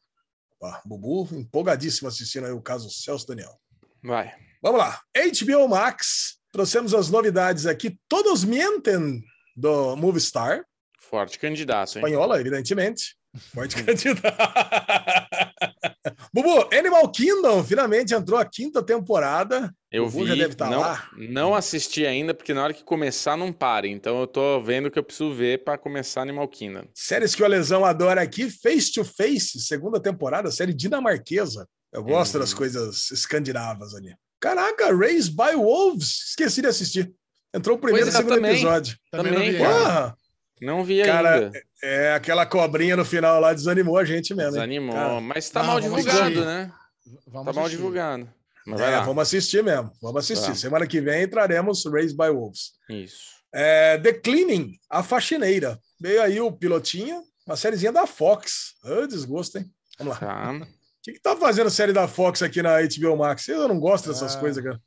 Bubu, empolgadíssimo assistindo aí o Caso Celso Daniel. Vai. Vamos lá. HBO Max. Trouxemos as novidades aqui. Todos Mienten, do Movistar. Forte candidato, hein? Espanhola, evidentemente. Forte candidato. Bubu, Animal Kingdom finalmente entrou a quinta temporada. Eu O Gu vi, já deve tá não, lá. não assisti ainda, porque na hora que começar não para. Então eu tô vendo que eu preciso ver pra começar Animal Kingdom. Séries que o Lesão adora aqui, Face to Face, segunda temporada, série dinamarquesa. Eu gosto Hum. das coisas escandinavas ali. Caraca, Raised by Wolves, esqueci de assistir. Entrou o primeiro e é, segundo também. episódio. Também, Também, não vi. Porra, Não vi Cara, ainda. É aquela cobrinha no final lá desanimou a gente mesmo. Desanimou. Cara, Mas tá não, mal divulgado, assistir. né? Vamos Tá mal assistir. divulgado. Mas vai é, lá. vamos assistir mesmo. Vamos assistir. Tá. Semana que vem traremos Raised by Wolves. Isso. É, The Cleaning, A Faxineira. Veio aí o pilotinho, uma sériezinha da Fox. Ah, desgosto, hein? Vamos lá. Tá. O que, que tá fazendo série da Fox aqui na HBO Max? Eu não gosto dessas Ah, coisas, cara.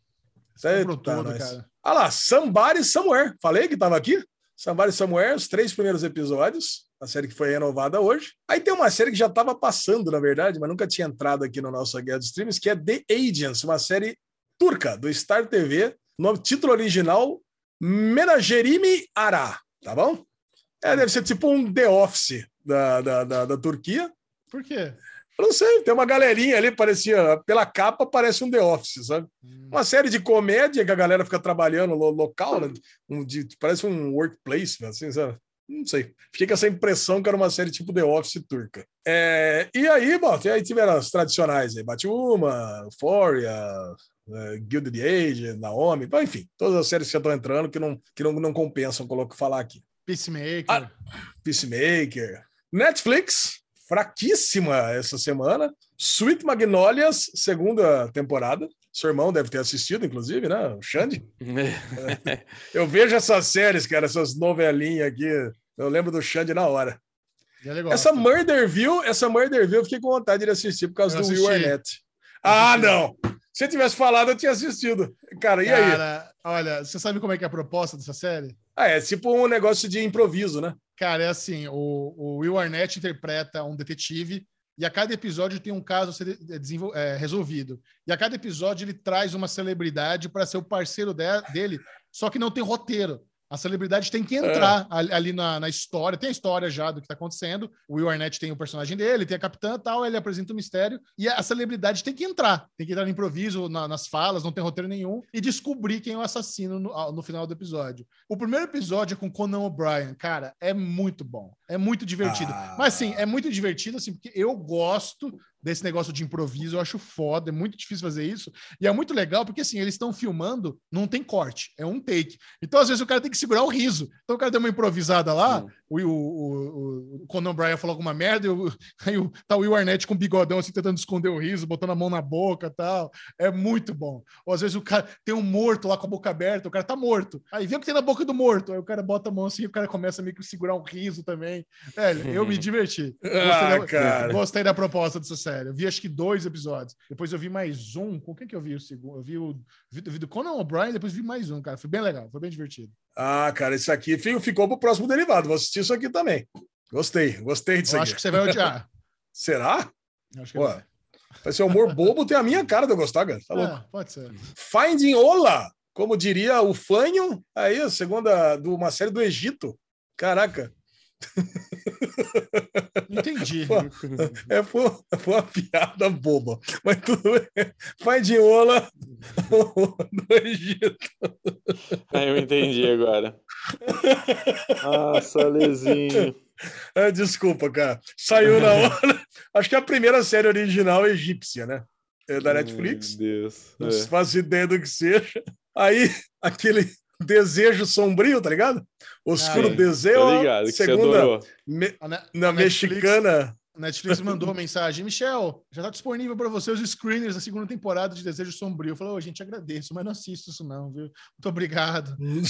Comprou Eita, tudo, nós. cara. Olha lá, Somebody Somewhere. Falei que tava aqui? Somebody Somewhere, os três primeiros episódios. A série que foi renovada hoje. Aí tem uma série que já estava passando, na verdade, mas nunca tinha entrado aqui no nosso Guia dos Streams, que é The Agents, uma série turca, do Star TV. Nome, título original, Menagerimi Ara. Tá bom? É, deve ser tipo um The Office da, da, da, da Turquia. Por quê? Eu não sei, tem uma galerinha ali, parecia, pela capa, parece um The Office, sabe? Hum. Uma série de comédia que a galera fica trabalhando no local, né? um, de, parece um workplace, assim, sabe? Não sei. Fiquei com essa impressão que era uma série tipo The Office turca. É, e aí, bom, tem- aí tiveram as tradicionais aí, Batwoman, Euphoria, é, Gilded Age, Naomi, enfim, todas as séries que já estão entrando que não, que não, não compensam coloco falar aqui. Peacemaker. Ah. Peacemaker. Netflix, fraquíssima essa semana. Sweet Magnolias, segunda temporada. Seu irmão deve ter assistido, inclusive, né? O Xande. <laughs> Eu vejo essas séries, cara, essas novelinhas aqui. Eu lembro do Xande na hora. É legal. Essa Murderville, essa Murderville, eu fiquei com vontade de assistir por causa Eu do Will assisti. Arnett. Ah, não! Se eu tivesse falado, eu tinha assistido. Cara, e aí? Cara, olha, você sabe como é que é a proposta dessa série? Ah, é tipo um negócio de improviso, né? Cara, é assim, o, o Will Arnett interpreta um detetive e a cada episódio tem um caso a ser é, resolvido. E a cada episódio ele traz uma celebridade para ser o parceiro de- dele, só que não tem roteiro. A celebridade tem que entrar ali, ali na, na história. Tem a história já do que está acontecendo. O Will Arnett tem o personagem dele, tem a capitã e tal, ele apresenta o mistério. E a celebridade tem que entrar. Tem que entrar no improviso, na- nas falas, não tem roteiro nenhum. E descobrir quem é o assassino no, no final do episódio. O primeiro episódio é com Conan O'Brien. Cara, é muito bom. É muito divertido. Ah. Mas, assim, é muito divertido, assim, porque eu gosto desse negócio de improviso, eu acho foda, é muito difícil fazer isso. E é muito legal, porque, assim, eles estão filmando, não tem corte, é um take. Então, às vezes, o cara tem que segurar o riso. Então, o cara deu uma improvisada lá. O, o, o, Conan O'Brien falou alguma merda, e o, <laughs> aí o, tá o Will Arnett com bigodão, assim, tentando esconder o riso, botando a mão na boca e tal. É muito bom. Ou, às vezes, o cara tem um morto lá com a boca aberta, o cara tá morto. Aí vê o que tem na boca do morto. Aí o cara bota a mão assim, o cara começa meio que segurar um riso também. Velho, eu me <laughs> diverti. Gostei, Ah, da, cara. gostei da proposta dessa série. Eu vi acho que dois episódios. Depois eu vi mais um. Com quem que eu vi o segundo? Eu vi o vi, vi do Conan O'Brien, depois vi mais um, cara. Foi bem legal, foi bem divertido. Ah, cara, isso aqui fi- ficou pro próximo derivado. Vou assistir isso aqui também. Gostei, gostei disso Eu aqui. acho que você vai odiar. <laughs> Será? Acho que Pô, vai ser humor bobo, tem a minha cara de eu gostar, cara. Tá louco. é, pode ser. Finding Ola, como diria o Fanho, aí a segunda de uma série do Egito. Caraca, Entendi. Pô. é, foi, foi uma piada boba, mas tudo bem. Finding Ola do Egito. Aí eu entendi agora. Nossa, Lezinho. Ah, desculpa, cara. Saiu na hora. Acho que é a primeira série original egípcia, né? É da Netflix. Meu Deus. Não É. faço ideia do que seja. Aí, aquele desejo sombrio, tá ligado? Oscuro Ah, é. desejo. Tô ligado, segunda me- na Netflix- mexicana. Netflix mandou uma mensagem: Michel, já está disponível para você os screeners da segunda temporada de Desejo Sombrio. Eu falei, ô, gente, agradeço, mas não assisto isso, não, viu? Muito obrigado. <laughs> Não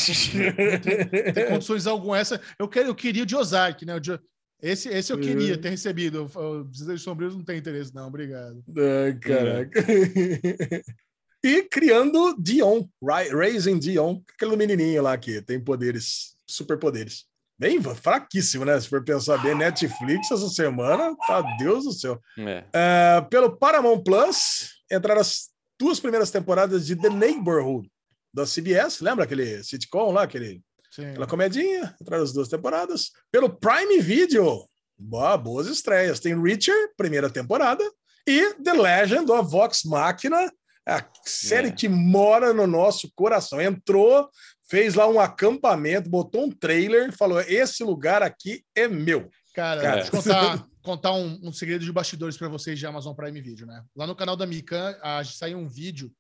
tem, tem condições alguma essa. Eu, quero, eu queria o de Ozark, né? O de- esse, esse eu queria ter recebido. O o Desejo Sombrio não tem interesse, não. Obrigado. Ai, caraca. <laughs> e criando Dion, Ra- Raising Dion, aquele menininho lá que tem poderes, superpoderes. Bem fraquíssimo, né? Se for pensar bem, Netflix essa semana, tá Deus do céu. É. É, pelo Paramount Plus, entraram as duas primeiras temporadas de The Neighborhood, da CBS. Lembra aquele sitcom lá, aquele Sim. Aquela comedinha, entraram as duas temporadas. Pelo Prime Video, boa, boas estreias. Tem Richard, primeira temporada, e The Legend of Vox Machina, a série É. que mora no nosso coração. Entrou, fez lá um acampamento, botou um trailer, falou: esse lugar aqui é meu. Cara, Cara. deixa eu contar, <laughs> contar um, um segredo de bastidores para vocês de Amazon Prime Video, né? Lá no canal da Mikan, a gente saiu um vídeo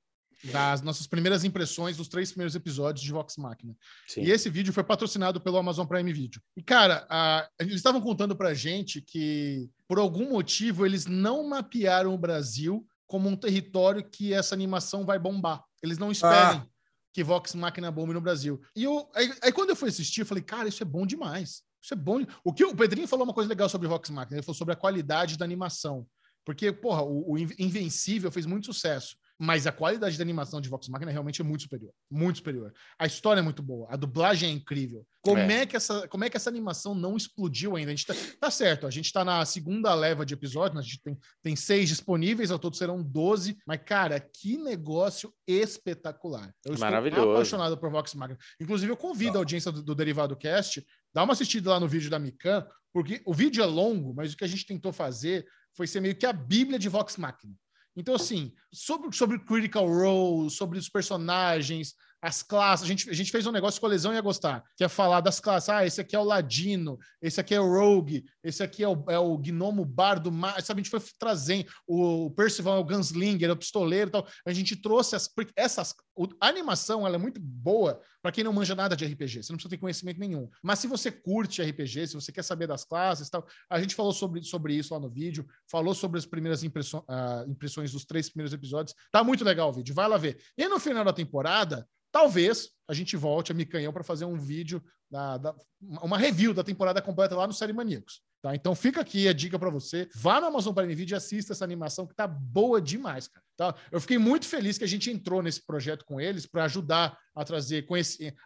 das nossas primeiras impressões dos três primeiros episódios de Vox Machina. Sim. E esse vídeo foi patrocinado pelo Amazon Prime Video. E, cara, a- eles estavam contando pra gente que, por algum motivo, eles não mapearam o Brasil como um território que essa animação vai bombar. Eles não esperem que Vox Machina bombe no Brasil. E eu, aí, aí quando eu fui assistir, eu falei, cara, isso é bom demais. Isso é bom. O que o Pedrinho falou uma coisa legal sobre Vox Machina, ele falou sobre a qualidade da animação. Porque, porra, o, o In- Invencível fez muito sucesso. Mas a qualidade da animação de Vox Machina realmente é muito superior. Muito superior. A história é muito boa. A dublagem é incrível. Como é, É. que, essa, como é que essa animação não explodiu ainda? A gente tá, tá certo, a gente tá na segunda leva de episódios, a gente tem, tem seis disponíveis, ao todo serão 12. Mas, cara, que negócio espetacular. Eu estou Maravilhoso. apaixonado por Vox Machina. Inclusive, eu convido a audiência do, do Derivado Cast, dá uma assistida lá no vídeo da Mikan, porque o vídeo é longo, mas o que a gente tentou fazer foi ser meio que a bíblia de Vox Machina. Então, assim, sobre, sobre Critical Role, sobre os personagens, as classes, a gente, a gente fez um negócio que o Lesão ia gostar, que é falar das classes. Ah, esse aqui é o Ladino, esse aqui é o Rogue, esse aqui é o, é o Gnomo Bardo, sabe? A gente foi trazendo. O Percival é o Gunslinger, é o Pistoleiro e tal. A gente trouxe as, essas. o- a animação ela é muito boa para quem não manja nada de RPG. Você não precisa ter conhecimento nenhum. Mas se você curte RPG, se você quer saber das classes e tal, a gente falou sobre, sobre isso lá no vídeo, falou sobre as primeiras impressões, impressões dos três primeiros episódios. Tá muito legal o vídeo, vai lá ver. E no final da temporada, talvez a gente volte a Micanhão para fazer um vídeo, da, da- uma review da temporada completa lá no Série Maníacos. Tá? Então fica aqui a dica para você. Vá no Amazon Prime Video e assista essa animação que tá boa demais, cara. Tá? Eu fiquei muito feliz que a gente entrou nesse projeto com eles para ajudar a trazer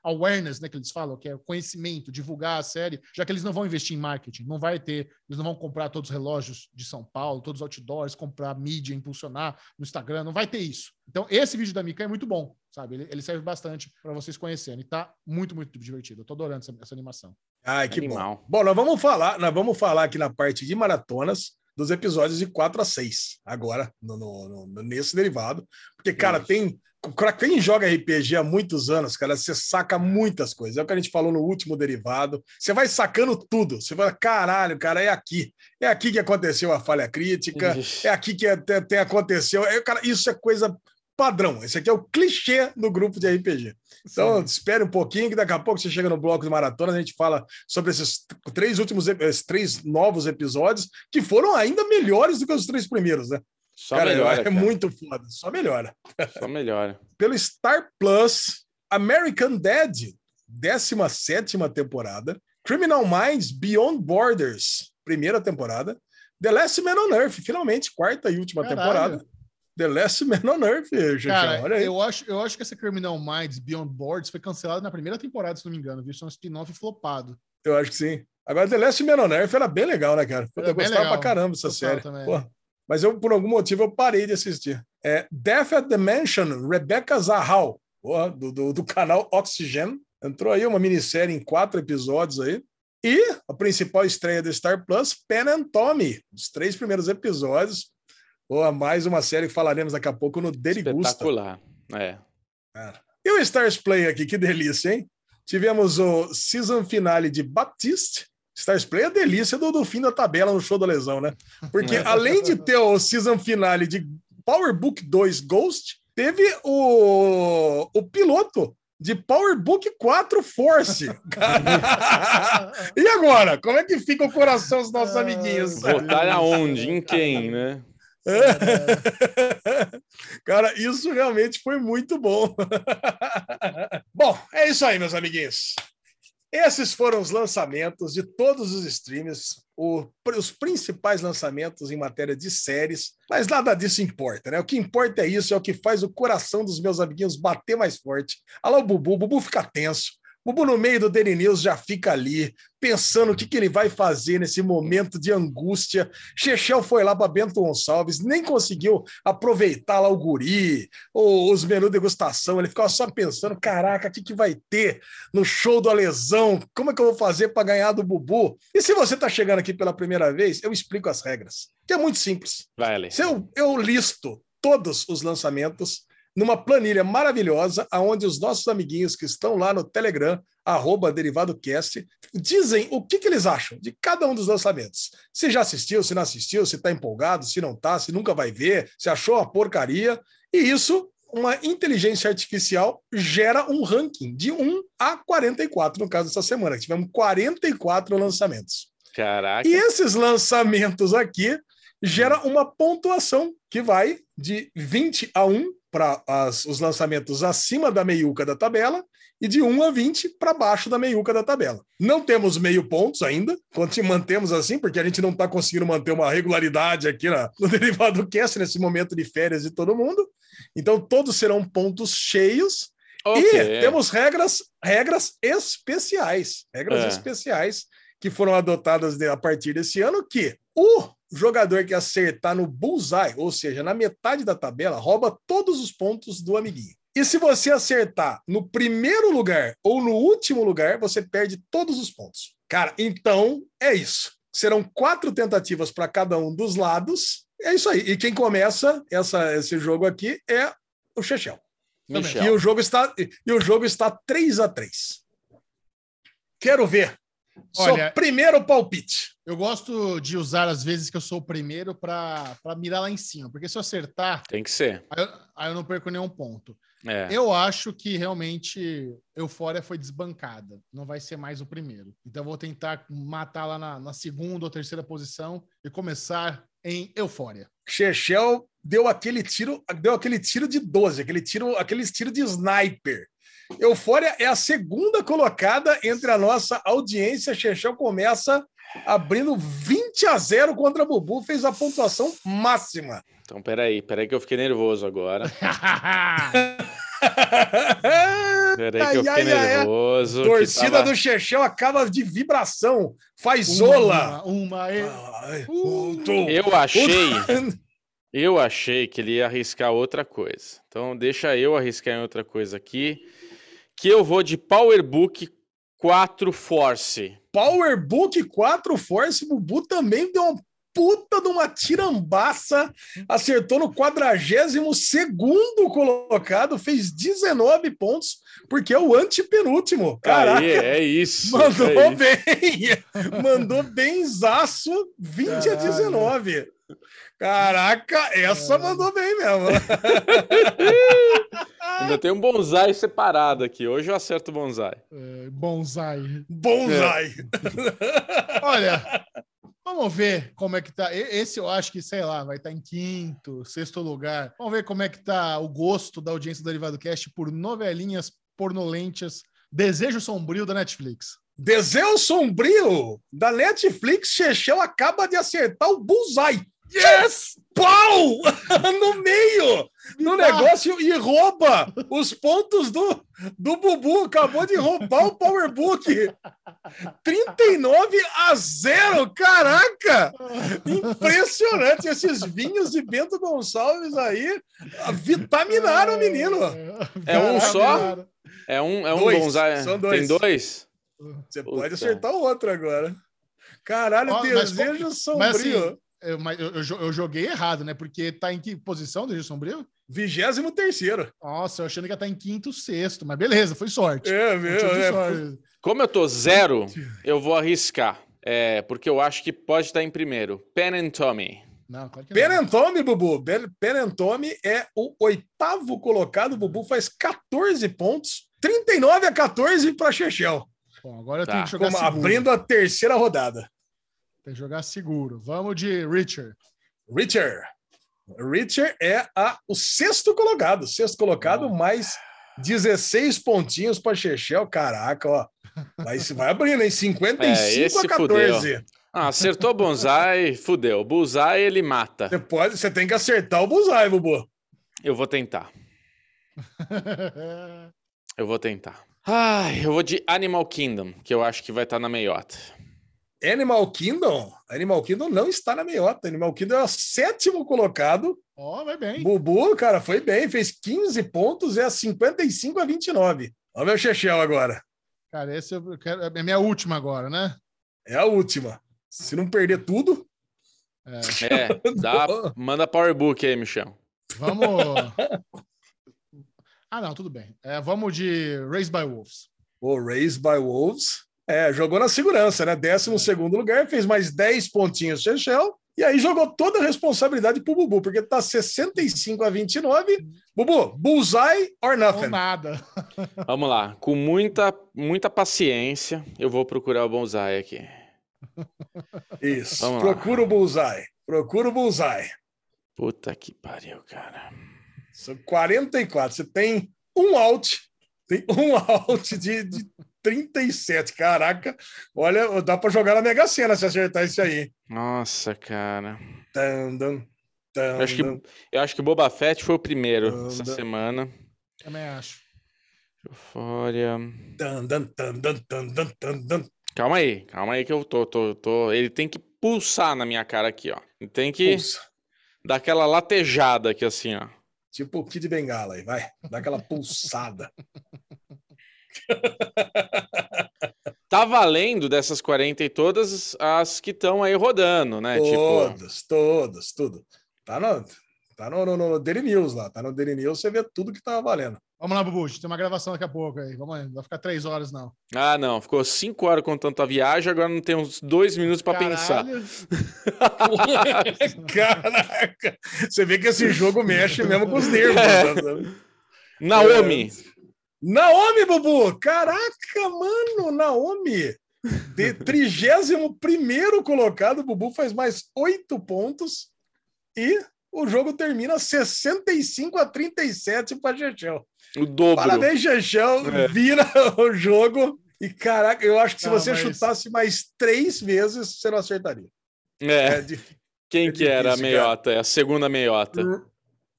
awareness, né, que eles falam, que é conhecimento, divulgar a série, já que eles não vão investir em marketing, não vai ter, eles não vão comprar todos os relógios de São Paulo, todos os outdoors, comprar mídia, impulsionar no Instagram, não vai ter isso. Então, esse vídeo da Mika é muito bom, sabe? Ele, ele serve bastante para vocês conhecerem. E tá muito, muito divertido. Eu tô adorando essa, essa animação. Ai, que Animal. bom. Bom, nós vamos falar, nós vamos falar aqui na parte de maratonas dos episódios de 4 a 6, agora, no, no- no- nesse derivado. Porque, cara, tem. Pra quem joga RPG há muitos anos, cara, você saca muitas coisas. É o que a gente falou no último derivado. Você vai sacando tudo. Você fala, caralho, cara, é aqui. É aqui que aconteceu a falha crítica. Ixi. É aqui que até, até aconteceu. É, cara, isso é coisa padrão. Esse aqui é o clichê do grupo de RPG. Então, espere um pouquinho, que daqui a pouco você chega no bloco de maratona, a gente fala sobre esses três últimos, esses três novos episódios, que foram ainda melhores do que os três primeiros, né? Só cara, melhora. é cara. muito foda, só melhora. Só melhora. Pelo Star Plus, American Dad, 17 temporada. Criminal Minds Beyond Borders, primeira temporada. The Last Man on Earth, finalmente, quarta e última Caralho. temporada. The Last Man on Earth, gente, Cara, olha aí. eu acho, eu acho que essa Criminal Minds Beyond Boards foi cancelada na primeira temporada, se não me engano, viu? Isso é um spin-off flopado. Eu acho que sim. Agora, The Last Man on Earth era bem legal, né, cara? Era eu gostava legal. pra caramba dessa série. Mas eu, por algum motivo, eu parei de assistir. É Death at the Mansion, Rebecca Zahal, porra, do, do, do canal Oxygen. Entrou aí uma minissérie em quatro episódios aí. E a principal estreia do Star Plus, Pen and Tommy. Os três primeiros episódios. Ou mais uma série que falaremos daqui a pouco no Derigusta. Espetacular. É. Cara. E o Stars Play aqui, que delícia, hein? Tivemos o season finale de Baptiste. Stars Play é a delícia do, do fim da tabela no show da lesão, né? Porque <laughs> além de ter o season finale de Power Book 2 Ghost, teve o, o piloto de PowerBook 4 Force. <laughs> e agora? Como é que fica o coração dos nossos amiguinhos? Votar aonde? Em quem, né? Cara, isso realmente foi muito bom. bom, é isso aí, meus amiguinhos. Esses foram os lançamentos de todos os streams, os principais lançamentos em matéria de séries, mas nada disso importa, né? O que importa é isso, é o que faz o coração dos meus amiguinhos bater mais forte. Alô, Bubu, o Bubu fica tenso. Bubu, no meio do Daily News, já fica ali, pensando o que, que ele vai fazer nesse momento de angústia. Chechel foi lá para Bento Gonçalves, nem conseguiu aproveitar lá o guri, ou os menus degustação. Ele ficava só pensando: caraca, o que, que vai ter no show do Alesão? Como é que eu vou fazer para ganhar do Bubu? E se você está chegando aqui pela primeira vez, eu explico as regras, que é muito simples. Vai, Ale. Se eu, eu listo todos os lançamentos numa planilha maravilhosa, aonde os nossos amiguinhos que estão lá no Telegram, arroba DerivadoCast, dizem o que, que eles acham de cada um dos lançamentos. Se já assistiu, se não assistiu, se está empolgado, se não está, se nunca vai ver, se achou uma porcaria. E isso, uma inteligência artificial gera um ranking de 1 a 44, no caso dessa semana, que tivemos 44 lançamentos. Caraca. E esses lançamentos aqui gera uma pontuação que vai de 20 a 1 para os lançamentos acima da meiuca da tabela e de 1 a 20 para baixo da meiuca da tabela. Não temos meio pontos ainda, mantemos assim, porque a gente não está conseguindo manter uma regularidade aqui na, no <laughs> Derivado Cast nesse momento de férias de todo mundo. Então, todos serão pontos cheios. Ok. E temos regras, regras especiais. Regras É. especiais que foram adotadas a partir desse ano, que o jogador que acertar no bullseye, ou seja, na metade da tabela, rouba todos os pontos do amiguinho. E se você acertar no primeiro lugar ou no último lugar, você perde todos os pontos. Cara, então é isso. Serão quatro tentativas para cada um dos lados. É isso aí. E quem começa essa, esse jogo aqui é o Chechel. E o jogo está e o jogo está 3 a 3. Quero ver. Olha- Seu primeiro palpite. Eu gosto de usar as vezes que eu sou o primeiro para mirar lá em cima, porque se eu acertar, Tem que ser. aí eu, aí eu não perco nenhum ponto. É. Eu acho que realmente Eufória foi desbancada. Não vai ser mais o primeiro. Então eu vou tentar matar lá na, na segunda ou terceira posição e começar em Eufória. Chechel deu aquele tiro, deu aquele tiro de 12, aquele tiro, aquele tiro de sniper. Eufória é a segunda colocada entre a nossa audiência. Chechel começa abrindo 20 a 0 contra Bubu, fez a pontuação máxima. Então, peraí, peraí que eu fiquei nervoso agora. <laughs> Peraí que eu Ai, fiquei ai, ai, ai. nervoso. que Torcida tava- do Chechel acaba de vibração. Faz ola. Uma, uma Ai, Uh. Eu achei, <laughs> eu achei que ele ia arriscar outra coisa. Então, deixa eu arriscar em outra coisa aqui. Que eu vou de PowerBook 4 Force. PowerBook 4 Force, Bubu também deu uma puta de uma tirambaça, acertou no 42 colocado, fez 19 pontos, porque é o antepenúltimo. Caraca, Aí, é isso. mandou é isso. bem, <laughs> mandou benzaço, 20 a Caralho. 19. Caraca, essa mandou bem mesmo. <laughs> Ainda tem um bonsai separado aqui. Hoje eu acerto o bonsai. é, bonsai. Bonsai. <laughs> Olha, vamos ver como é que tá. Esse eu acho que, sei lá, vai estar em quinto, sexto lugar. Vamos ver como é que tá o gosto da audiência do Derivado Cast por novelinhas pornolentes. Desejo Sombrio da Netflix. Desenho Sombrio da Netflix, Chechel acaba de acertar o bullseye. Yes! Pau! <laughs> no meio! No negócio e rouba os pontos do, do Bubu. Acabou de roubar o Powerbook. 39 a 0. Caraca! Impressionante. Esses vinhos de Bento Gonçalves aí vitaminaram o menino. É um só? É um, é um Dois, bonsai. são dois. Tem dois? Você Puta. pode acertar o outro agora. Caralho, Ó, mas desejo Mas sombrio. assim, eu, mas eu, eu jo- eu joguei errado, né? Porque tá em que posição, Desejo Sombrio? Vigésimo terceiro. Nossa, eu achando que ia estar em quinto, sexto. Mas beleza, foi sorte. É, meu. É, sorte. Como eu tô zero, <laughs> eu vou arriscar. É, porque eu acho que pode estar em primeiro. Pen and Tommy. Não, claro que Pen não. and Tommy, Bubu. Pen and Tommy é o oitavo colocado. O Bubu faz 14 pontos. 39 a 14 para Chechel. Bom, agora eu Tá. tenho que jogar Como abrindo a terceira rodada. Tem que jogar seguro. Vamos de Richard. Richard. Richard é a, o sexto colocado. Sexto colocado, mais 16 pontinhos para Chechel. Caraca, ó. Vai, se vai abrindo, hein? 55 É, a 14. Ah, acertou o bonsai, fudeu. Bullseye ele mata. Você, pode, você tem que acertar o bullseye, Bubu. Eu vou tentar. <laughs> Eu vou tentar. Ai, eu vou de Animal Kingdom, que eu acho que vai estar na meiota. Animal Kingdom. Animal Kingdom não está na meiota. Animal Kingdom é o sétimo colocado. Ó, vai bem. Bubu, cara, foi bem. Fez 15 pontos. É 55 a 29. Olha o meu Chechel agora. Cara, esse eu quero. É minha última agora, né? É a última. Se não perder tudo, É. <laughs> É, dá, <laughs> manda Powerbook aí, Michel. Vamos. <laughs> Ah, não, tudo bem. É, vamos de Race by Wolves. o Raised by Wolves. É, jogou na segurança, né? Décimo segundo lugar, fez mais 10 pontinhos Chechel. E aí jogou toda a responsabilidade pro Bubu, porque tá 65 a 29. Bubu, bullseye or Ou nothing? nada. <laughs> Vamos lá, com muita, muita paciência, eu vou procurar o bonsai aqui. Isso. Vamos lá. Procura o bullseye. Procura o bullseye. Puta que pariu, cara. São 44. Você tem um out. Tem um <laughs> out de, de 37. Caraca. Olha, dá para jogar na Mega Sena se acertar isso aí. Nossa, cara. Tandam, Eu acho que, eu acho que Boba Fett foi o primeiro essa semana. Também acho. Eufória. Tandam, tandam, tandam, tandam. Calma aí, calma aí que eu tô, tô, tô. Ele tem que pulsar na minha cara aqui, ó. Ele tem que Pulsa. dar aquela latejada aqui, assim, ó. Tipo o Kid Bengala aí, vai. Dá aquela pulsada. <laughs> <laughs> Tá valendo dessas 40 e todas as que estão aí rodando, né? Tipo, todas, todas, tudo. Tá no, tá no, no, no Daily News lá. Tá no Daily News, você vê tudo que tava valendo. Vamos lá, Bubu. Tem uma gravação daqui a pouco aí. Vamos aí. Não vai ficar três horas, não. ah, não, ficou 5 horas contando a viagem, agora não tem uns dois minutos pra pensar. <laughs> Caraca! Você vê que esse jogo mexe mesmo com os nervos. É. né? Naomi, Naomi, Bubu! Caraca, mano, Naomi! De <laughs> 31 colocado, o Bubu faz mais oito pontos e o jogo termina 65 a 37 para Chechel. o dobro. Parabéns, Chechel. É. Vira <laughs> o jogo. E caraca, eu acho que se Não, você mas- chutasse mais três vezes, você não acertaria. É, É difícil. quem é que era a meiota? É a segunda meiota.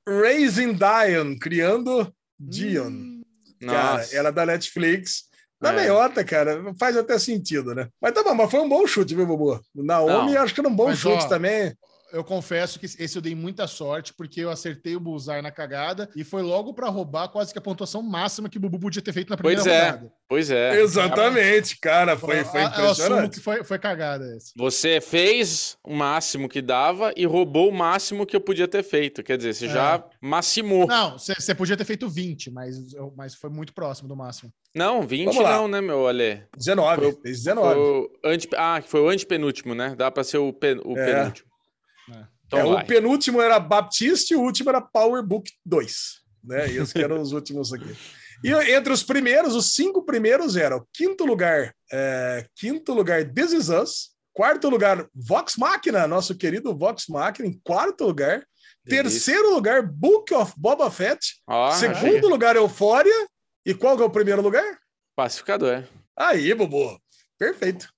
Raising Dion, criando Dion. Hum, Cara, era da Netflix. Na É. meiota, cara, faz até sentido, né? Mas tá bom, mas foi um bom chute, viu, Bubu? Naomi, Não. acho que era um bom Mas, chute ó, também. Eu confesso que esse eu dei muita sorte, porque eu acertei o bullseye na cagada e foi logo para roubar quase que a pontuação máxima que o Bubu podia ter feito na primeira Pois é. rodada. Pois é. Exatamente, cara, foi, foi Eu- Eu assumo impressionante. que foi, foi cagada esse. Você fez o máximo que dava e roubou o máximo que eu podia ter feito. Quer dizer, você É. já maximou. Não, você podia ter feito 20, mas, eu- mas foi muito próximo do máximo. Não, 20 Vamos lá. não, né, meu Ale? 19, Foi- fez Foi 19. o ante... Ah, que foi o antepenúltimo, né? Dá pra ser o, pen... o É. penúltimo. É. Então É, o penúltimo era Baptiste e o último era Powerbook 2. Né? Esses que eram os últimos aqui. E entre os primeiros, os cinco primeiros eram quinto lugar, é, quinto lugar This Is Us, quarto lugar Vox Machina, nosso querido Vox Machina, em quarto lugar, Delícia. terceiro lugar Book of Boba Fett, Ó, segundo achei. lugar Eufória, e qual é o primeiro lugar? Pacificador. Aí, Bobo, perfeito.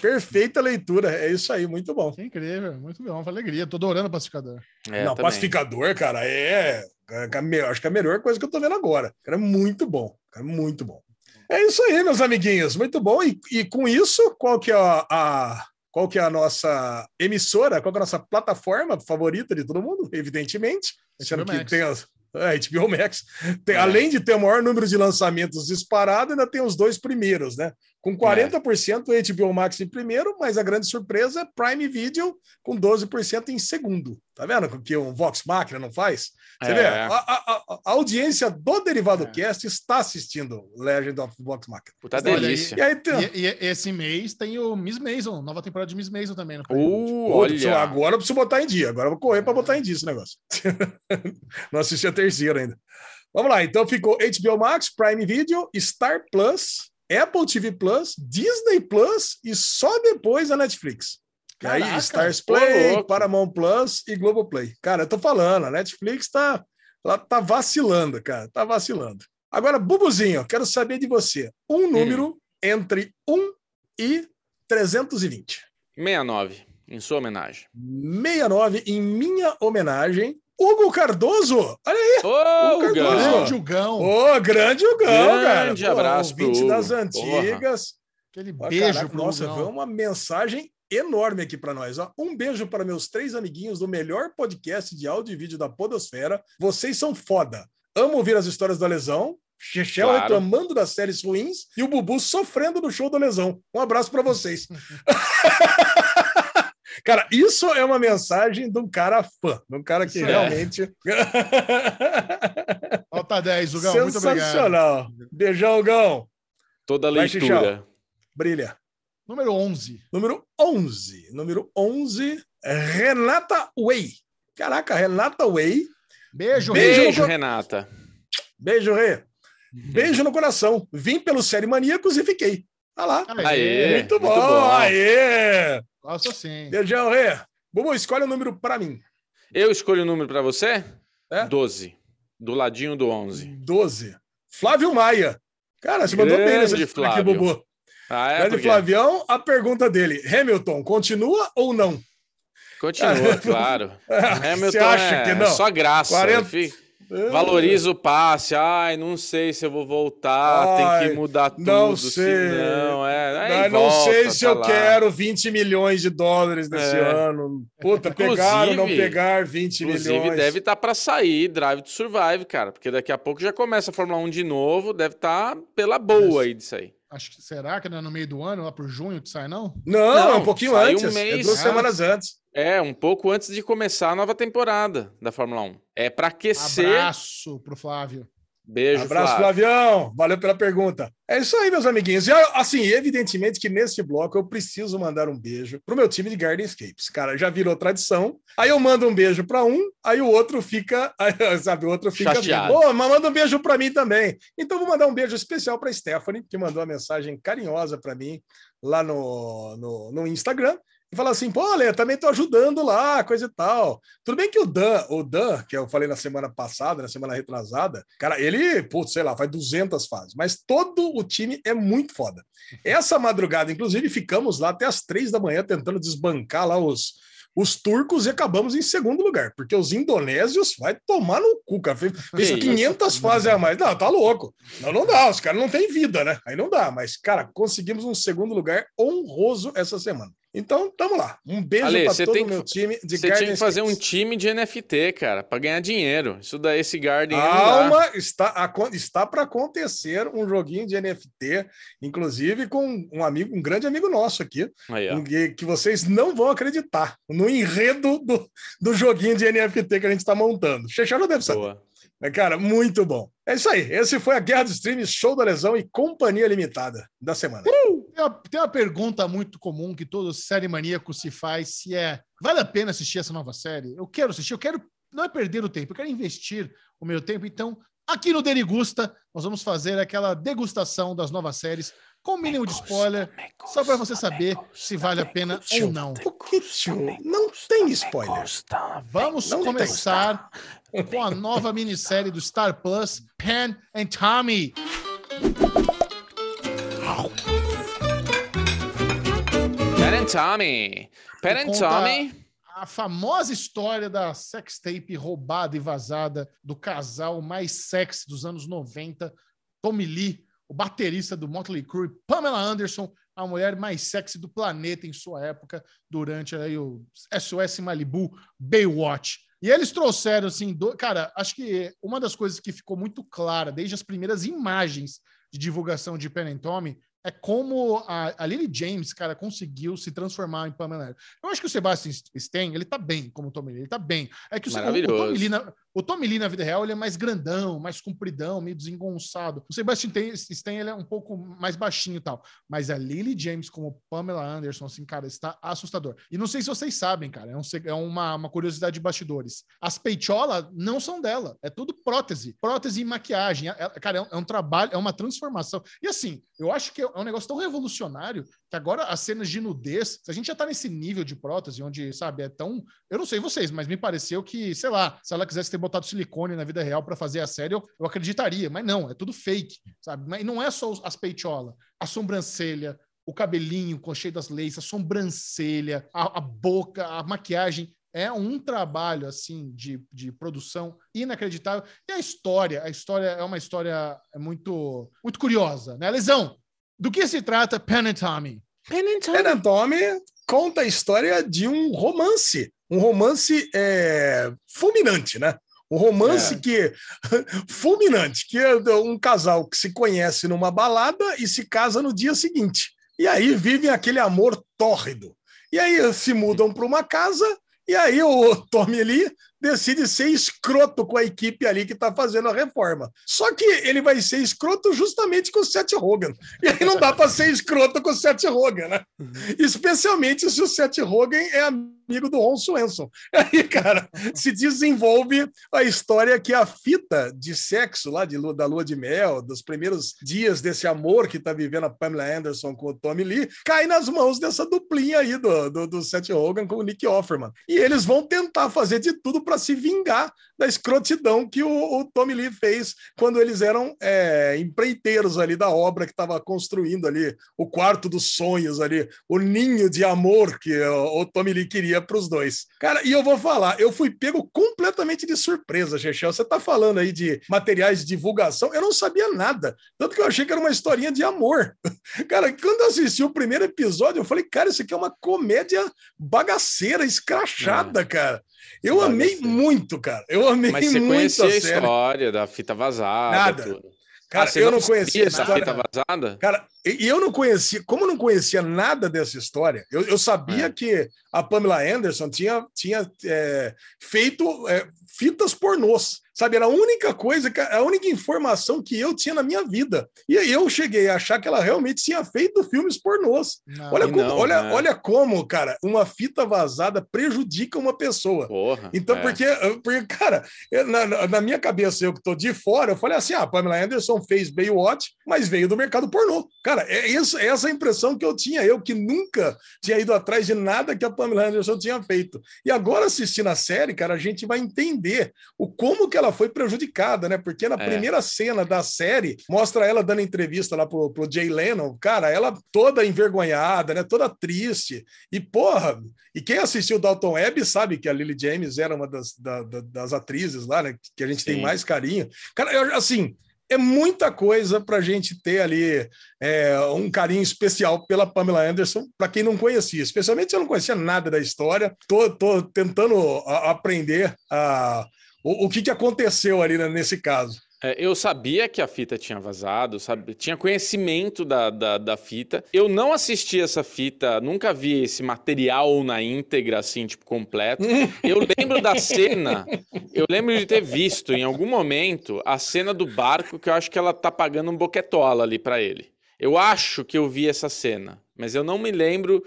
Perfeita leitura, é isso aí, muito bom. Que incrível, muito bom, foi alegria. Tô adorando o pacificador. É, não, também. pacificador, cara, é, é me- acho que é a melhor coisa que eu tô vendo agora. Cara, é muito bom, cara, muito bom. É isso aí, meus amiguinhos, muito bom. E, e com isso, qual que é a, a- qual que é a nossa emissora, qual que é a nossa plataforma favorita de todo mundo? Evidentemente, sendo que Max. tem as é, HBO Max. Tem- É. Além de ter o maior número de lançamentos disparado, ainda tem os dois primeiros, né? Com 40% HBO Max em primeiro, mas a grande surpresa é Prime Video com 12% em segundo. Tá vendo o que um Vox Machina não faz? Você É. vê, a, a- a- audiência do Derivado É. Cast está assistindo Legend of Vox Machina. Puta Olha delícia. E aí tem... E, e esse mês tem o Miss Maison, nova temporada de Miss Maison também. No Uh, Pô, preciso- olha. Agora eu preciso botar em dia. Agora eu vou correr para botar em dia esse negócio. <laughs> Não assisti a terceira ainda. Vamos lá. Então ficou HBO Max, Prime Video, Star Plus, Apple TV Plus, Disney Plus e só depois a Netflix. E aí, Caraca, Stars Play. Paramount Plus e Globoplay. Cara, eu tô falando, a Netflix tá, ela tá vacilando, cara. Tá vacilando. Agora, Bubuzinho, quero saber de você. Um número entre 1 e 320. 69, em sua homenagem. 69 em minha homenagem. Hugo Cardoso! Olha aí! Ô, Cardoso. Gão. Grande Hugão. Ô, grande Hugão, cara! Grande abraço ouvinte Hugo. das antigas. Aquele Ó, beijo caraca, Nossa, Hugão. veio uma mensagem enorme aqui para nós. Ó. Um beijo para meus três amiguinhos do melhor podcast de áudio e vídeo da Podosfera. Vocês são foda. Amo ouvir as histórias da lesão. Chechel Claro. reclamando das séries ruins e o Bubu sofrendo no show da lesão. Um abraço para vocês. <laughs> cara, isso é uma mensagem de um cara fã, de um cara que Isso é. realmente. <laughs> <laughs> Nota 10, Hugão. Muito obrigado. Sensacional. Beijão, Gão. Toda Vai, leitura. Brilha. Número 11. Número 11. Número 11, Renata Way. Caraca, Renata Way. Beijo, Beijo. Beijo, Renata. Beijo, Rê. Beijo no coração. Vim pelo Série Maníacos e fiquei. Tá lá. Aê. muito, bom. muito bom. Aê. Gosto sim. Beijão, Rê. Bubu, escolhe o número para mim. Eu escolho o número pra você? É? 12. Do ladinho do 11. 12. Flávio Maia. Cara, você mandou bem nessa Grande história aqui, Flávio. Bubu. Ah, é? Grande Por quê? Flavião, a pergunta dele. Hamilton, continua ou não? Continua, <laughs> claro. <laughs> Hamilton Você acha é que não? só graça. 40 Fi- Valoriza o passe. Ai, não sei se eu vou voltar. Ai, tem que mudar tudo. não sei. Senão, é. Ai, não volta, sei se tá eu lá. quero 20 milhões de dólares nesse É. ano. Puta, Inclusive- pegar ou não pegar 20 Inclusive, milhões. deve estar para sair Drive to Survive, cara. Porque daqui a pouco já começa a Fórmula 1 de novo. Deve estar pela boa aí disso aí. Acho que será que não é no meio do ano, lá pro junho que sai, não? Não, Não, é um pouquinho antes. um é mês duas antes. semanas antes. É, um pouco antes de começar a nova temporada da Fórmula 1. É para aquecer. Abraço pro Flávio. Beijo, Abraço, Flávio. Flavião. Valeu pela pergunta. É isso aí, meus amiguinhos. E, assim, evidentemente que nesse bloco eu preciso mandar um beijo pro meu time de Gardenscapes. Cara, já virou tradição. Aí eu mando um beijo para um, aí o outro fica, aí, <laughs> sabe, o outro fica, Chateado. Pô, mas manda um beijo para mim também. Então vou mandar um beijo especial para Stephanie, que mandou uma mensagem carinhosa para mim lá no, no, no Instagram. E falar assim, pô, Lê, também tô ajudando lá, coisa e tal. Tudo bem que o Dan, o Dan, que eu falei na semana passada, na semana retrasada, cara, ele, putz, sei lá, faz 200 fases, mas todo o time é muito foda. Essa madrugada, inclusive, ficamos lá até as três da manhã tentando desbancar lá os, os turcos e acabamos em segundo lugar, porque os indonésios vai tomar no cu, cara. Fez, Que 500 fases a mais. Não, tá louco. Não, não dá, os caras não têm vida, né? Aí não dá, mas, cara, conseguimos um segundo lugar honroso essa semana. Então, tamo lá. Um beijo Ale, para você todo o meu time de Você tinha que fazer um time de NFT, cara, para ganhar dinheiro. Isso daí, esse Garden. Calma, está, está para acontecer um joguinho de NFT, inclusive com um amigo, um grande amigo nosso aqui, Aí, um que, vocês não vão acreditar no enredo do, do joguinho de NFT que a gente está montando. Xexá não deve saber. Boa. Cara, muito bom. É isso aí. Esse foi a Guerra dos Streams, Show da Lesão e Companhia Limitada da semana. Tem uma, tem uma pergunta muito comum que todo série maníaco se faz, se é, vale a pena assistir essa nova série? Eu quero assistir, eu quero, não é perder o tempo, eu quero investir o meu tempo. Então, aqui no Derigusta, nós vamos fazer aquela degustação das novas séries com o mínimo de spoiler, só para você saber se vale a pena ou não. O que, tio? Não tem spoiler. Vamos Não começar com a nova minissérie do Star Plus, Pen and Tommy. Tommy. Pat and Tommy. a famosa história da sextape roubada e vazada do casal mais sexy dos anos 90, Tommy Lee, o baterista do Motley Crue, Pamela Anderson, a mulher mais sexy do planeta em sua época, durante aí o SOS Malibu Baywatch. E eles trouxeram, assim, do... cara, acho que uma das coisas que ficou muito clara desde as primeiras imagens de divulgação de Pen and Tommy é como a, a Lily James, cara, conseguiu se transformar em Pamela Anderson. Eu acho que o Sebastian Stan, ele tá bem como Tommy Lee, ele tá bem. É que o, o, o Tommy Lee, na, o Tommy Lee na vida real, ele é mais grandão, mais compridão, meio desengonçado. O Sebastian Stan, ele é um pouco mais baixinho e tal. Mas a Lily James como Pamela Anderson, assim, cara, está assustador. E não sei se vocês sabem, cara, é, um, é uma, uma curiosidade de bastidores. As peitolas não são dela, é tudo prótese. Prótese e maquiagem. É, cara, é um, é um trabalho, é uma transformação. E assim, eu acho que é um negócio tão revolucionário que agora as cenas de nudez, se a gente já tá nesse nível de prótese, onde, sabe, é tão. Eu não sei vocês, mas me pareceu que, sei lá, se ela quisesse ter botado silicone na vida real para fazer a série, eu, eu acreditaria, mas não, é tudo fake, sabe? Mas não é só as peitolas, a sobrancelha, o cabelinho com cheio das leis, a sobrancelha, a, a boca, a maquiagem é um trabalho assim de, de produção inacreditável. E a história, a história é uma história muito muito curiosa, né? Lesão, do que se trata Pen and Tommy? Pen and Tommy. Pen and Tommy conta a história de um romance, um romance é, fulminante, né? Um romance é. que <laughs> fulminante, que é um casal que se conhece numa balada e se casa no dia seguinte. E aí vivem aquele amor tórrido. E aí se mudam para uma casa e aí o <laughs> Tommy ali decide ser escroto com a equipe ali que está fazendo a reforma. Só que ele vai ser escroto justamente com o Seth Rogen. E aí não dá para ser escroto com o Seth Rogen, né? Uhum. Especialmente se o Seth Rogen é amigo do Ron Swenson. <laughs> Aí, cara, se desenvolve a história que a fita de sexo lá de, da lua de mel, dos primeiros dias desse amor que está vivendo a Pamela Anderson com o Tommy Lee, cai nas mãos dessa duplinha aí do, do, do Seth Rogen com o Nick Offerman. E eles vão tentar fazer de tudo para se vingar da escrotidão que o, o Tommy Lee fez quando eles eram é, empreiteiros ali da obra que estava construindo ali o quarto dos sonhos ali, o ninho de amor que o, o Tommy Lee queria para os dois. Cara, e eu vou falar, eu fui pego completamente de surpresa, Chechel. Você está falando aí de materiais de divulgação, eu não sabia nada. Tanto que eu achei que era uma historinha de amor. <laughs> Cara, quando eu assisti o primeiro episódio, eu falei, cara, isso aqui é uma comédia bagaceira, escrachada, é. cara. Eu amei muito, cara. Eu amei Mas você muito conhecia a, a história da fita vazada. Nada. Tudo. Cara, ah, eu não, não conhecia essa fita vazada. Cara, e eu não conhecia, como eu não conhecia nada dessa história, eu, eu sabia é. que a Pamela Anderson tinha, tinha é, feito é, fitas pornôs. Sabe, era a única coisa, a única informação que eu tinha na minha vida. E aí eu cheguei a achar que ela realmente tinha feito filmes pornôs. Não, olha, como, não, olha, né? olha como, cara, uma fita vazada prejudica uma pessoa. Porra, então, é. porque, porque, cara, na, na, minha cabeça, eu que tô de fora, eu falei assim: ah, a Pamela Anderson fez Baywatch, mas veio do mercado pornô. Cara, é, isso, é essa a impressão que eu tinha, eu que nunca tinha ido atrás de nada que a Pamela Anderson tinha feito. E agora, assistindo a série, cara, a gente vai entender o como que ela foi prejudicada, né? Porque na é. primeira cena da série mostra ela dando entrevista lá pro, pro Jay Leno, cara, ela toda envergonhada, né? Toda triste. E porra, e quem assistiu Dalton Webb sabe que a Lily James era uma das, da, das atrizes lá, né? Que a gente Sim. tem mais carinho. Cara, assim, é muita coisa para a gente ter ali é, um carinho especial pela Pamela Anderson, para quem não conhecia, especialmente se eu não conhecia nada da história, tô, tô tentando aprender a o, o que, que aconteceu ali né, nesse caso? É, eu sabia que a fita tinha vazado, sabe? tinha conhecimento da, da, da, fita. Eu não assisti essa fita, nunca vi esse material na íntegra, assim, tipo, completo. <laughs> Eu lembro da cena, eu lembro de ter visto em algum momento a cena do barco, que eu acho que ela tá pagando um boquetola ali para ele. Eu acho que eu vi essa cena, mas eu não me lembro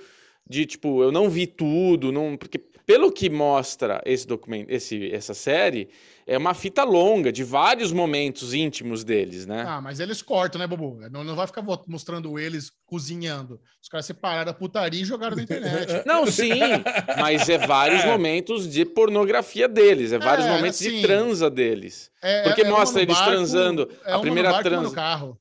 de, tipo, eu não vi tudo, não, porque pelo que mostra esse documento, esse, essa série, é uma fita longa de vários momentos íntimos deles, né? Ah, mas eles cortam, né, Bobo? Não, não vai ficar mostrando eles cozinhando. Os caras separaram a putaria e jogaram na <laughs> internet. Não, sim, mas é vários <laughs> é. momentos de pornografia deles, é vários é, momentos assim, de transa deles. É, Porque é mostra eles barco, transando. É a primeira transa. no carro.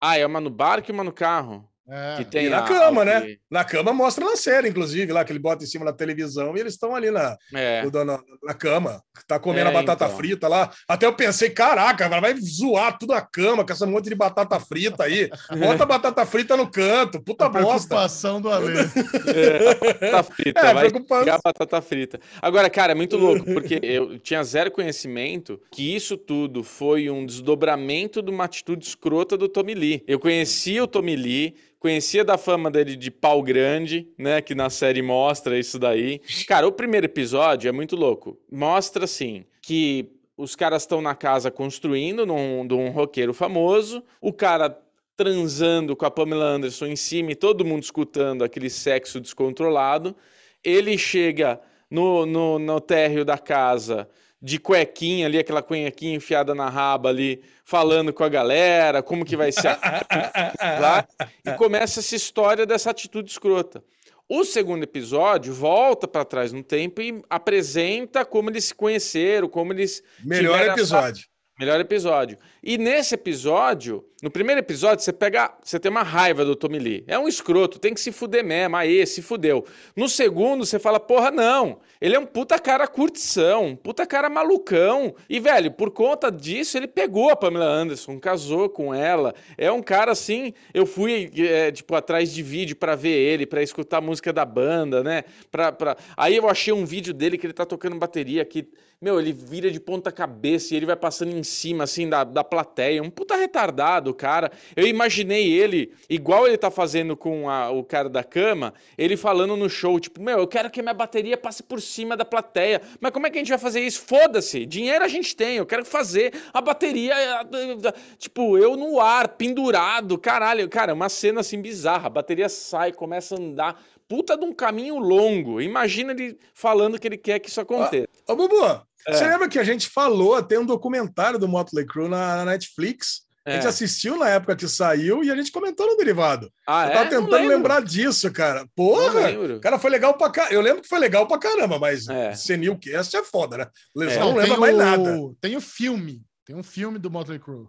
Ah, é uma no barco e uma no carro. É. Que tem E na a- cama, né? que- Na cama mostra na série, inclusive, lá que ele bota em cima da televisão e eles estão ali na, É. na, na cama, tá comendo É, a batata então. frita lá. Até eu pensei, caraca, vai zoar tudo a cama com essa monte de batata frita aí. Bota a batata frita no canto, puta A bosta. preocupação do Ale. <laughs> É, batata frita, É, vai preocupante. pegar batata frita. Agora, cara, é muito louco, porque eu tinha zero conhecimento que isso tudo foi um desdobramento de uma atitude escrota do Tommy Lee. Eu conhecia o Tommy Lee, conhecia da fama dele de pau grande, né, que na série mostra isso daí. Cara, o primeiro episódio é muito louco. Mostra, assim, que os caras estão na casa construindo, num, de um roqueiro famoso, o cara transando com a Pamela Anderson em cima e todo mundo escutando aquele sexo descontrolado. Ele chega no, no, no térreo da casa de cuequinha ali, aquela cuequinha enfiada na raba ali, falando com a galera, como que vai ser <laughs> lá, e começa essa história dessa atitude escrota. O segundo episódio volta para trás no tempo e apresenta como eles se conheceram, como eles Melhor episódio. Melhor episódio. E nesse episódio, no primeiro episódio, você pega. Você tem uma raiva do Tommy Lee. É um escroto, tem que se fuder mesmo. Aí, se fudeu. No segundo, você fala, porra, não. Ele é um puta cara curtição, um puta cara malucão. E, velho, por conta disso, ele pegou a Pamela Anderson, casou com ela. É um cara assim. Eu fui, é, tipo, atrás de vídeo pra ver ele, pra escutar a música da banda, né? Pra, pra... Aí eu achei um vídeo dele que ele tá tocando bateria aqui. Meu, ele vira de ponta cabeça e ele vai passando em cima, assim, da, da plateia. Um puta retardado, cara. Eu imaginei ele, igual ele tá fazendo com a- o cara da cama, ele falando no show, tipo, meu, eu quero que a minha bateria passe por cima da plateia. Mas como é que a gente vai fazer isso? Foda-se, dinheiro a gente tem, eu quero fazer a bateria, eh, tipo, eu no ar, pendurado, caralho. Cara, uma cena, assim, bizarra. A bateria sai, começa a andar. Puta de um caminho longo. Imagina ele falando que ele quer que isso aconteça. Ô, Bubu, É. você lembra que a gente falou até um documentário do Motley Crue na, na Netflix? A gente É. assistiu na época que saiu e a gente comentou no derivado. Ah, eu é? tava Não tentando lembrar disso, cara. Porra! cara foi legal pra caramba. Eu lembro que foi legal pra caramba, mas É. Senilcast é foda, né? É. não, Não, lembra mais nada. Tem o filme. Tem um filme do Motley Crue.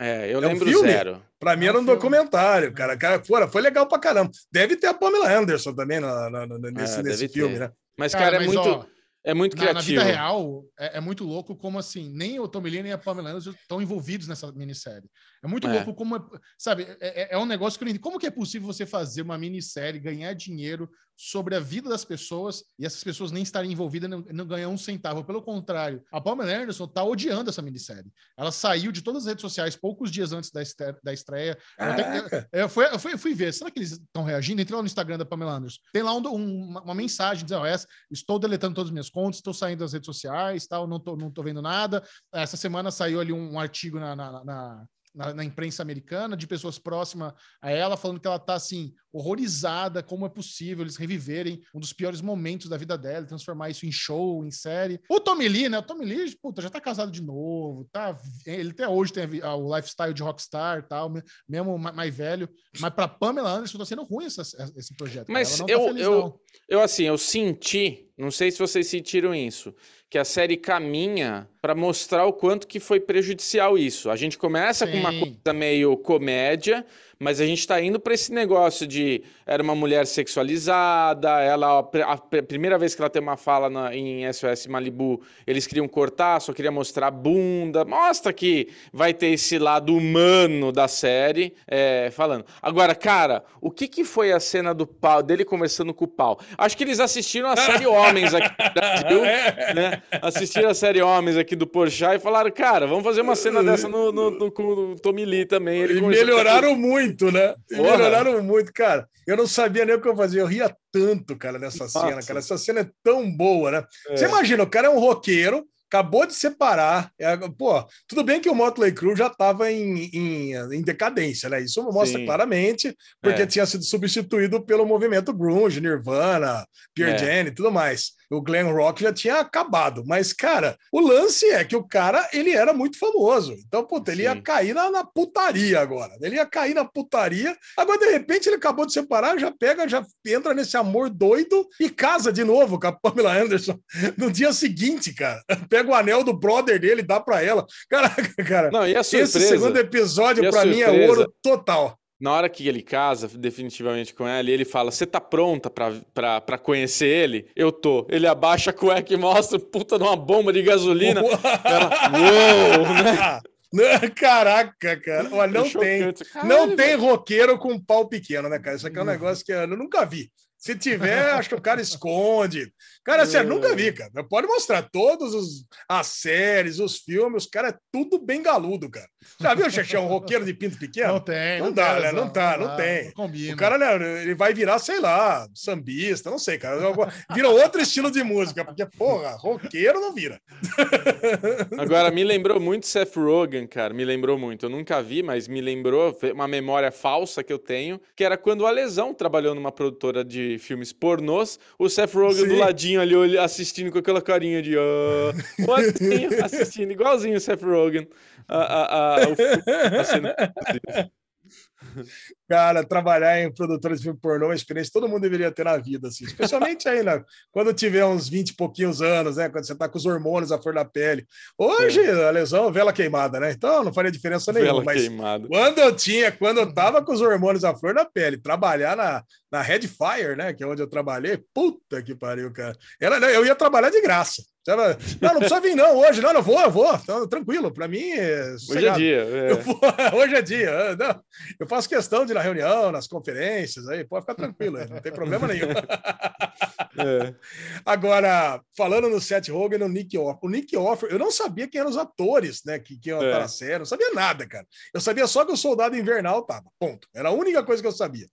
É, eu É um lembro filme? zero. Pra mim É um era um filme. documentário, cara. cara fora, foi legal pra caramba. Deve ter a Pamela Anderson também na- na- na- nesse, É, nesse filme, ter. né? Mas, cara, é mas, muito, ó, é muito na, na criativo. vida real, é, é muito louco como assim, nem o Tommy Lee nem a Pamela Anderson estão envolvidos nessa minissérie. É muito É. louco como, é, sabe, é, é- é um negócio que eu não entendo. Como que é possível você fazer uma minissérie, ganhar dinheiro sobre a vida das pessoas e essas pessoas nem estarem envolvidas e não, não ganhar um centavo? Pelo contrário, a Pamela Anderson tá odiando essa minissérie. Ela saiu de todas as redes sociais poucos dias antes da, este- da estreia. Eu até- Caraca. eu fui, eu fui, eu fui ver, será que eles estão reagindo? Entrei lá no Instagram da Pamela Anderson. Tem lá um- um- uma, uma mensagem dizendo: ó, essa, estou deletando todas as minhas contas, estou saindo das redes sociais, tal, não tô, não tô vendo nada. Essa semana saiu ali um, artigo na, na, na- na- na imprensa americana de pessoas próximas a ela falando que ela tá assim horrorizada como é possível eles reviverem um dos piores momentos da vida dela, transformar isso em show, em série. O Tommy Lee, né? O Tommy Lee, puta, já tá casado de novo, tá? Ele até hoje tem a vi- a- o lifestyle de rockstar, e tal, me- mesmo ma- mais velho. Mas para Pamela Anderson tá sendo ruim essa- esse projeto. Mas tá eu- feliz, eu- não. Eu, assim, eu senti, não sei se vocês sentiram isso, que a série caminha para mostrar o quanto que foi prejudicial isso. A gente começa com uma Sim. coisa meio comédia, mas a gente tá indo para esse negócio de era uma mulher sexualizada, ela a, primeira vez que ela tem uma fala na- em SOS Malibu, eles queriam cortar, só queria mostrar a bunda. Mostra que vai ter esse lado humano da série é, falando. Agora, cara, o que que foi a cena do pau dele conversando com o pau? Acho que eles assistiram a série <laughs> Homens aqui no Brasil, né? Assistiram a série Homens aqui do Porchat e falaram, cara, vamos fazer uma cena dessa no, no- no- com o Tommy Lee também. Ele E melhoraram muito, né? E Porra. melhoraram muito, cara. Eu não sabia nem o que eu fazia. Eu ria tanto, cara, nessa Nossa. cena, cara. Essa cena é tão boa, né? É. Você imagina, o cara é um roqueiro, acabou de separar. é, pô, tudo bem que o Motley Crue já estava em, em, em decadência, né? Isso mostra Sim. claramente, porque É. tinha sido substituído pelo movimento grunge, Nirvana, Pearl É. Jam e tudo mais. O glam rock já tinha acabado. Mas, cara, o lance é que o cara, ele era muito famoso. Então, puta, ele ia Sim. cair na, na putaria agora. Ele ia cair na putaria. Agora, de repente, ele acabou de separar, já pega, já entra nesse amor doido e casa de novo com a Pamela Anderson <laughs> no dia seguinte, cara. <laughs> Pega o anel do brother dele, dá pra ela. Caraca, cara. Não, e a esse surpresa? segundo episódio, pra mim, é ouro total. Na hora que ele casa definitivamente com ela, e ele fala: Você tá pronta pra, pra, pra conhecer ele? Eu tô. Ele abaixa a cueca e mostra puta de uma bomba de gasolina. ela, uou, <laughs> né? Caraca, cara. Olha, não É tem. chocante. Não Caralho, tem velho. roqueiro com pau pequeno, né, cara? Isso aqui é um negócio que eu nunca vi. Se tiver, acho que o cara esconde. Cara, sério, nunca vi, cara. Pode mostrar todas as séries, os filmes, os caras é tudo bem galudo, cara. Já viu, Xexé, um roqueiro de pinto pequeno? Não tem. Não dá, tem né? Não lesão, tá, não dá, tem. Não combina. O cara, né, ele vai virar, sei lá, sambista, não sei, cara. Vira outro estilo de música, porque, porra, roqueiro não vira. Agora, me lembrou muito Seth Rogen, cara. Me lembrou muito. Eu nunca vi, mas me lembrou uma memória falsa que eu tenho, que era quando o Alesão trabalhou numa produtora de filmes pornôs, o Seth Rogen do Sim. ladinho ali assistindo com aquela carinha de ah, assim, <laughs> assistindo, igualzinho o Seth Rogen. a- a- a- tá sendo produzido. Cara, trabalhar em produtora de filme pornô é uma experiência que todo mundo deveria ter na vida, assim. Especialmente aí, né? <laughs> Quando tiver uns 20 e pouquinhos anos, né? Quando você tá com os hormônios à flor da pele. Hoje, a lesão, vela queimada, né? Então não faria diferença nenhuma. Vela Mas queimada. quando eu tinha, quando eu tava com os hormônios à flor da pele, trabalhar na, na Red Fire, né? Que é onde eu trabalhei, puta que pariu, cara. Era, eu ia trabalhar de graça. Não, não precisa vir, não. Hoje, não, não vou, eu vou. Então, tranquilo. Para mim, é Hoje é dia. É. vou- <laughs> hoje é dia. ah, Não, eu faço questão de ir na reunião, nas conferências, aí pode ficar tranquilo, não tem problema nenhum. <laughs> É. Agora, falando no Seth Rogen e no Nick Offer, o Nick Offer, eu não sabia quem eram os atores, né, que, que iam É. estar na série, não sabia nada, cara. Eu sabia só que o Soldado Invernal tava, ponto. Era a única coisa que eu sabia.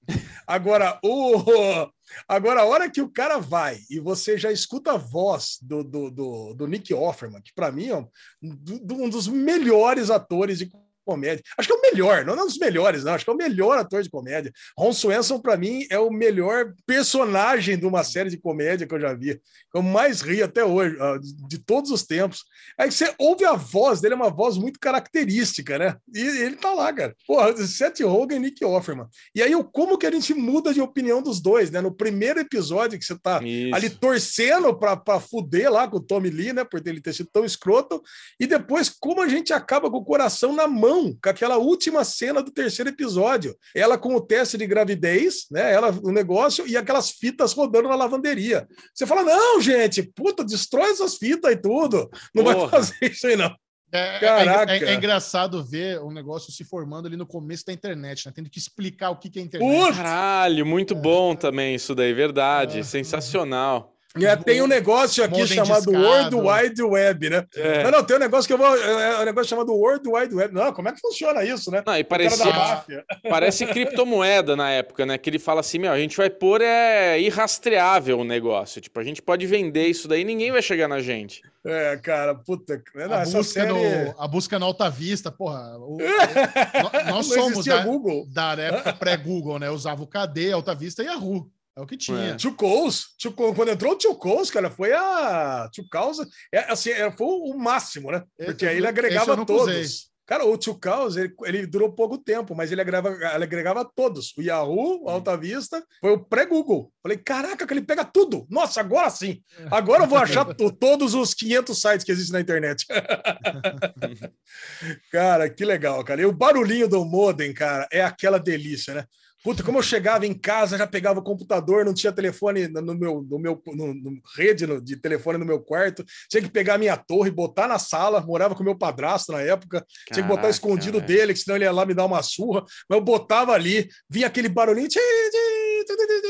Agora, o... Agora, a hora que o cara vai e você já escuta a voz do, do, do, do Nick Offerman, que para mim é um, do- um dos melhores atores de comédia. Acho que é o melhor, não é um dos melhores, não. Acho que é o melhor ator de comédia. Ron Swanson, para mim, é o melhor personagem de uma série de comédia que eu já vi. Eu mais ri até hoje, ah, de todos os tempos. Aí você ouve a voz dele, é uma voz muito característica, né? E ele tá lá, cara. Porra, Seth Rogen e Nick Offerman. E aí, como que a gente muda de opinião dos dois, né? No primeiro episódio que você tá Isso. ali torcendo pra, pra fuder lá com o Tommy Lee, né? Por ele ter sido tão escroto. E depois, como a gente acaba com o coração na mão, com aquela última cena do terceiro episódio. Ela com o teste de gravidez, né? Ela, o negócio, e aquelas fitas rodando na lavanderia. Você fala, não, gente, puta, destrói essas fitas e tudo. Não vai Porra. fazer isso aí, não. É, é- Caraca. é- é engraçado ver o negócio se formando ali no começo da internet, né? Tendo que explicar o que que é internet. Caralho, muito bom também isso daí, verdade. É. Sensacional. É, tem um negócio aqui chamado. World Wide Web, né? É. Não, não, tem um negócio que eu vou. É um negócio chamado World Wide Web. Não, como é que funciona isso, né? Não, e parecia, <laughs> parece criptomoeda na época, né? Que ele fala assim: meu, a gente vai pôr é irrastreável o negócio. Tipo, a gente pode vender isso daí e ninguém vai chegar na gente. É, cara, puta. Não, A essa busca, série... no, a busca no Alta Vista, porra. o- <laughs> o- nó- nós Não somos da, Google. da época pré-Google, né? Usava o KD, Alta Vista e Yahoo. É o que tinha. É. Coles, Tio Coles, quando entrou o Tio Coles, cara, foi a Tio Causa, é, assim, é, foi o máximo, né? Porque aí ele agregava nunca usei. todos. Cara, o Tio Caos, ele, ele durou pouco tempo, mas ele agregava, ele agregava todos. O Yahoo, o Alta Vista, foi o pré-Google. Falei, caraca, que ele pega tudo. Nossa, agora sim. Agora eu vou achar <laughs> to- todos os 500 sites que existem na internet. <laughs> cara, que legal, cara. E o barulhinho do modem, cara, é aquela delícia, né? Puta, como eu chegava em casa, já pegava o computador, não tinha telefone no meu, no meu no, no- rede no- de telefone no meu quarto, tinha que pegar a minha torre, botar na sala, morava com meu padrasto na época, tinha que botar Caraca, escondido dele, que senão ele ia lá me dar uma surra, mas eu botava ali, vinha aquele barulhinho. Tinha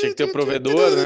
que ter o provedor, né?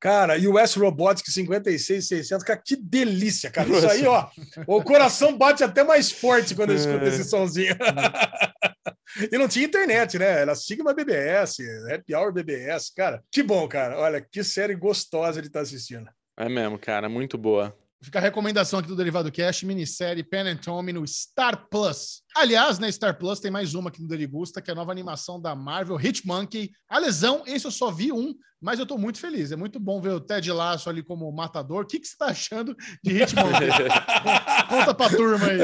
Cara, e o S Robotics 56600, cara, que delícia, cara. Isso aí, ó, o coração bate até mais forte quando eu escuto É. esse somzinho. <laughs> E não tinha internet, né? Era Sigma BBS, Happy Hour BBS. Cara, que bom, cara. Olha, que série gostosa de estar assistindo. É mesmo, cara, muito boa. Fica a recomendação aqui do Derivado Cash, minissérie Pen and Tommy no Star Plus. Aliás, na Star Plus tem mais uma aqui no Derigusta, que é a nova animação da Marvel, Hit Monkey. A lesão, esse eu só vi um, mas eu tô muito feliz. É muito bom ver o Ted Lasso ali como matador. O que, que você tá achando de Hit Monkey? <laughs> Conta pra turma aí.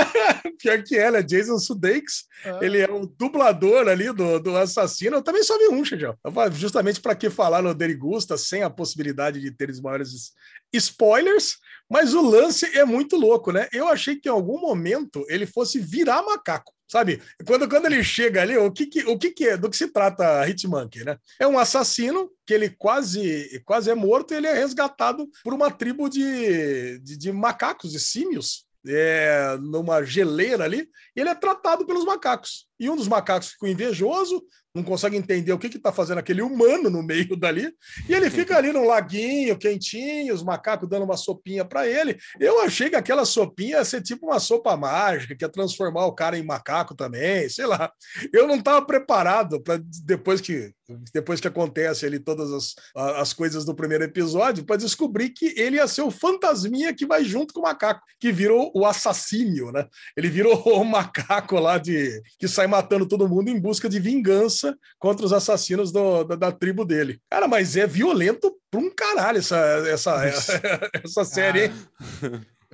<laughs> Pior que ela, é Jason Sudeikis. Ah. Ele é o dublador ali do, do assassino. Eu também só vi um, Xajão. Justamente para que falar no Derigusta sem a possibilidade de ter os maiores spoilers, mas o lance é muito louco, né? Eu achei que em algum momento ele fosse virar macaco. Sabe? Quando, quando ele chega ali, o que, que, o que, que é? Do que se trata Hitmonkey, né? É um assassino que ele quase, quase é morto e ele é resgatado por uma tribo de, de, de macacos, de símios, é, numa geleira ali, e ele é tratado pelos macacos. E um dos macacos ficou invejoso, não consegue entender o que está fazendo aquele humano no meio dali, e ele fica ali no laguinho, quentinho, os macacos dando uma sopinha para ele. Eu achei que aquela sopinha ia ser tipo uma sopa mágica, que ia transformar o cara em macaco também, sei lá. Eu não estava preparado para depois que depois que acontece ali todas as, as coisas do primeiro episódio, para descobrir que ele ia ser o fantasminha que vai junto com o macaco, que virou o assassínio, né? Ele virou <laughs> o macaco lá de que sai matando todo mundo em busca de vingança contra os assassinos do, da, da tribo dele. Cara, mas é violento pra um caralho essa, essa, <laughs> <laughs> essa série, hein?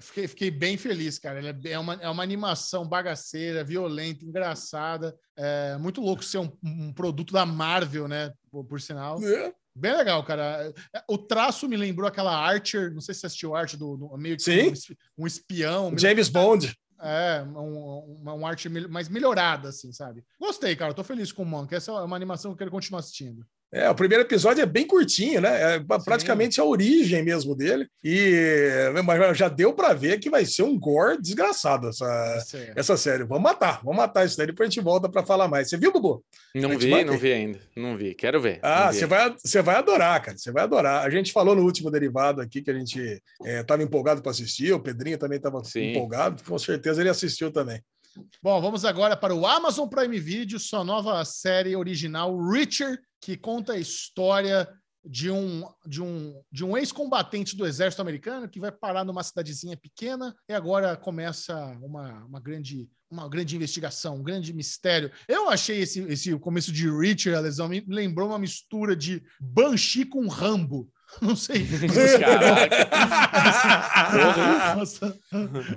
Fiquei, fiquei, bem feliz, cara. É uma, é uma animação bagaceira, violenta, engraçada. É muito louco ser um, um produto da Marvel, né? Por, por sinal. É. Bem legal, cara. O traço me lembrou aquela Archer, não sei se você assistiu Archer, do, do meio que Sim. Um, um espião. James Bond. É, um, uma, arte mais melhorada, assim, sabe? Gostei, cara. Tô feliz com o Monk. Essa é uma animação que eu quero continuar assistindo. É, o primeiro episódio é bem curtinho, né? É praticamente a origem mesmo dele. E mas já deu para ver que vai ser um gore desgraçado essa, essa série. Vamos matar, vamos matar isso daí, depois a gente volta para falar mais. Você viu, Bubu? Não vi, não vi ainda. Não vi, quero ver. Ah, você vai, você vai adorar, cara. Você vai adorar. A gente falou no último derivado aqui que a gente estava é, empolgado para assistir, o Pedrinho também estava empolgado, com certeza ele assistiu também. Bom, vamos agora para o Amazon Prime Video, sua nova série original, Richard, que conta a história de um, de um, de um ex-combatente do exército americano que vai parar numa cidadezinha pequena e agora começa uma, uma, grande, uma grande investigação, um grande mistério. Eu achei esse, esse começo de Richard, a lesão, me lembrou uma mistura de Banshee com Rambo. <laughs> Não sei. Caraca. <laughs> Nossa.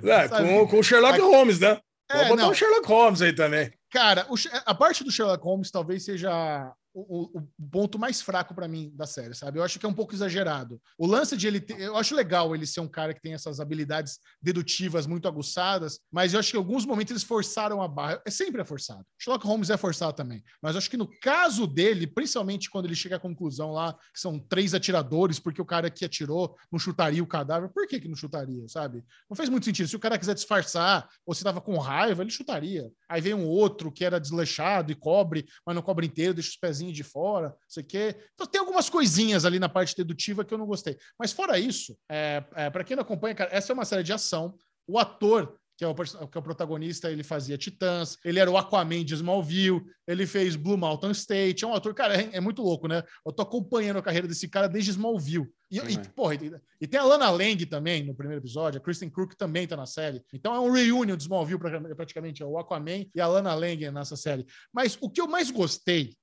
É, com, com o Sherlock Holmes, né? É, Vou botar não. o Sherlock Holmes aí também. Cara, o, a parte do Sherlock Holmes talvez seja o, o, ponto mais fraco para mim da série, sabe? Eu acho que é um pouco exagerado. O lance de ele ter, eu acho legal ele ser um cara que tem essas habilidades dedutivas muito aguçadas, mas eu acho que em alguns momentos eles forçaram a barra. É sempre é forçado. Sherlock Holmes é forçado também, mas eu acho que no caso dele, principalmente quando ele chega à conclusão lá que são três atiradores, porque o cara que atirou não chutaria o cadáver, por que que não chutaria, sabe? Não fez muito sentido. Se o cara quiser disfarçar ou se tava com raiva, ele chutaria. Aí vem um outro que era desleixado e cobre, mas não cobre inteiro, deixa os pezinhos de fora, não sei o quê. Então tem algumas coisinhas ali na parte dedutiva que eu não gostei. Mas fora isso, é, é, para quem não acompanha, cara, essa é uma série de ação. O ator que é, o, que é o protagonista, ele fazia Titãs, ele era o Aquaman de Smallville, ele fez Blue Mountain State, é um ator, cara, é, é muito louco, né? Eu tô acompanhando a carreira desse cara desde Smallville. E, e, porra, e, e, tem a Lana Lang também no primeiro episódio, a Kristen Crook também tá na série. Então é um reunion de Smallville praticamente, é o Aquaman e a Lana Lang nessa série. Mas o que eu mais gostei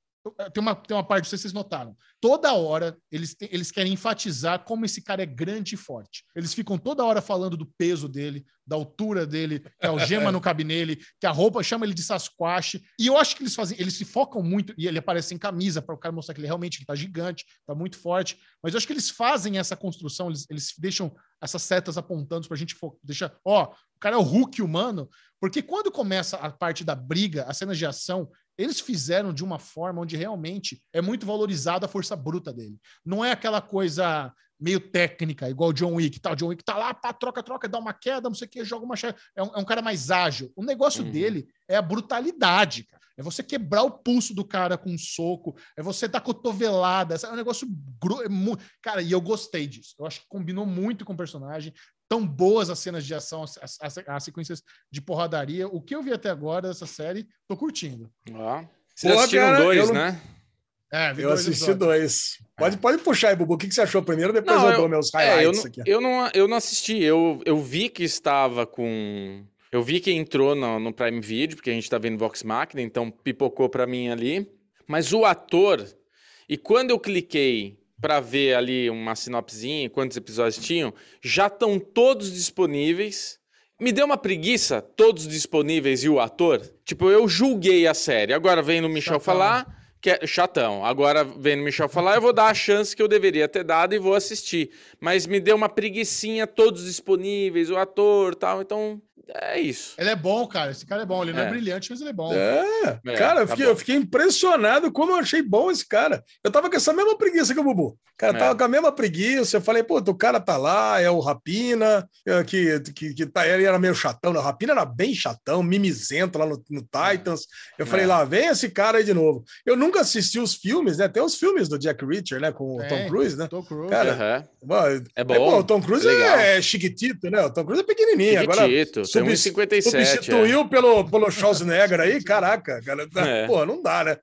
tem uma, tem uma parte, não sei se vocês notaram. Toda hora eles, eles querem enfatizar como esse cara é grande e forte. Eles ficam toda hora falando do peso dele, da altura dele, que a algema <laughs> não cabe nele, que a roupa chama ele de Sasquatch. E eu acho que eles fazem, eles se focam muito, e ele aparece em camisa para o cara mostrar que ele realmente está gigante, está muito forte. Mas eu acho que eles fazem essa construção, eles, eles deixam essas setas apontando para a gente deixa, ó, o cara é o Hulk humano, porque quando começa a parte da briga, as cenas de ação, eles fizeram de uma forma onde realmente é muito valorizada a força bruta dele. Não é aquela coisa meio técnica, igual o John Wick, tá? O John Wick tá lá, pá, troca, troca, dá uma queda, não sei o que, joga uma chave. É um, é um cara mais ágil. O negócio uhum. dele é a brutalidade, cara. É você quebrar o pulso do cara com um soco, é você dar cotovelada. É um negócio. Gru... É cara, e eu gostei disso. Eu acho que combinou muito com o personagem tão boas as cenas de ação, as, as, as, sequências de porradaria. O que eu vi até agora dessa série, tô curtindo. Ah, vocês assistiram cara, dois, não... né? É, eu dois assisti dois. Pode, é. pode puxar aí, Bubu. O que, que você achou primeiro? Depois não, eu, eu dou meus highlights é, eu não, aqui. Eu não, eu não assisti. Eu, eu vi que estava com. Eu vi que entrou no, no Prime Video, porque a gente tá vendo Vox Machina, então pipocou para mim ali. Mas o ator. E quando eu cliquei para ver ali uma sinopsezinha, quantos episódios tinham, já estão todos disponíveis. Me deu uma preguiça, todos disponíveis e o ator. Tipo, eu julguei a série. Agora vem no Michel falar que é chatão. Agora, vendo o Michel falar, eu vou dar a chance que eu deveria ter dado e vou assistir. Mas me deu uma preguiçinha, todos disponíveis, o ator tal, então é isso. Ele é bom, cara. Esse cara é bom. Ele não é, É. brilhante, mas ele é bom. É, É, cara, eu tá fiquei, bom. eu fiquei impressionado como eu achei bom esse cara. Eu tava com essa mesma preguiça que o Bubu. Cara, eu É. tava com a mesma preguiça. Eu falei, pô, o cara tá lá, é o Rapina, é, que, que, que tá, ele era meio chatão. né? O Rapina era bem chatão, mimizento lá no, no Titans. Eu falei, É. lá, vem esse cara aí de novo. Eu nunca assisti os filmes, né? Tem os filmes do Jack Reacher, né? Com o Tom. Cruise, né? Tom Cruise. Cara, Aham. Mano, É é bom. bom, o Tom Cruise é é, chiquitito, né? O Tom Cruise é pequenininho. Agora, Chiquitito, tem subs- 1,57. é. Substituiu pelo, pelo Schwarzenegger aí, <laughs> caraca, cara, É. pô, não dá, né?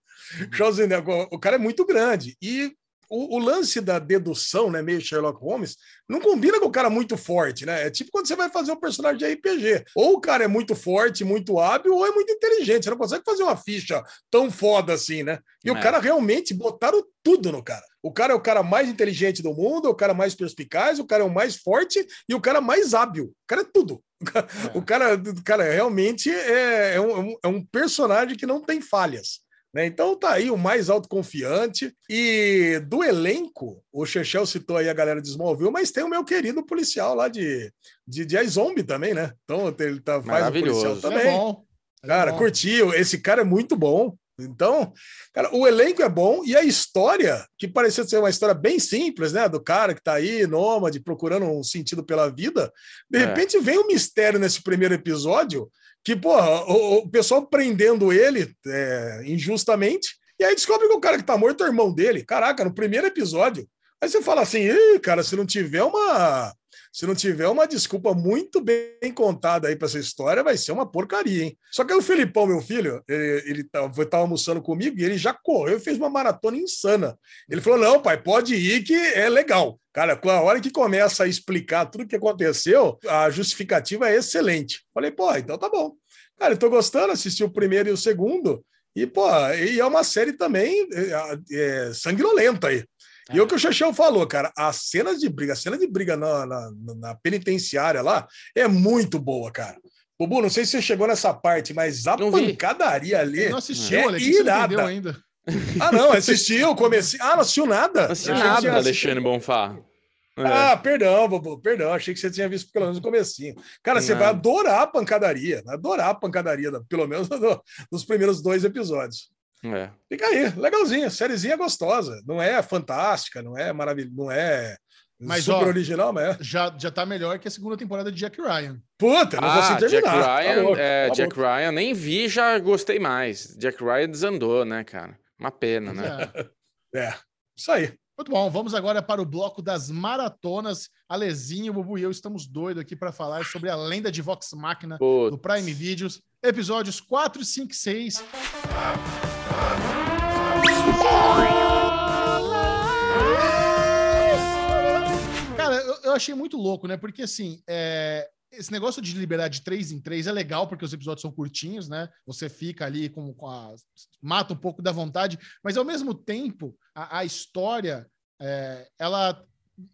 Schwarzenegger, o cara é muito grande. E o, o lance da dedução, né, meio Sherlock Holmes, não combina com o cara muito forte, né? É tipo quando você vai fazer um personagem de RPG. Ou o cara é muito forte, muito hábil, ou é muito inteligente. Você não consegue fazer uma ficha tão foda assim, né? E o É. cara realmente botaram tudo no cara. O cara é o cara mais inteligente do mundo, é o cara mais perspicaz, o cara é o mais forte e o cara mais hábil. O cara é tudo. <laughs> O cara, o cara realmente é, é um, é um personagem que não tem falhas. Né? Então tá aí o mais autoconfiante. E do elenco, o Chechel citou aí a galera de Smallville, mas tem o meu querido policial lá de, de, de iZombie também, né? Então ele tá, faz o Maravilhoso. policial Ele também. é bom. É Cara, bom. curtiu. Esse cara é muito bom. Então, cara, o elenco é bom e a história, que parecia ser uma história bem simples, né? Do cara que tá aí, nômade, procurando um sentido pela vida. De É. repente vem um mistério nesse primeiro episódio que, porra, o, o pessoal prendendo ele é, injustamente, e aí descobre que o cara que tá morto é o irmão dele. Caraca, no primeiro episódio. Aí você fala assim, cara, se não tiver uma. Se não tiver uma desculpa muito bem contada aí para essa história, vai ser uma porcaria, hein? Só que o Filipão, meu filho, ele, ele tava, foi- tava almoçando comigo e ele já correu e fez uma maratona insana. Ele falou: não, pai, pode ir que é legal. Cara, com a hora que começa a explicar tudo o que aconteceu, a justificativa é excelente. Falei, pô, então tá bom. Cara, eu tô gostando, assisti o primeiro e o segundo. E, pô, e é uma série também é, é, sanguinolenta aí. E é o que o Xaxão falou, cara, as cenas de briga, a cena de briga na, na, na penitenciária lá é muito boa, cara. Bubu, não sei se você chegou nessa parte, mas a Não vi. pancadaria ali Ele não assistiu, é Alex. Você não irada. ainda. <laughs> Ah, não, assistiu, comecei. Ah, não assistiu nada? Não assisti Eu achei que nada, tinha. Alexandre Bonfá. É. Ah, perdão, Bubu, perdão. Achei que você tinha visto pelo menos no comecinho. Cara, você Não. vai adorar a pancadaria, vai adorar a pancadaria, pelo menos no- <laughs> nos primeiros dois episódios. É. Fica aí, legalzinha, sériezinha gostosa. Não é fantástica, não é maravilhosa, não é Mas, super ó, original, mas é. Já, já tá melhor que a segunda temporada de Jack Ryan. Puta, não Ah, consigo Jack terminar. Tá Ryan, louco, é, tá Jack louco. Ryan, nem vi, já gostei mais. Jack Ryan desandou, né, cara? Uma pena, né? É. É, isso aí. Muito bom, vamos agora para o bloco das maratonas. Alezinho, Bubu e eu estamos doidos aqui para falar sobre a lenda de Vox Machina Pô, do Prime Videos, episódios 4, 5 e 6. Cara, eu, eu achei muito louco, né? Porque assim, é, esse negócio de liberar de três em três é legal, porque os episódios são curtinhos, né? Você fica ali com, com a. mata um pouco da vontade, mas ao mesmo tempo, a, a história, é, ela.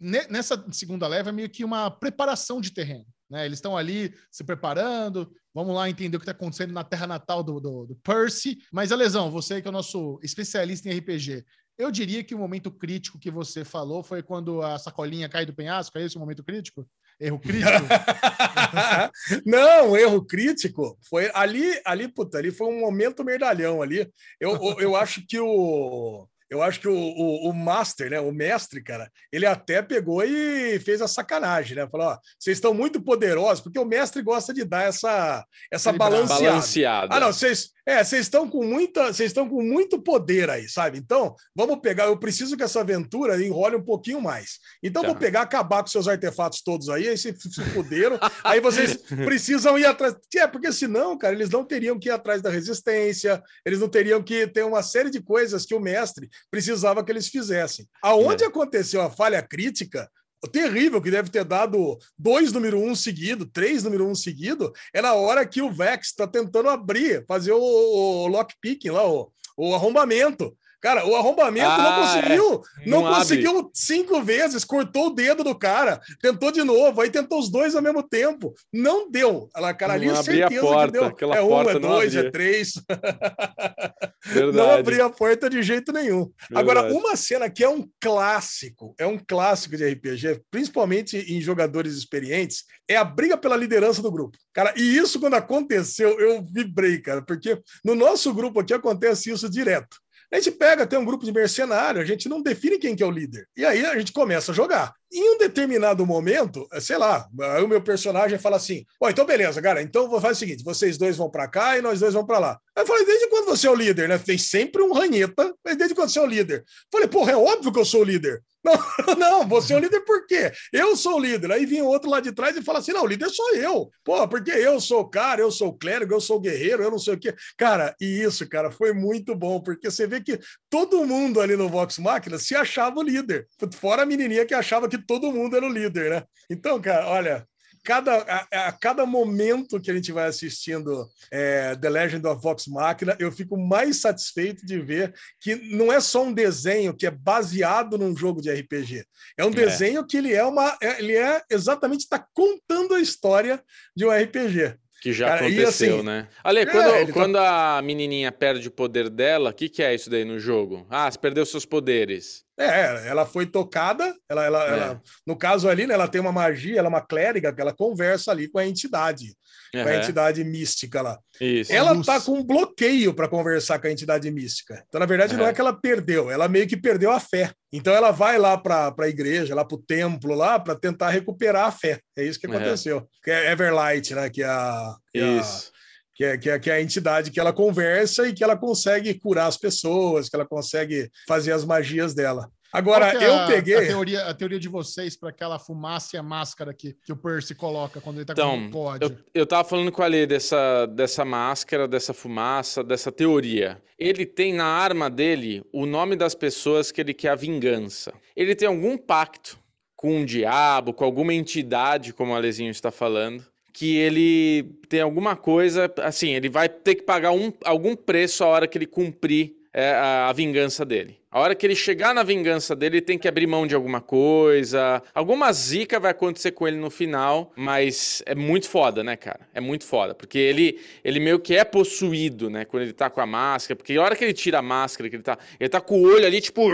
ne- Nessa segunda leva é meio que uma preparação de terreno. Né? Eles estão ali se preparando, vamos lá entender o que está acontecendo na terra natal do, do, do Percy. Mas, Alesão, você que é o nosso especialista em RPG, eu diria que o momento crítico que você falou foi quando a sacolinha cai do penhasco. É esse o momento crítico? Erro crítico? <laughs> não, erro crítico foi ali, ali, puta, ali foi um momento merdalhão ali. Eu, eu, eu acho que o. Eu acho que o, o, o Master, né? O mestre, cara, ele até pegou e fez a sacanagem, né? Falou: ó, vocês estão muito poderosos, porque o mestre gosta de dar essa, essa balanceada. balanceada. Ah, não, vocês é, vocês estão com muita, vocês estão com muito poder aí, sabe? Então, vamos pegar, eu preciso que essa aventura enrole um pouquinho mais. Então, Tá. vou pegar, acabar com seus artefatos todos aí, aí se, se fuderam, <laughs> aí vocês precisam ir atrás. É, porque senão, cara, eles não teriam que ir atrás da resistência, eles não teriam que ter uma série de coisas que o mestre precisava que eles fizessem. Aonde É. aconteceu a falha crítica, terrível que deve ter dado dois número um seguido, três número um seguido, é na hora que o Vex está tentando abrir, fazer o, o lockpicking lá, o, o arrombamento. Cara, o arrombamento Ah, não conseguiu, não, Não abre. conseguiu cinco vezes, cortou o dedo do cara, tentou de novo, aí tentou os dois ao mesmo tempo, não deu. Ela, cara, ali Não é certeza porta, que deu. aquela É um, é não dois, é abria. três. <laughs> Verdade. não abria a porta de jeito nenhum. Agora, Verdade. uma cena que é um clássico, é um clássico de RPG, principalmente em jogadores experientes, é a briga pela liderança do grupo. Cara, e isso quando aconteceu, eu vibrei, cara, porque no nosso grupo aqui acontece isso direto. A gente pega, tem um grupo de mercenário, a gente não define quem que é o líder. E aí a gente começa a jogar. Em um determinado momento, eh, sei lá, o meu personagem fala assim: Ó, então beleza, cara, então vou fazer o seguinte: vocês dois vão para cá e nós dois vamos para lá. Aí eu falei: desde quando você é o líder, né? Tem sempre um ranheta, mas desde quando você é o líder? Eu falei: porra, é óbvio que eu sou o líder. Não, <laughs> não, você é o líder por quê? Eu sou o líder. Aí vinha outro lá de trás e fala assim: não, o líder sou eu. Pô, porque eu sou o cara, eu sou o clérigo, eu sou o guerreiro, eu não sei o quê. Cara, e isso, cara, foi muito bom, porque você vê que todo mundo ali no Vox Máquina se achava o líder. Fora a menininha que achava que todo mundo era o líder, né? Então, cara, olha, cada, a, a cada momento que a gente vai assistindo é, The Legend of Vox Machina, eu fico mais satisfeito de ver que não é só um desenho que é baseado num jogo de RPG. É um desenho que ele é uma. é- Ele é exatamente está contando a história de um RPG. Que já Cara, aconteceu, assim, né? Ale, é, quando, ele tá- quando a menininha perde o poder dela, o que, que é isso daí no jogo? Ah, você perdeu seus poderes. É, ela foi tocada, ela, ela, É. ela- no caso ali, né, ela tem uma magia, ela é uma clériga, que ela conversa ali com a entidade, com a entidade mística lá. Isso. Ela luz. tá com um bloqueio para conversar com a entidade mística. Então, na verdade, não É. que ela perdeu, ela meio que perdeu a fé. Então, ela vai lá para a igreja, lá para o templo, lá para tentar recuperar a fé. É isso que aconteceu. Que é Everlight, né? Que é a, que é a- Isso. Que é, que, é, que é a entidade que ela conversa e que ela consegue curar as pessoas, que ela consegue fazer as magias dela. Agora, é eu a- peguei. A teoria, a teoria de vocês para aquela fumaça e a máscara que, que o Percy coloca quando ele tá Então, com o COD. Eu, eu tava falando com a Ale dessa, dessa máscara, dessa fumaça, dessa teoria. Ele tem na arma dele o nome das pessoas que ele quer a vingança. Ele tem algum pacto com um diabo, com alguma entidade, como o Alezinho está falando, que ele tem alguma coisa, assim, ele vai ter que pagar um, algum preço a hora que ele cumprir é, a, a vingança dele. A hora que ele chegar na vingança dele, ele tem que abrir mão de alguma coisa. Alguma zica vai acontecer com ele no final, mas é muito foda, né, cara? É muito foda, porque ele, ele meio que é possuído, né, quando ele tá com a máscara, porque a hora que ele tira a máscara, que ele tá, ele tá com o olho ali, tipo,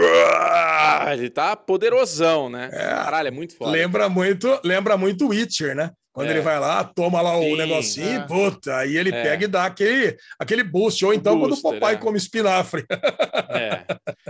ele tá poderosão, né? Caralho, é muito foda. Lembra muito, lembra muito Witcher, né? Quando É. ele vai lá, toma lá o Sim, negocinho é. e puta, aí ele É. pega e dá aquele, aquele boost. Ou então quando o booster, papai é. come espinafre. <laughs> É.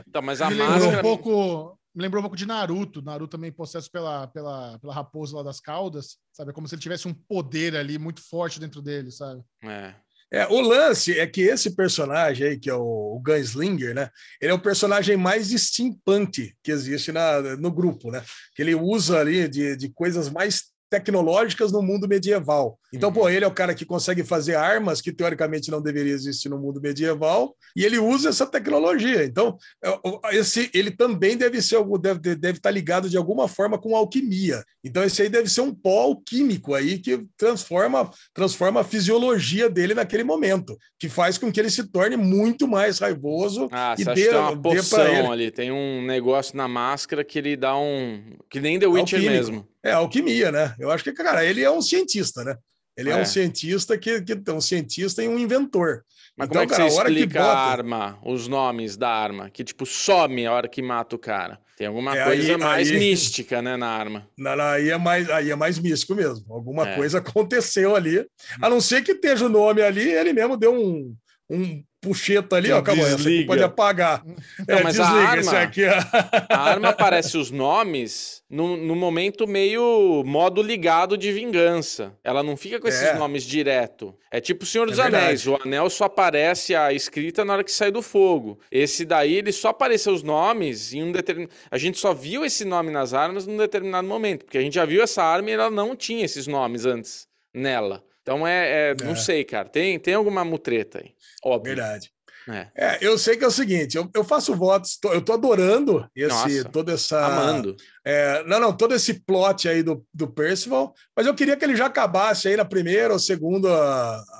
Então, mas a me lembrou máscara um pouco. Me lembrou um pouco de Naruto. Naruto também possesso pela, pela, pela raposa lá das caudas, sabe? É como se ele tivesse um poder ali muito forte dentro dele, sabe? É. É, o lance é que esse personagem aí, que é o, o Gunslinger, né? Ele é o personagem mais steampunk que existe na, no grupo, né? Que ele usa ali de, de coisas mais tecnológicas no mundo medieval. Então, Uhum. pô, ele é o cara que consegue fazer armas que teoricamente não deveria existir no mundo medieval, e ele usa essa tecnologia. Então, é, esse ele também deve ser algo deve, deve estar ligado de alguma forma com alquimia. Então, esse aí deve ser um pó alquímico aí que transforma transforma a fisiologia dele naquele momento, que faz com que ele se torne muito mais raivoso Ah, e dê, tem uma dê poção ele. ali, tem um negócio na máscara que ele dá um. Que nem The Witcher Alquímico. mesmo. É alquimia, né? Eu acho que, cara, ele é um cientista, né? Ele é, É. um cientista que, que um cientista e um inventor. Mas Então, como é que cara, você a hora que explica a bota- arma, os nomes da arma? Que tipo some a hora que mata o cara. Tem alguma É, coisa aí- mais aí- mística, né, na arma. Na- na- Aí é mais, aí é mais místico mesmo. Alguma É. coisa aconteceu ali. A não ser que esteja o nome ali, ele mesmo deu um, um puxeta ali, ó, acabou. Essa aqui desliga. pode apagar. Não, é, mas a desliga arma- esse aqui. ó. A arma aparece os nomes no, no momento meio modo ligado de vingança. Ela não fica com esses É. nomes direto. É tipo o Senhor dos É Anéis. verdade. O anel só aparece a escrita na hora que sai do fogo. Esse daí, ele só apareceu os nomes em um determinado. A gente só viu esse nome nas armas num determinado momento. Porque a gente já viu essa arma e ela não tinha esses nomes antes nela. Então é. é- Não É. sei, cara. Tem, tem alguma mutreta aí. Óbvio. Verdade. É. É, eu sei que é o seguinte, eu, eu faço votos, tô- eu tô adorando esse, Nossa. toda essa. Amando. É, não, não, todo esse plot aí do, do Percival, mas eu queria que ele já acabasse aí na primeira ou segunda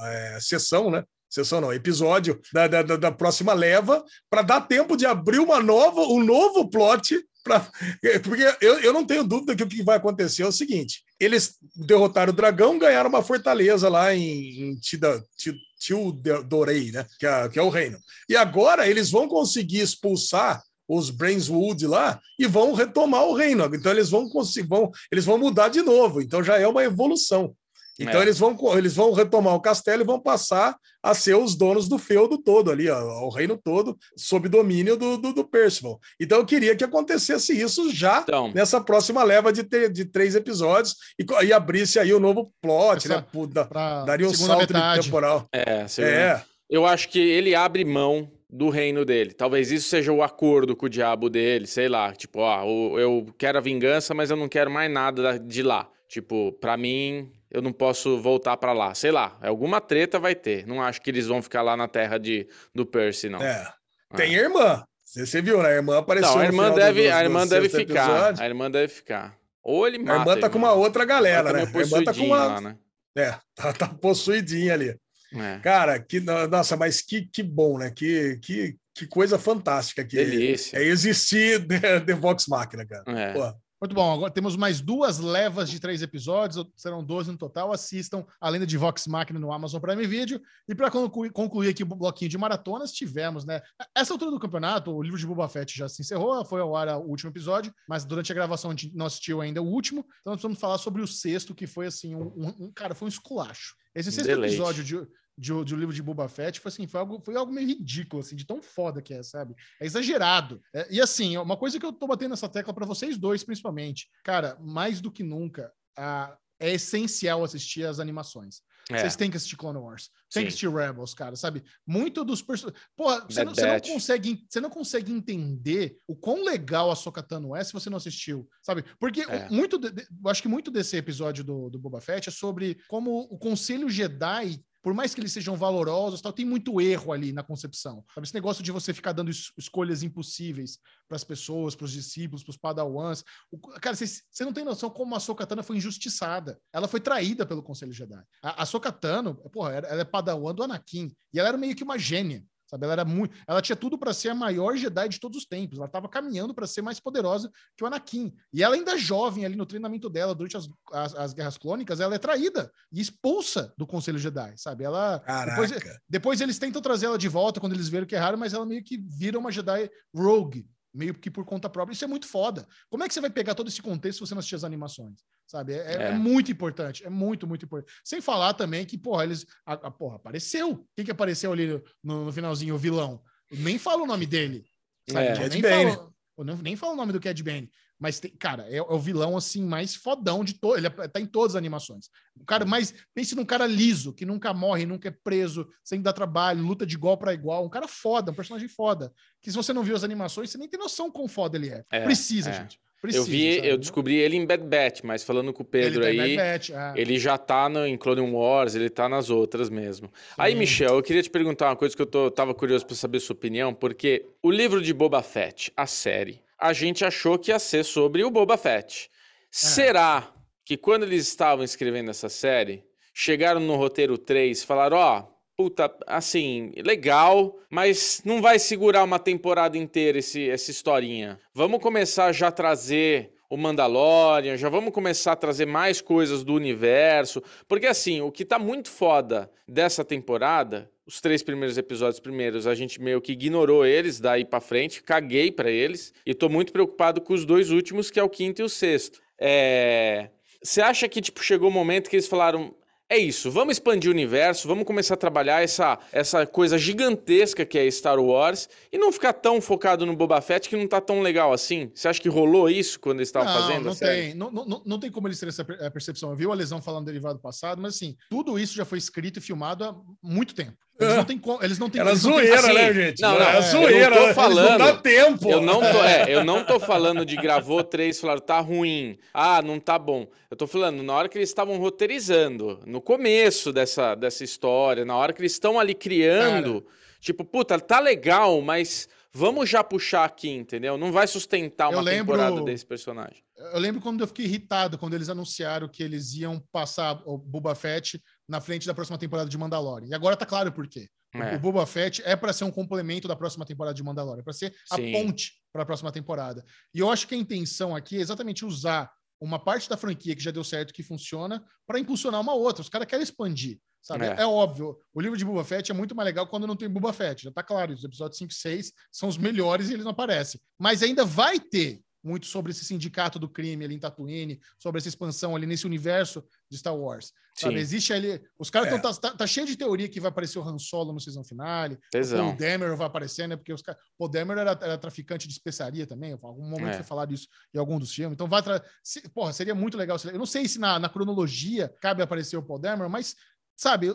é, sessão, né? Sessão não, episódio da, da, da- da próxima leva, para dar tempo de abrir uma nova, um novo plot pra- é, porque eu, eu não tenho dúvida que o que vai acontecer é o seguinte: eles derrotaram o dragão, ganharam uma fortaleza lá em, em Tida, Ti- Tildorei, né? Que é, que é o reino. E agora eles vão conseguir expulsar os Brainswood lá e vão retomar o reino. Então eles vão vão, eles vão mudar de novo. Então já é uma evolução. Então É. eles, vão, eles vão retomar o castelo e vão passar a ser os donos do feudo todo ali, ó, o reino todo, sob domínio do, do, do Percival. Então eu queria que acontecesse isso já Então, nessa próxima leva de, te- de três episódios e, e abrisse aí o novo plot, Essa- né? Pô, da- daria um salto temporal. é, É, eu acho que ele abre mão do reino dele. Talvez isso seja o acordo com o diabo dele, sei lá. Tipo, ó, eu quero a vingança, mas eu não quero mais nada da- de lá. Tipo, pra mim, eu não posso voltar pra lá. Sei lá, alguma treta vai ter. Não acho que eles vão ficar lá na terra de, do Percy, não. é. Tem a irmã. Você, você viu, né? A irmã apareceu Não, a irmã deve, do- a irmã deve ficar. episódio. A irmã deve ficar. Ou ele A mata. irmã tá com uma outra galera, né? tá A irmã tá com uma. lá, né? É, tá, tá possuidinha ali. É. Cara, que, nossa, mas que, que bom, né? Que, que, que coisa fantástica que Delícia. é existir The, <laughs> The Vox Machina, cara. É. Pô, Muito bom, agora temos mais duas levas de três episódios, serão 12 no total. Assistam a lenda de Vox Machina no Amazon Prime Video. E para concluir, concluir aqui o bloquinho de maratonas, tivemos, né? Essa altura do campeonato, o livro de Boba Fett já se encerrou, foi ao ar o último episódio, mas durante a gravação a gente não assistiu ainda o último. Então nós vamos falar sobre o sexto, que foi assim, um, um- cara, foi um esculacho. Esse sexto episódio de, de, de o livro de Boba Fett foi assim, foi algo, foi algo meio ridículo, assim, de tão foda que é, sabe? É exagerado. É, e assim, uma coisa que eu tô batendo nessa tecla para vocês dois, principalmente, cara, mais do que nunca, a- é essencial assistir as animações. É. Vocês têm que assistir Clone Wars, tem Sim. que assistir Rebels, cara, sabe? Muito dos personagens. Porra, você não, não consegue, você não consegue entender o quão legal a Sokatano é se você não assistiu, sabe? Porque É. muito, de- acho que muito desse episódio do, do Boba Fett é sobre como o Conselho Jedi por mais que eles sejam valorosos, tal, tem muito erro ali na concepção. Sabe? Esse negócio de você ficar dando es- escolhas impossíveis para as pessoas, para os discípulos, para os padawans. O- cara, você não tem noção como a Sokatano foi injustiçada. Ela foi traída pelo Conselho Jedi. A, a Sokatano, porra, ela é padawan do Anakin. E ela era meio que uma gênia. Sabe? Ela era muito, ela tinha tudo para ser a maior Jedi de todos os tempos. Ela estava caminhando para ser mais poderosa que o Anakin. E ela ainda jovem ali no treinamento dela durante as, as, as guerras clônicas, ela é traída e expulsa do Conselho Jedi, sabe? Ela depois, depois eles tentam trazer ela de volta quando eles viram que erraram, mas ela meio que vira uma Jedi rogue, meio que por conta própria. Isso é muito foda. Como é que você vai pegar todo esse contexto se você não assistir as animações? Sabe? É, é- É. é muito importante. É muito, muito importante. Sem falar também que, porra, eles. A, a- porra, apareceu. Quem que apareceu ali no, no finalzinho? O vilão. Nem fala o nome dele. Sabe? É. Nem, Bane. falo, eu não- nem falo o nome do Cad Bane. Mas, tem- cara, é, é o vilão, assim, mais fodão de todo. Ele é- tá em todas as animações. O cara mais. Pense num cara liso, que nunca morre, nunca é preso, sem dar trabalho, luta de igual para igual. Um cara foda, um personagem foda. Que se você não viu as animações, você nem tem noção quão foda ele é. É, Precisa, é. gente. Precisa, eu vi, sabe? eu descobri ele em Bad Batch, mas falando com o Pedro Ele tá em aí, Batch, ah, ele já tá no, em Clone Wars, ele tá nas outras mesmo. Aí, sim. Michel, eu queria te perguntar uma coisa que eu tô, tava curioso pra saber sua opinião, porque o livro de Boba Fett, a série, a gente achou que ia ser sobre o Boba Fett. Será que quando eles estavam escrevendo essa série, chegaram no roteiro 3 e falaram, ó, puta, assim, legal, mas não vai segurar uma temporada inteira esse, essa historinha. Vamos começar já a trazer o Mandalorian, já vamos começar a trazer mais coisas do universo, porque assim, o que tá muito foda dessa temporada, os três primeiros episódios primeiros, a gente meio que ignorou eles daí pra frente, caguei pra eles, e tô muito preocupado com os dois últimos, que é o quinto e o sexto. É... Você acha que tipo chegou o momento que eles falaram é isso, vamos expandir o universo, vamos começar a trabalhar essa, essa coisa gigantesca que é Star Wars e não ficar tão focado no Boba Fett que não tá tão legal assim. Você acha que rolou isso quando eles estavam não, fazendo? Não tem, não, não, não tem como eles terem essa a percepção. Eu vi a lesão falando do derivado passado, mas assim, tudo isso já foi escrito e filmado há muito tempo. Eles não <laughs> têm como. Eles não têm Era zoeira, assim, né, gente? não, não, é eu zoeira. não tô né? falando- Não dá tempo. Eu não, tô, é, eu não tô <laughs> falando de gravou três, falaram tá ruim, ah, não tá bom. Eu tô falando na hora que eles estavam roteirizando, no começo dessa, dessa história, na hora que eles estão ali criando, tipo, puta, tá legal, mas vamos já puxar aqui, entendeu? Não vai sustentar Eu uma lembro- temporada desse personagem. Eu lembro quando eu fiquei irritado quando eles anunciaram que eles iam passar o Boba Fett na frente da próxima temporada de Mandalorian. E agora tá claro por quê. É. O Boba Fett é para ser um complemento da próxima temporada de Mandalorian, para ser a Sim. ponte para a próxima temporada. E eu acho que a intenção aqui é exatamente usar uma parte da franquia que já deu certo, que funciona, para impulsionar uma outra. Os caras querem expandir, sabe? É. É. óbvio. O livro de Boba Fett é muito mais legal quando não tem Boba Fett. Já tá claro, os episódios 5 e 6 são os melhores e eles não aparecem. Mas ainda vai ter muito sobre esse sindicato do crime ali em Tatooine, sobre essa expansão ali nesse universo de Star Wars. Sabe? Existe ali. Os caras É. estão. Tá, tá cheio de teoria que vai aparecer o Han Solo no season finale. Tesão. O Demer vai aparecer, né? Porque os caras. O Demer era, era traficante de especiaria também. Em algum momento É. foi falado isso em algum dos filmes. Então vai. Tra... se- Porra, seria muito legal. se- Eu não sei se na, na cronologia cabe aparecer o Paul Demer, mas. Sabe,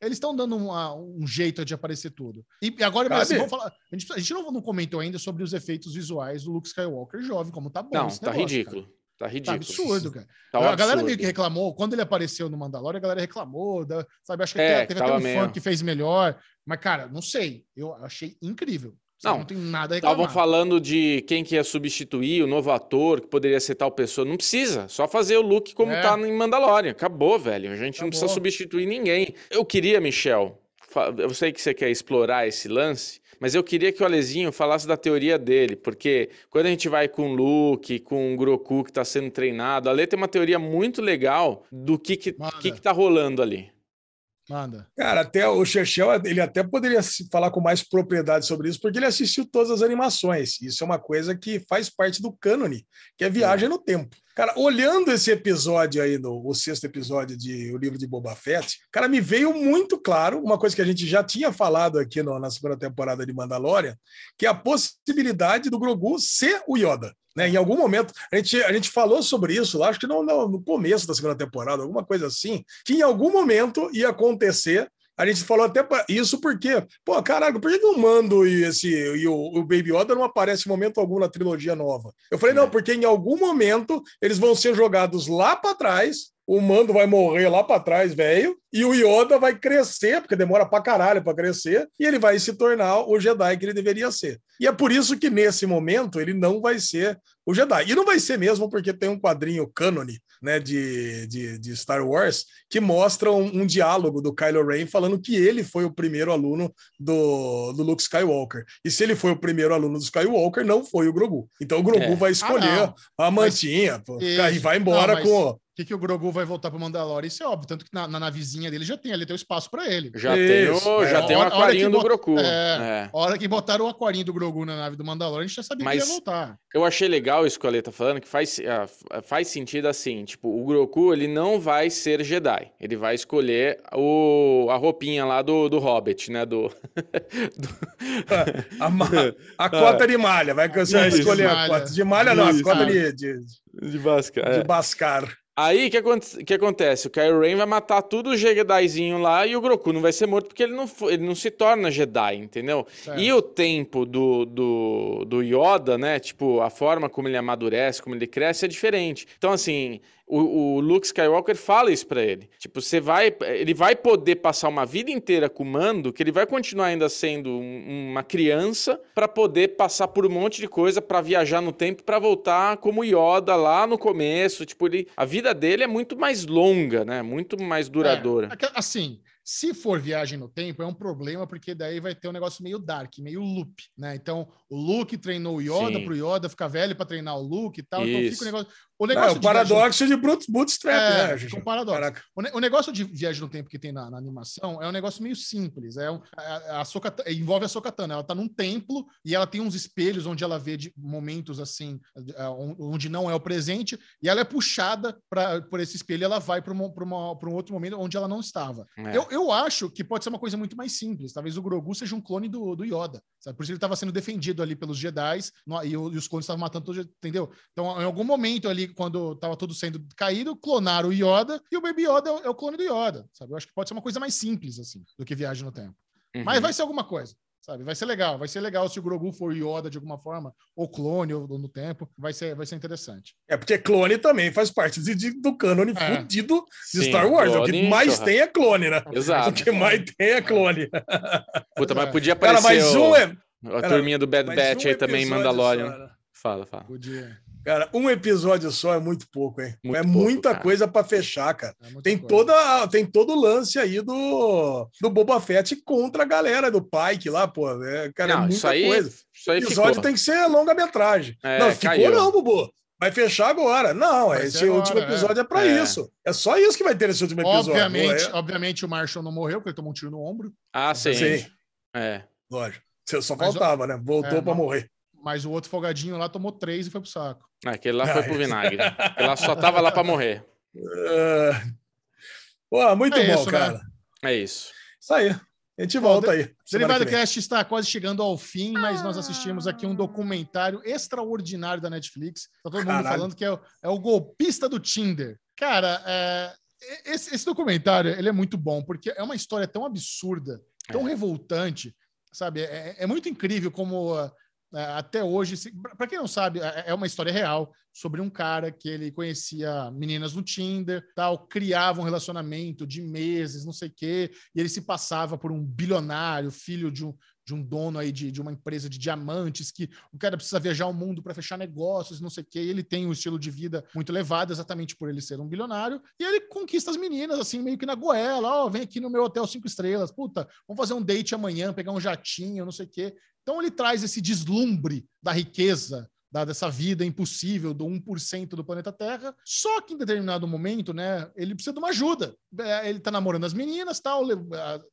eles estão dando, dando uma- um jeito de aparecer tudo. E e agora, assim, vamos falar. A gente, a gente não, não comentou ainda sobre os efeitos visuais do Luke Skywalker jovem, como tá bom. Não, tá negócio, ridículo. Tá Cara. Tá ridículo. absurdo, cara. Tá um a galera absurdo. meio que reclamou, quando ele apareceu no Mandalorian, a galera reclamou, da- sabe? Acho que É, teve, até um meio- fã que fez melhor, mas, cara, não sei. Eu achei incrível. Não, não tem nada a Estavam reclamar. falando de quem que ia substituir, o novo ator, que poderia ser tal pessoa. Não precisa, só fazer o look como É. tá em Mandalorian. Acabou, velho. A gente não precisa Acabou. substituir ninguém. Eu queria, Michel, eu sei que você quer explorar esse lance, mas eu queria que o Alezinho falasse da teoria dele, porque quando a gente vai com o Luke, com o Groku que tá sendo treinado, a Ale tem uma teoria muito legal do que que, que, que tá rolando ali. Manda. Cara, até o Chechel, ele até poderia falar com mais propriedade sobre isso, porque ele assistiu todas as animações. Isso é uma coisa que faz parte do cânone, que é viagem no tempo. Cara, olhando esse episódio aí, no, o sexto episódio de O Livro de Boba Fett, cara, me veio muito claro uma coisa que a gente já tinha falado aqui no- na segunda temporada de Mandalorian, que é a possibilidade do Grogu ser o Yoda. Né? Em algum momento, a gente, a gente falou sobre isso lá, acho que no, no começo da segunda temporada, alguma coisa assim, que em algum momento ia acontecer. A gente falou até isso porque, pô, caralho, por que, o Mando e, esse, e o, o Baby Yoda não aparecem em momento algum na trilogia nova? Eu falei, não, porque em algum momento eles vão ser jogados lá para trás, o Mando vai morrer lá para trás, velho, e o Yoda vai crescer, porque demora pra caralho para crescer, e ele vai se tornar o Jedi que ele deveria ser. E é por isso que nesse momento ele não vai ser o Jedi. E não vai ser mesmo, porque tem um quadrinho cânone né, de, de, de Star Wars que mostra um, um diálogo do Kylo Ren falando que ele foi o primeiro aluno do, do Luke Skywalker. E se ele foi o primeiro aluno do Skywalker, não foi o Grogu. Então o Grogu É. vai escolher Ah, a mantinha pô, Isso. e vai embora Não, mas- com. O que, que o Grogu vai voltar pro Mandalorian? Isso é óbvio. Tanto que na, na navezinha dele já tem ali, tem o espaço pra ele. Já Isso, tem o, é. já tem o A hora- a hora aquarinho do Groku. É. É. A hora que botaram o aquarinho do Grogu na nave do Mandalorian, a gente já sabia Mas- que ia voltar. Eu achei legal isso que o Ale tá falando, que faz, ah, faz sentido assim, tipo, o Groku, ele não vai ser Jedi, ele vai escolher o, a roupinha lá do, do Hobbit, né, do... <laughs> A, ma- a cota de malha, vai que você vai Isso, escolher a cota. De malha, não, a cota de, de, de Basca, de Bascar. Aí, o que, aconte- que acontece? O Kylo Ren vai matar tudo o Jedizinho lá e o Groku não vai ser morto porque ele não, ele não se torna Jedi, entendeu? Certo. E o tempo do, do, do Yoda, né? Tipo, a forma como ele amadurece, como ele cresce é diferente. Então, assim, o, o Luke Skywalker fala isso pra ele. Tipo, você vai. Ele vai poder passar uma vida inteira com o mando, que ele vai continuar ainda sendo um- uma criança pra poder passar por um monte de coisa pra viajar no tempo pra voltar como Yoda lá no começo. Tipo, ele, a vida dele é muito mais longa, né? Muito mais duradoura. É, assim, se for viagem no tempo, é um problema, porque daí vai ter um negócio meio dark, meio loop, né? Então, o Luke treinou o Yoda Sim. pro Yoda ficar velho pra treinar o Luke e tal. Então Isso. fica o negócio. O É, negócio o de viagem no- paradoxo de Bootstrap, É, né, Juju? um paradoxo. Caraca. O, ne- o negócio de viagem no tempo que tem na, na animação é um negócio meio simples. É um, a, a Ahsoka- envolve a Sokatana. Ela tá num templo e ela tem uns espelhos onde ela vê de momentos assim, on- onde não é o presente, e ela é puxada pra, por esse espelho e ela vai para um outro momento onde ela não estava. É. Eu, eu acho que pode ser uma coisa muito mais simples. Talvez o Grogu seja um clone do, do Yoda. Sabe? Por isso ele estava sendo defendido ali pelos Jedi e, e os clones estavam matando todos, entendeu? Então, em algum momento ali, quando estava tudo sendo caído, clonaram o Yoda e o Baby Yoda é o, é o clone do Yoda. Sabe? Eu acho que pode ser uma coisa mais simples, assim, do que viagem no tempo. Uhum. Mas vai ser alguma coisa. Sabe? Vai ser legal. Vai ser legal se o Grogu for Yoda de alguma forma, ou clone, ou no tempo. Vai ser, vai ser interessante. É porque clone também faz parte de- de- do cânone É. fudido de Sim, Star Wars. O que clone, mais tem é clone, né? Exato. O que mais tem é clone. <laughs> Puta, mas É. podia Cara, aparecer mas o- um é. a cara, turminha do Bad Batch um aí também Mandalorian. só, né? Fala, fala. Podia. Cara, um episódio só é muito pouco, hein? Muito é pouco, muita cara. coisa pra fechar, cara. É muita Tem, coisa. toda, tem todo o lance aí do, do Boba Fett contra a galera do Pike lá, pô. É, cara, é Não, muita isso aí, coisa. isso O episódio ficou. tem que ser longa-metragem. É, não, ficou caiu. não, Bubu. Vai fechar agora. Não, Vai esse agora, último é. episódio é, pra É. isso. É só isso que vai ter nesse último episódio. Obviamente, É, obviamente o Marshall não morreu, porque ele tomou um tiro no ombro. Ah, sim. Sim. É. lógico. Só Mas, faltava, né? Voltou é, pra não- morrer. Mas o outro folgadinho lá tomou três e foi pro saco. Aquele lá foi pro Ah, vinagre. Aquele lá só <laughs> tava lá pra morrer. É. Pô, muito É bom, isso, né? cara. É isso. Isso aí. A gente Bom, volta aí. semana Derivado. Cast está quase chegando ao fim, mas nós assistimos aqui um documentário extraordinário da Netflix. Tá todo mundo Caralho. falando que é o, é o golpista do Tinder. Cara, é, esse, esse documentário ele é muito bom, porque é uma história tão absurda, tão É. revoltante, sabe? É, é muito incrível como ah, ah, até hoje, para quem não sabe, é é uma história real sobre um cara que ele conhecia meninas no Tinder, tal, criava um relacionamento de meses, não sei o quê, e ele se passava por um bilionário, filho de um, de um dono aí de, de uma empresa de diamantes, que o cara precisa viajar o mundo para fechar negócios, não sei o quê, e ele tem um estilo de vida muito elevado, exatamente por ele ser um bilionário, e ele conquista as meninas, assim, meio que na goela, ó, vem aqui no meu hotel cinco estrelas, puta, vamos fazer um date amanhã, pegar um jatinho, não sei o quê. Então ele traz esse deslumbre da riqueza, da, dessa vida impossível do 1% do planeta Terra. Só que em determinado momento, né, ele precisa de uma ajuda. É, Ele tá namorando as meninas, tal,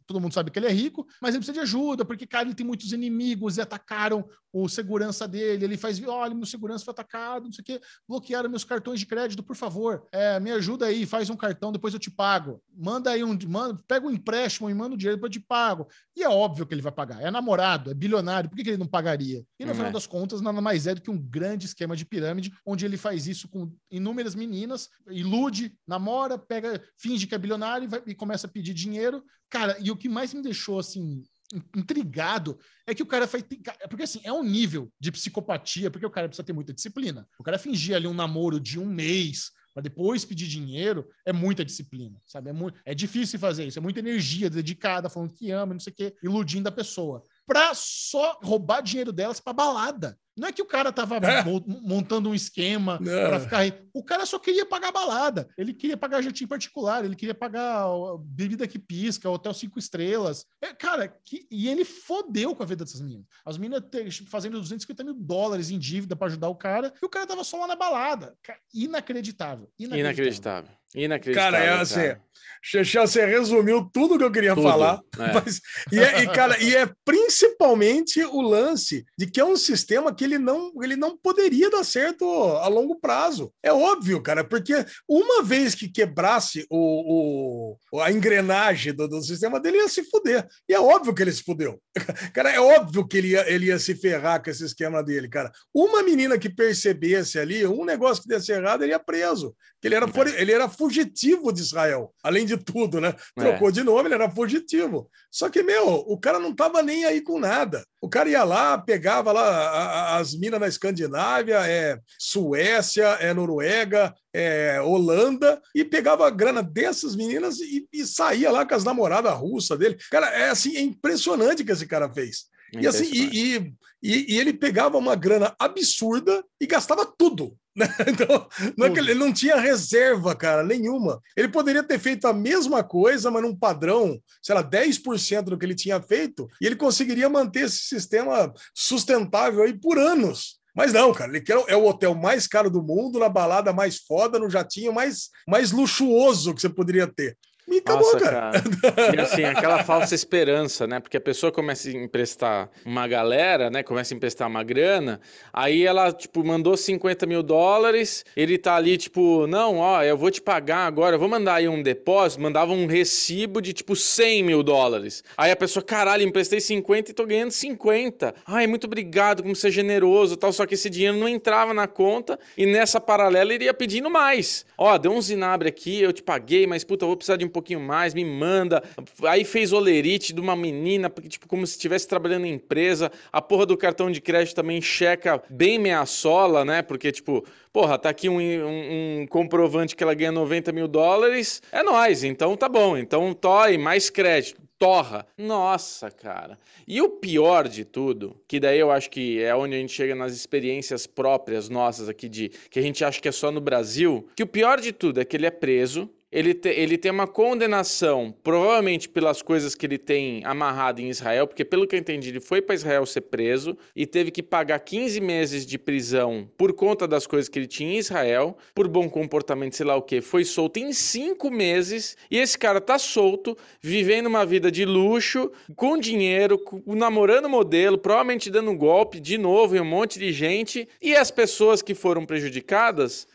todo mundo sabe que ele é rico, mas ele precisa de ajuda, porque, cara, ele tem muitos inimigos e atacaram o segurança dele. Ele faz, olha, meu segurança foi atacado, não sei o quê, bloquearam meus cartões de crédito, por favor, é, me ajuda aí, faz um cartão, depois eu te pago. Manda aí um, manda, pega um empréstimo e manda o dinheiro, depois eu te pago. E é óbvio que ele vai pagar. É namorado, é bilionário, por que, que ele não pagaria? E no Hum, final é. das contas, nada mais é do que um grande esquema de pirâmide, onde ele faz isso com inúmeras meninas, ilude, namora, pega, finge que é bilionário e, vai- e começa a pedir dinheiro. Cara, e o que mais me deixou assim. in- Intrigado é que o cara faz. é Porque assim, é um nível de psicopatia, porque o cara precisa ter muita disciplina. O cara fingir ali um namoro de um mês para depois pedir dinheiro é muita disciplina, sabe? É, muito, é difícil fazer isso, é muita energia dedicada, falando que ama, não sei o quê, iludindo a pessoa. Pra só roubar dinheiro delas pra balada. Não é que o cara tava É. mo- montando um esquema Não. para ficar aí. O cara só queria pagar balada. Ele queria pagar jatinho particular, ele queria pagar bebida que pisca, hotel cinco estrelas. É, cara, que- e ele fodeu com a vida dessas meninas. As meninas fazendo 250 mil dólares em dívida para ajudar o cara, e o cara tava só lá na balada. Ca- Inacreditável. Inacreditável. Inacreditável. Cara, é assim, cara. Xexé, você resumiu tudo que eu queria Tudo, falar. é. <laughs> Mas, e, é, e, cara, e é principalmente o lance de que é um sistema que ele não, ele não poderia dar certo a longo prazo. É óbvio, cara, porque uma vez que quebrasse o, o- a engrenagem do, do sistema dele, ia se fuder. E é óbvio que ele se fudeu. <laughs> Cara, é óbvio que ele ia, ele ia se ferrar com esse esquema dele, cara. Uma menina que percebesse ali, um negócio que desse errado, ele ia preso. Que ele era, É. ele era fugitivo de Israel, além de tudo, né? Trocou de nome, ele era fugitivo. Só que, meu, o cara não tava nem aí com nada. O cara ia lá, pegava lá a- a- as minas na Escandinávia, é Suécia, é Noruega, é Holanda, e pegava a grana dessas meninas e, e saía lá com as namoradas russas dele. Cara, é assim, é impressionante o que esse cara fez. E assim, e, e- e ele pegava uma grana absurda e gastava tudo. <laughs> Então, não é ele ele não tinha reserva, cara, nenhuma. Ele poderia ter feito a mesma coisa, mas num padrão, sei lá, 10% do que ele tinha feito, e ele conseguiria manter esse sistema sustentável aí por anos. Mas não, cara, ele quer, é o hotel mais caro do mundo, na balada mais foda, no jatinho mais, mais luxuoso que você poderia ter. E acabou, Nossa, cara. cara. E assim, aquela falsa esperança, né? Porque a pessoa começa a emprestar uma galera, né? Começa a emprestar uma grana, aí ela, tipo, mandou 50 mil dólares, ele tá ali, tipo, não, ó, eu vou te pagar agora, eu vou mandar aí um depósito, mandava um recibo de, tipo, 100 mil dólares. Aí a pessoa, caralho, emprestei 50 e tô ganhando 50. Ai, muito obrigado, como você é generoso tal, só que esse dinheiro não entrava na conta e nessa paralela ele ia pedindo mais. Ó, deu um zinabre aqui, eu te paguei, mas puta, eu vou precisar de um pouquinho mais, me manda. Aí fez olerite de uma menina, tipo, como se estivesse trabalhando em empresa. A porra do cartão de crédito também checa bem meia sola, né? Porque, tipo, porra, tá aqui um, um- um comprovante que ela ganha 90 mil dólares, é nóis, então tá bom. Então, toy, mais crédito. torra. Nossa, cara. E o pior de tudo, que daí eu acho que é onde a gente chega nas experiências próprias nossas aqui de que a gente acha que é só no Brasil, que o pior de tudo é que ele é preso, ele, te, ele tem uma condenação, provavelmente pelas coisas que ele tem amarrado em Israel, porque pelo que eu entendi, ele foi para Israel ser preso e teve que pagar 15 meses de prisão por conta das coisas que ele tinha em Israel, por bom comportamento, sei lá o que. Foi solto em cinco meses e esse cara tá solto, vivendo uma vida de luxo, com dinheiro, namorando modelo, provavelmente dando um golpe de novo em um monte de gente e as pessoas que foram prejudicadas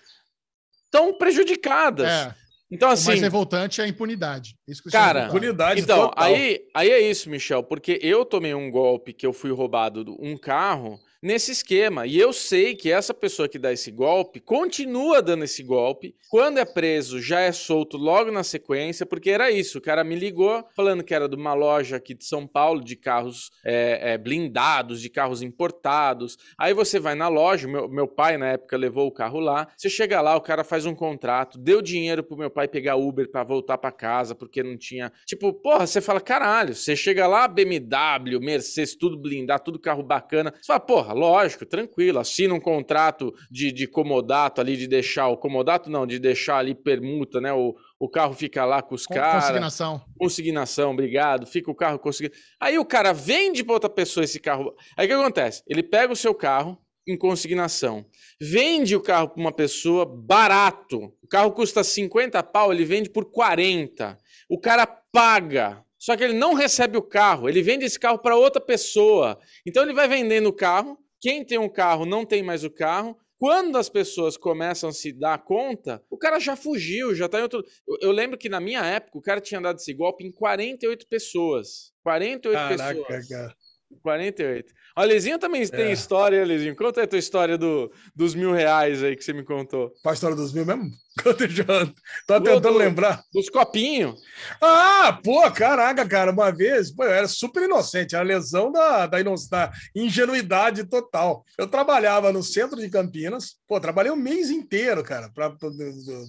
estão prejudicadas. É. Então, O mais assim, revoltante é a impunidade. Isso que eu Cara, Impunidade então, total. aí, aí é isso, Michel, porque eu tomei um golpe que eu fui roubado do- um carro nesse esquema. E eu sei que essa pessoa que dá esse golpe continua dando esse golpe. Quando é preso, já é solto logo na sequência, porque era isso. O cara me ligou falando que era de uma loja aqui de São Paulo de carros é, é, blindados, de carros importados. Aí você vai na loja, meu, meu pai na época levou o carro lá. Você chega lá, o cara faz um contrato, deu dinheiro pro meu pai pegar Uber pra voltar pra casa, porque não tinha. Tipo, porra, você fala, caralho, você chega lá, BMW, Mercedes, tudo blindado, tudo carro bacana. Você fala, porra, lógico, tranquilo, assina um contrato de, de comodato ali, de deixar o comodato, não, de deixar ali permuta, né? O, o carro fica lá com os caras. Consignação. Consignação, obrigado. Fica o carro conseguindo. Aí o cara vende para outra pessoa esse carro. Aí o que acontece? Ele pega o seu carro em consignação, vende o carro para uma pessoa barato. O carro custa 50 pau, ele vende por 40. O cara paga. Só que ele não recebe o carro, ele vende esse carro para outra pessoa. Então ele vai vendendo o carro. Quem tem um carro não tem mais o carro. Quando as pessoas começam a se dar conta, o cara já fugiu, já tá em outro. Eu, eu lembro que na minha época o cara tinha dado esse golpe em 48 pessoas. 48 Caraca, pessoas. cara. 48. Ó, Lezinho também tem É. história, Lezinho. Conta aí a tua história do, dos mil reais aí que você me contou. Qual a história dos mil mesmo? <laughs> Conta, João. Tô Do- tentando do- lembrar. Dos copinhos. Ah, pô, caraca, cara, uma vez, pô, eu era super inocente, era a lesão da, da, da ingenuidade total. Eu trabalhava no centro de Campinas, pô, trabalhei um mês inteiro, cara, pra, pra-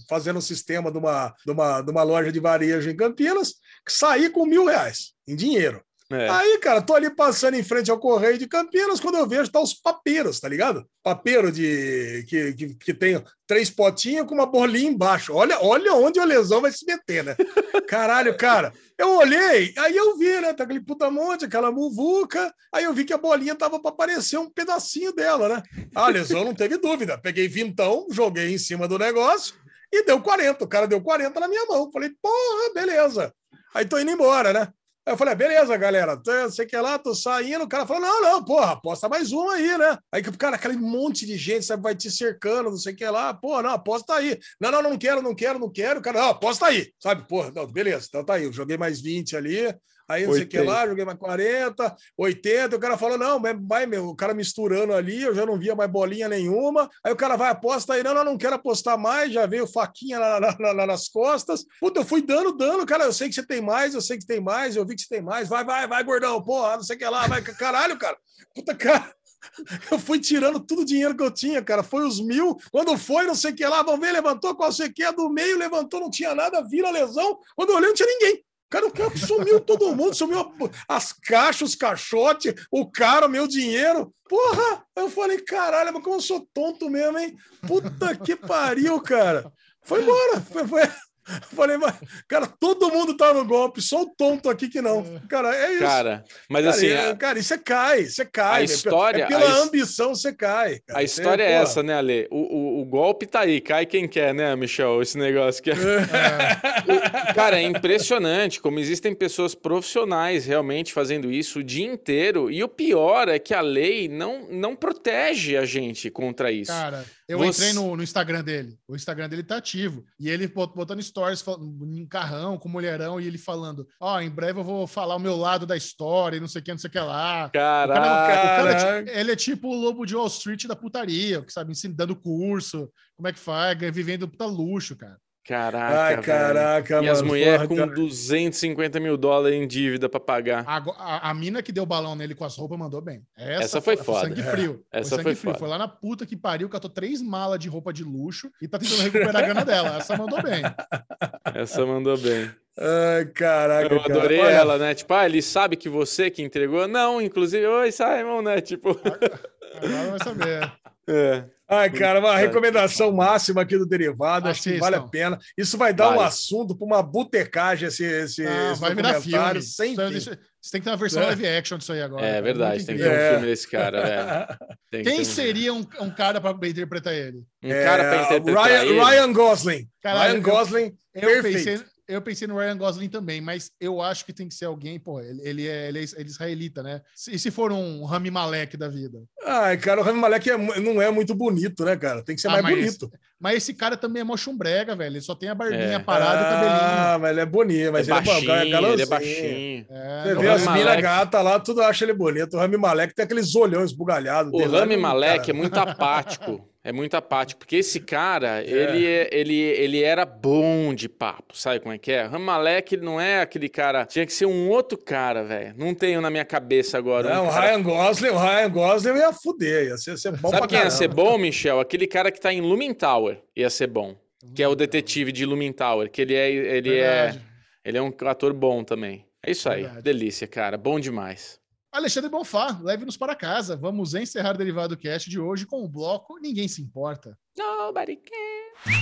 fazendo o sistema de uma, de, uma, de uma loja de varejo em Campinas, saí com mil reais em dinheiro. É. Aí, cara, tô ali passando em frente ao Correio de Campinas, quando eu vejo, tá os papeiros, tá ligado? Papeiro de que, que, que tem três potinhos com uma bolinha embaixo. Olha, olha onde a lesão vai se meter, né? <laughs> Caralho, cara. Eu olhei, aí eu vi, né? Tá aquele puta monte, aquela muvuca. Aí eu vi que a bolinha tava para aparecer um pedacinho dela, né? A lesão não teve dúvida. Peguei vintão, joguei em cima do negócio e deu 40. O cara deu 40 na minha mão. Falei, porra, beleza. Aí tô indo embora, né? Aí eu falei, ah, beleza, galera, eu sei que lá, tô saindo. O cara falou, não, não, porra, aposta mais uma aí, né? Aí, cara, aquele monte de gente, sabe, vai te cercando, não sei o que lá. Pô, não, aposta aí. Não, não, não quero, não quero, não quero. O cara, não, aposta aí, sabe? Porra, não, beleza, então tá aí. Eu joguei mais 20 ali. Aí não sei o que 80. lá, joguei mais 40, 80. O cara falou: não, vai, meu, o cara misturando ali, eu já não via mais bolinha nenhuma. Aí o cara vai, aposta aí, não, não, não quero apostar mais, já veio faquinha na- na- na- na- nas costas. Puta, eu fui dando, dando, cara. Eu sei que você tem mais, eu sei que você tem mais, eu vi que você tem mais. Vai, vai, vai, gordão, porra, não sei o que lá, vai, caralho, cara. Puta, cara. <laughs> Eu fui tirando todo o dinheiro que eu tinha, cara. Foi os mil. Quando foi, não sei o que lá, vamos ver, levantou qual sei que é, do meio, levantou, não tinha nada, vira lesão. Quando eu olhei, não tinha ninguém. Cara, o cara sumiu todo mundo, sumiu as caixas, os caixotes, o cara, o meu dinheiro. Porra! Eu falei, caralho, mas como eu sou tonto mesmo, hein? Puta que pariu, cara. Foi embora. Foi, foi- <laughs> Falei, mas, cara, todo mundo tá no golpe, só o tonto aqui que não. Cara, é isso. Cara, mas Cara, assim, é- a, cara, e você cai, você cai. a história- É pela a his- ambição você cai. cara. a história é pô, essa, né, Ale? O, o, o golpe tá aí, cai quem quer, né, Michel? Esse negócio que é. É, <laughs> Cara, é impressionante como existem pessoas profissionais realmente fazendo isso o dia inteiro. E o pior é que a lei não, não protege a gente contra isso. cara, eu Você- entrei no, no Instagram dele. O Instagram dele tá ativo. E ele bot- botando stories em carrão, com mulherão, e ele falando: Ó, em breve eu vou falar o meu lado da história, e não sei o que, não sei o que lá. O cara- Caraca. o cara é Caraca. ele é tipo o lobo de Wall Street da putaria, que sabe, ensinando dando curso, como é que faz, vivendo puta luxo, cara. Caraca. Ai, velho. caraca, E as mano, mulheres com cara. 250 mil dólares em dívida pra pagar. A, a, a mina que deu balão nele com as roupas mandou bem. Essa foi foda. sangue É. frio. Essa sangue foi frio. foda. Foi lá na puta que pariu, catou três malas de roupa de luxo e tá tentando recuperar a grana dela. Essa mandou bem. <laughs> Essa mandou bem. Ai, caraca. Eu cara. adorei Olha, ela, né? Tipo, ah, ele sabe que você que entregou? Não, inclusive, oi, Simon, né? Tipo. Agora vai saber. É. Ai, cara, uma recomendação máxima aqui do Derivado, acho que vale a pena. Isso vai dar um Vale. assunto para uma botecagem, esse, esse, Não, esse vai virar documentário, filme. sem Isso- fim. isso- Você tem que ter uma versão É. live action disso aí agora. É verdade, tem que ter um É. filme desse cara, <laughs> que Quem um- seria um, um cara para interpretar ele? Um cara pra É, interpretar Ryan, ele? Ryan Gosling. Caralho, Ryan eu- Gosling, Eu perfeito. pensei, eu pensei no Ryan Gosling também, mas eu acho que tem que ser alguém, pô, ele, ele é, ele é ele é israelita, né? E se for um Rami Malek da vida? Ai, cara, o Rami Malek é não é muito bonito, né, cara? Tem que ser Ah, mais bonito. Mas esse cara também é mó chumbrega, velho. Ele só tem a barbinha É. parada e o cabelinho. Ah, mas ele é bonito, mas é ele é, baixinho, é galãozinho. ele é baixinho. É, Você não, vê o as minas Malek- gatas lá, tudo acha ele bonito. O Rami Malek tem aqueles olhões bugalhados. O Rami não- Malek cara, é muito apático. É muito apático, porque esse cara, ele, é- ele, ele era bom de papo, sabe como é que é? O Rami Malek ele não é aquele cara, tinha que ser um outro cara, velho. Não tenho na minha cabeça agora. Não, um o cara- Ryan Gosling, o Ryan Gosling ia fuder, ia ser, ser bom Sabe pra quem ia caramba. ser bom, Michel? Aquele cara que tá em Lumin Tower ia ser bom. Que é o detetive de Lumin Tower, que ele é, ele é, ele é um ator bom também. É isso aí, Verdade. delícia, cara, bom demais. Alexandre Bonfá, leve-nos para casa. Vamos encerrar o Derivado Cast de hoje com o bloco Ninguém Se Importa. Nobody can.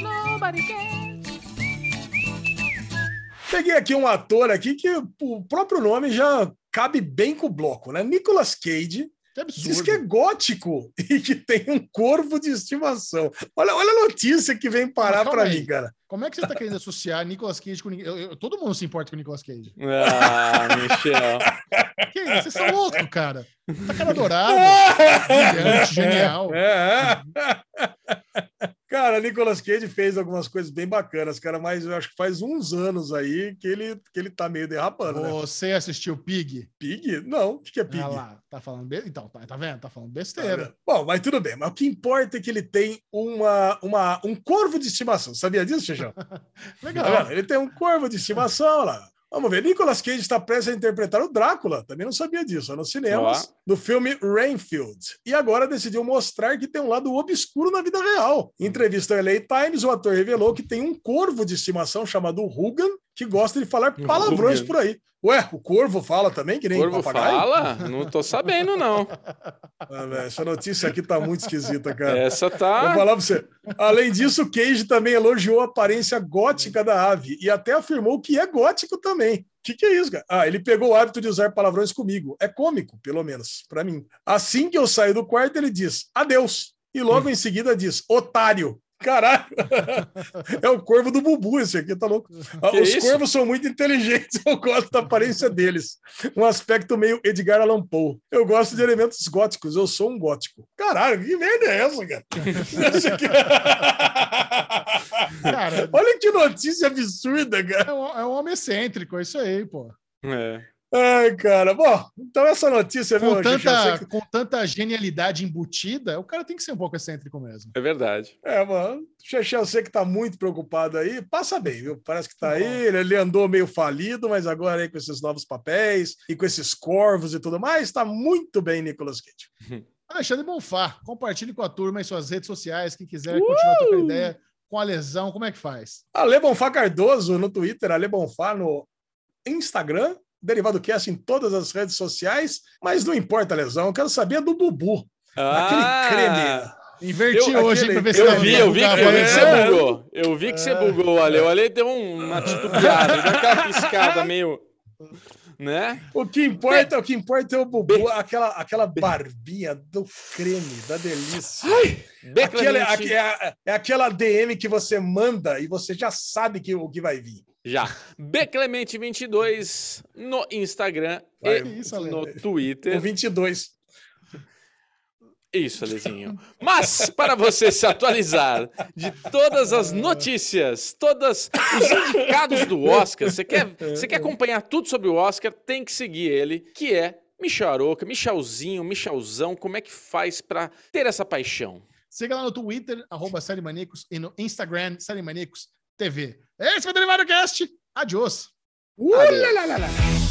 Nobody can. Peguei aqui um ator aqui que o próprio nome já cabe bem com o bloco, né? Nicolas Cage Que absurdo. diz que é gótico <laughs> e que tem um corvo de estimação. Olha, olha a notícia que vem parar para mim, cara. Como é que você está querendo associar Nicolas Cage com? Eu- eu- todo mundo se importa com Nicolas Cage. Ah, Michel. Que isso? Vocês são loucos, cara. Tá cara <laughs> dourado, brilhante, genial. Cara, Nicolas Cage fez algumas coisas bem bacanas, cara, mas eu acho que faz uns anos aí que ele, que ele tá meio derrapando, né? Você assistiu Pig? Pig? Não, o que que é Pig? Ah lá, tá falando be... Então, tá, tá vendo? Tá falando Tá besteira. vendo? Bom, mas tudo bem. Mas o que importa é que ele tem uma, uma, um corvo de estimação. Sabia disso, Xixão? <laughs> Tá Legal. vendo? Ele tem um corvo de estimação lá. Vamos ver. Nicolas Cage está prestes a interpretar o Drácula. Também não sabia disso. Só nos cinemas. No filme Rainfield. E agora decidiu mostrar que tem um lado obscuro na vida real. Em entrevista ao LA Times, o ator revelou que tem um corvo de estimação chamado Rugan, que gosta de falar palavrões Rugan. por aí. Ué, o corvo fala também, que nem Corvo papagaio? fala? Não tô sabendo, não. <laughs> Ah, essa notícia aqui tá muito esquisita, cara. Essa Vou tá. falar pra você. Além disso, Cage também elogiou a aparência gótica da ave e até afirmou que é gótico também. O que, que é isso, cara? Ah, ele pegou o hábito de usar palavrões comigo. É cômico, pelo menos, pra mim. Assim que eu saio do quarto, ele diz adeus. E logo em seguida diz otário. Caralho! É o corvo do Bubu, esse aqui, tá louco? Que Os isso? corvos são muito inteligentes, eu gosto da aparência deles. Um aspecto meio Edgar Allan Poe. Eu gosto de elementos góticos, eu sou um gótico. Caralho, que merda é essa, cara? <laughs> Aqui- Cara, Olha que notícia absurda, cara. é um, é um homem excêntrico, é isso aí, pô. É. Ai, cara. Bom, então essa notícia, Com viu, tanta, que- com tanta genialidade embutida, o cara tem que ser um pouco excêntrico mesmo. É verdade. É, mano. Xexé, eu sei que tá muito preocupado aí. Passa bem, viu? Parece que tá Bom. aí. Ele, ele andou meio falido, mas agora aí com esses novos papéis e com esses corvos e tudo mais, tá muito bem, Nicolas Cage. <laughs> Alexandre Bonfá, compartilhe com a turma em suas redes sociais, quem quiser continuar trocando ideia com a lesão, como é que faz? Ale Bonfá Cardoso no Twitter, Ale Bonfá no Instagram, Derivado Cast em todas as redes sociais, mas não importa a lesão, eu quero saber do Bubu. Aquele creme. Inverti Eu- hoje aquele- hein, ver se Eu dá vi, eu vi, eu vi que mais. você É. bugou. Eu vi que você bugou, Ale. O Ale deu um- uma titubeada, deu aquela piscada <laughs> meio. Né? O que importa, o que importa é o Bubu, aquela, aquela barbinha do creme, da delícia. B. Aquela, aque- é, é aquela DM que você manda e você já sabe que, o que vai vir. Já. Bclemente22 no Instagram Vai. e isso, no O Twitter. 22. Isso, Alezinho. Mas, para você se atualizar de todas as notícias, todos os indicados do Oscar, você quer, você quer acompanhar tudo sobre o Oscar, tem que seguir ele, que é Michel Aroca, Michelzinho, Michelzão. Como é que faz para ter essa paixão? Siga lá no Twitter, arroba Série Maníacos, e no Instagram, Série Maníacos TV. Esse foi o Derivado Cast. Adiós. Uh, lá, lá, lá.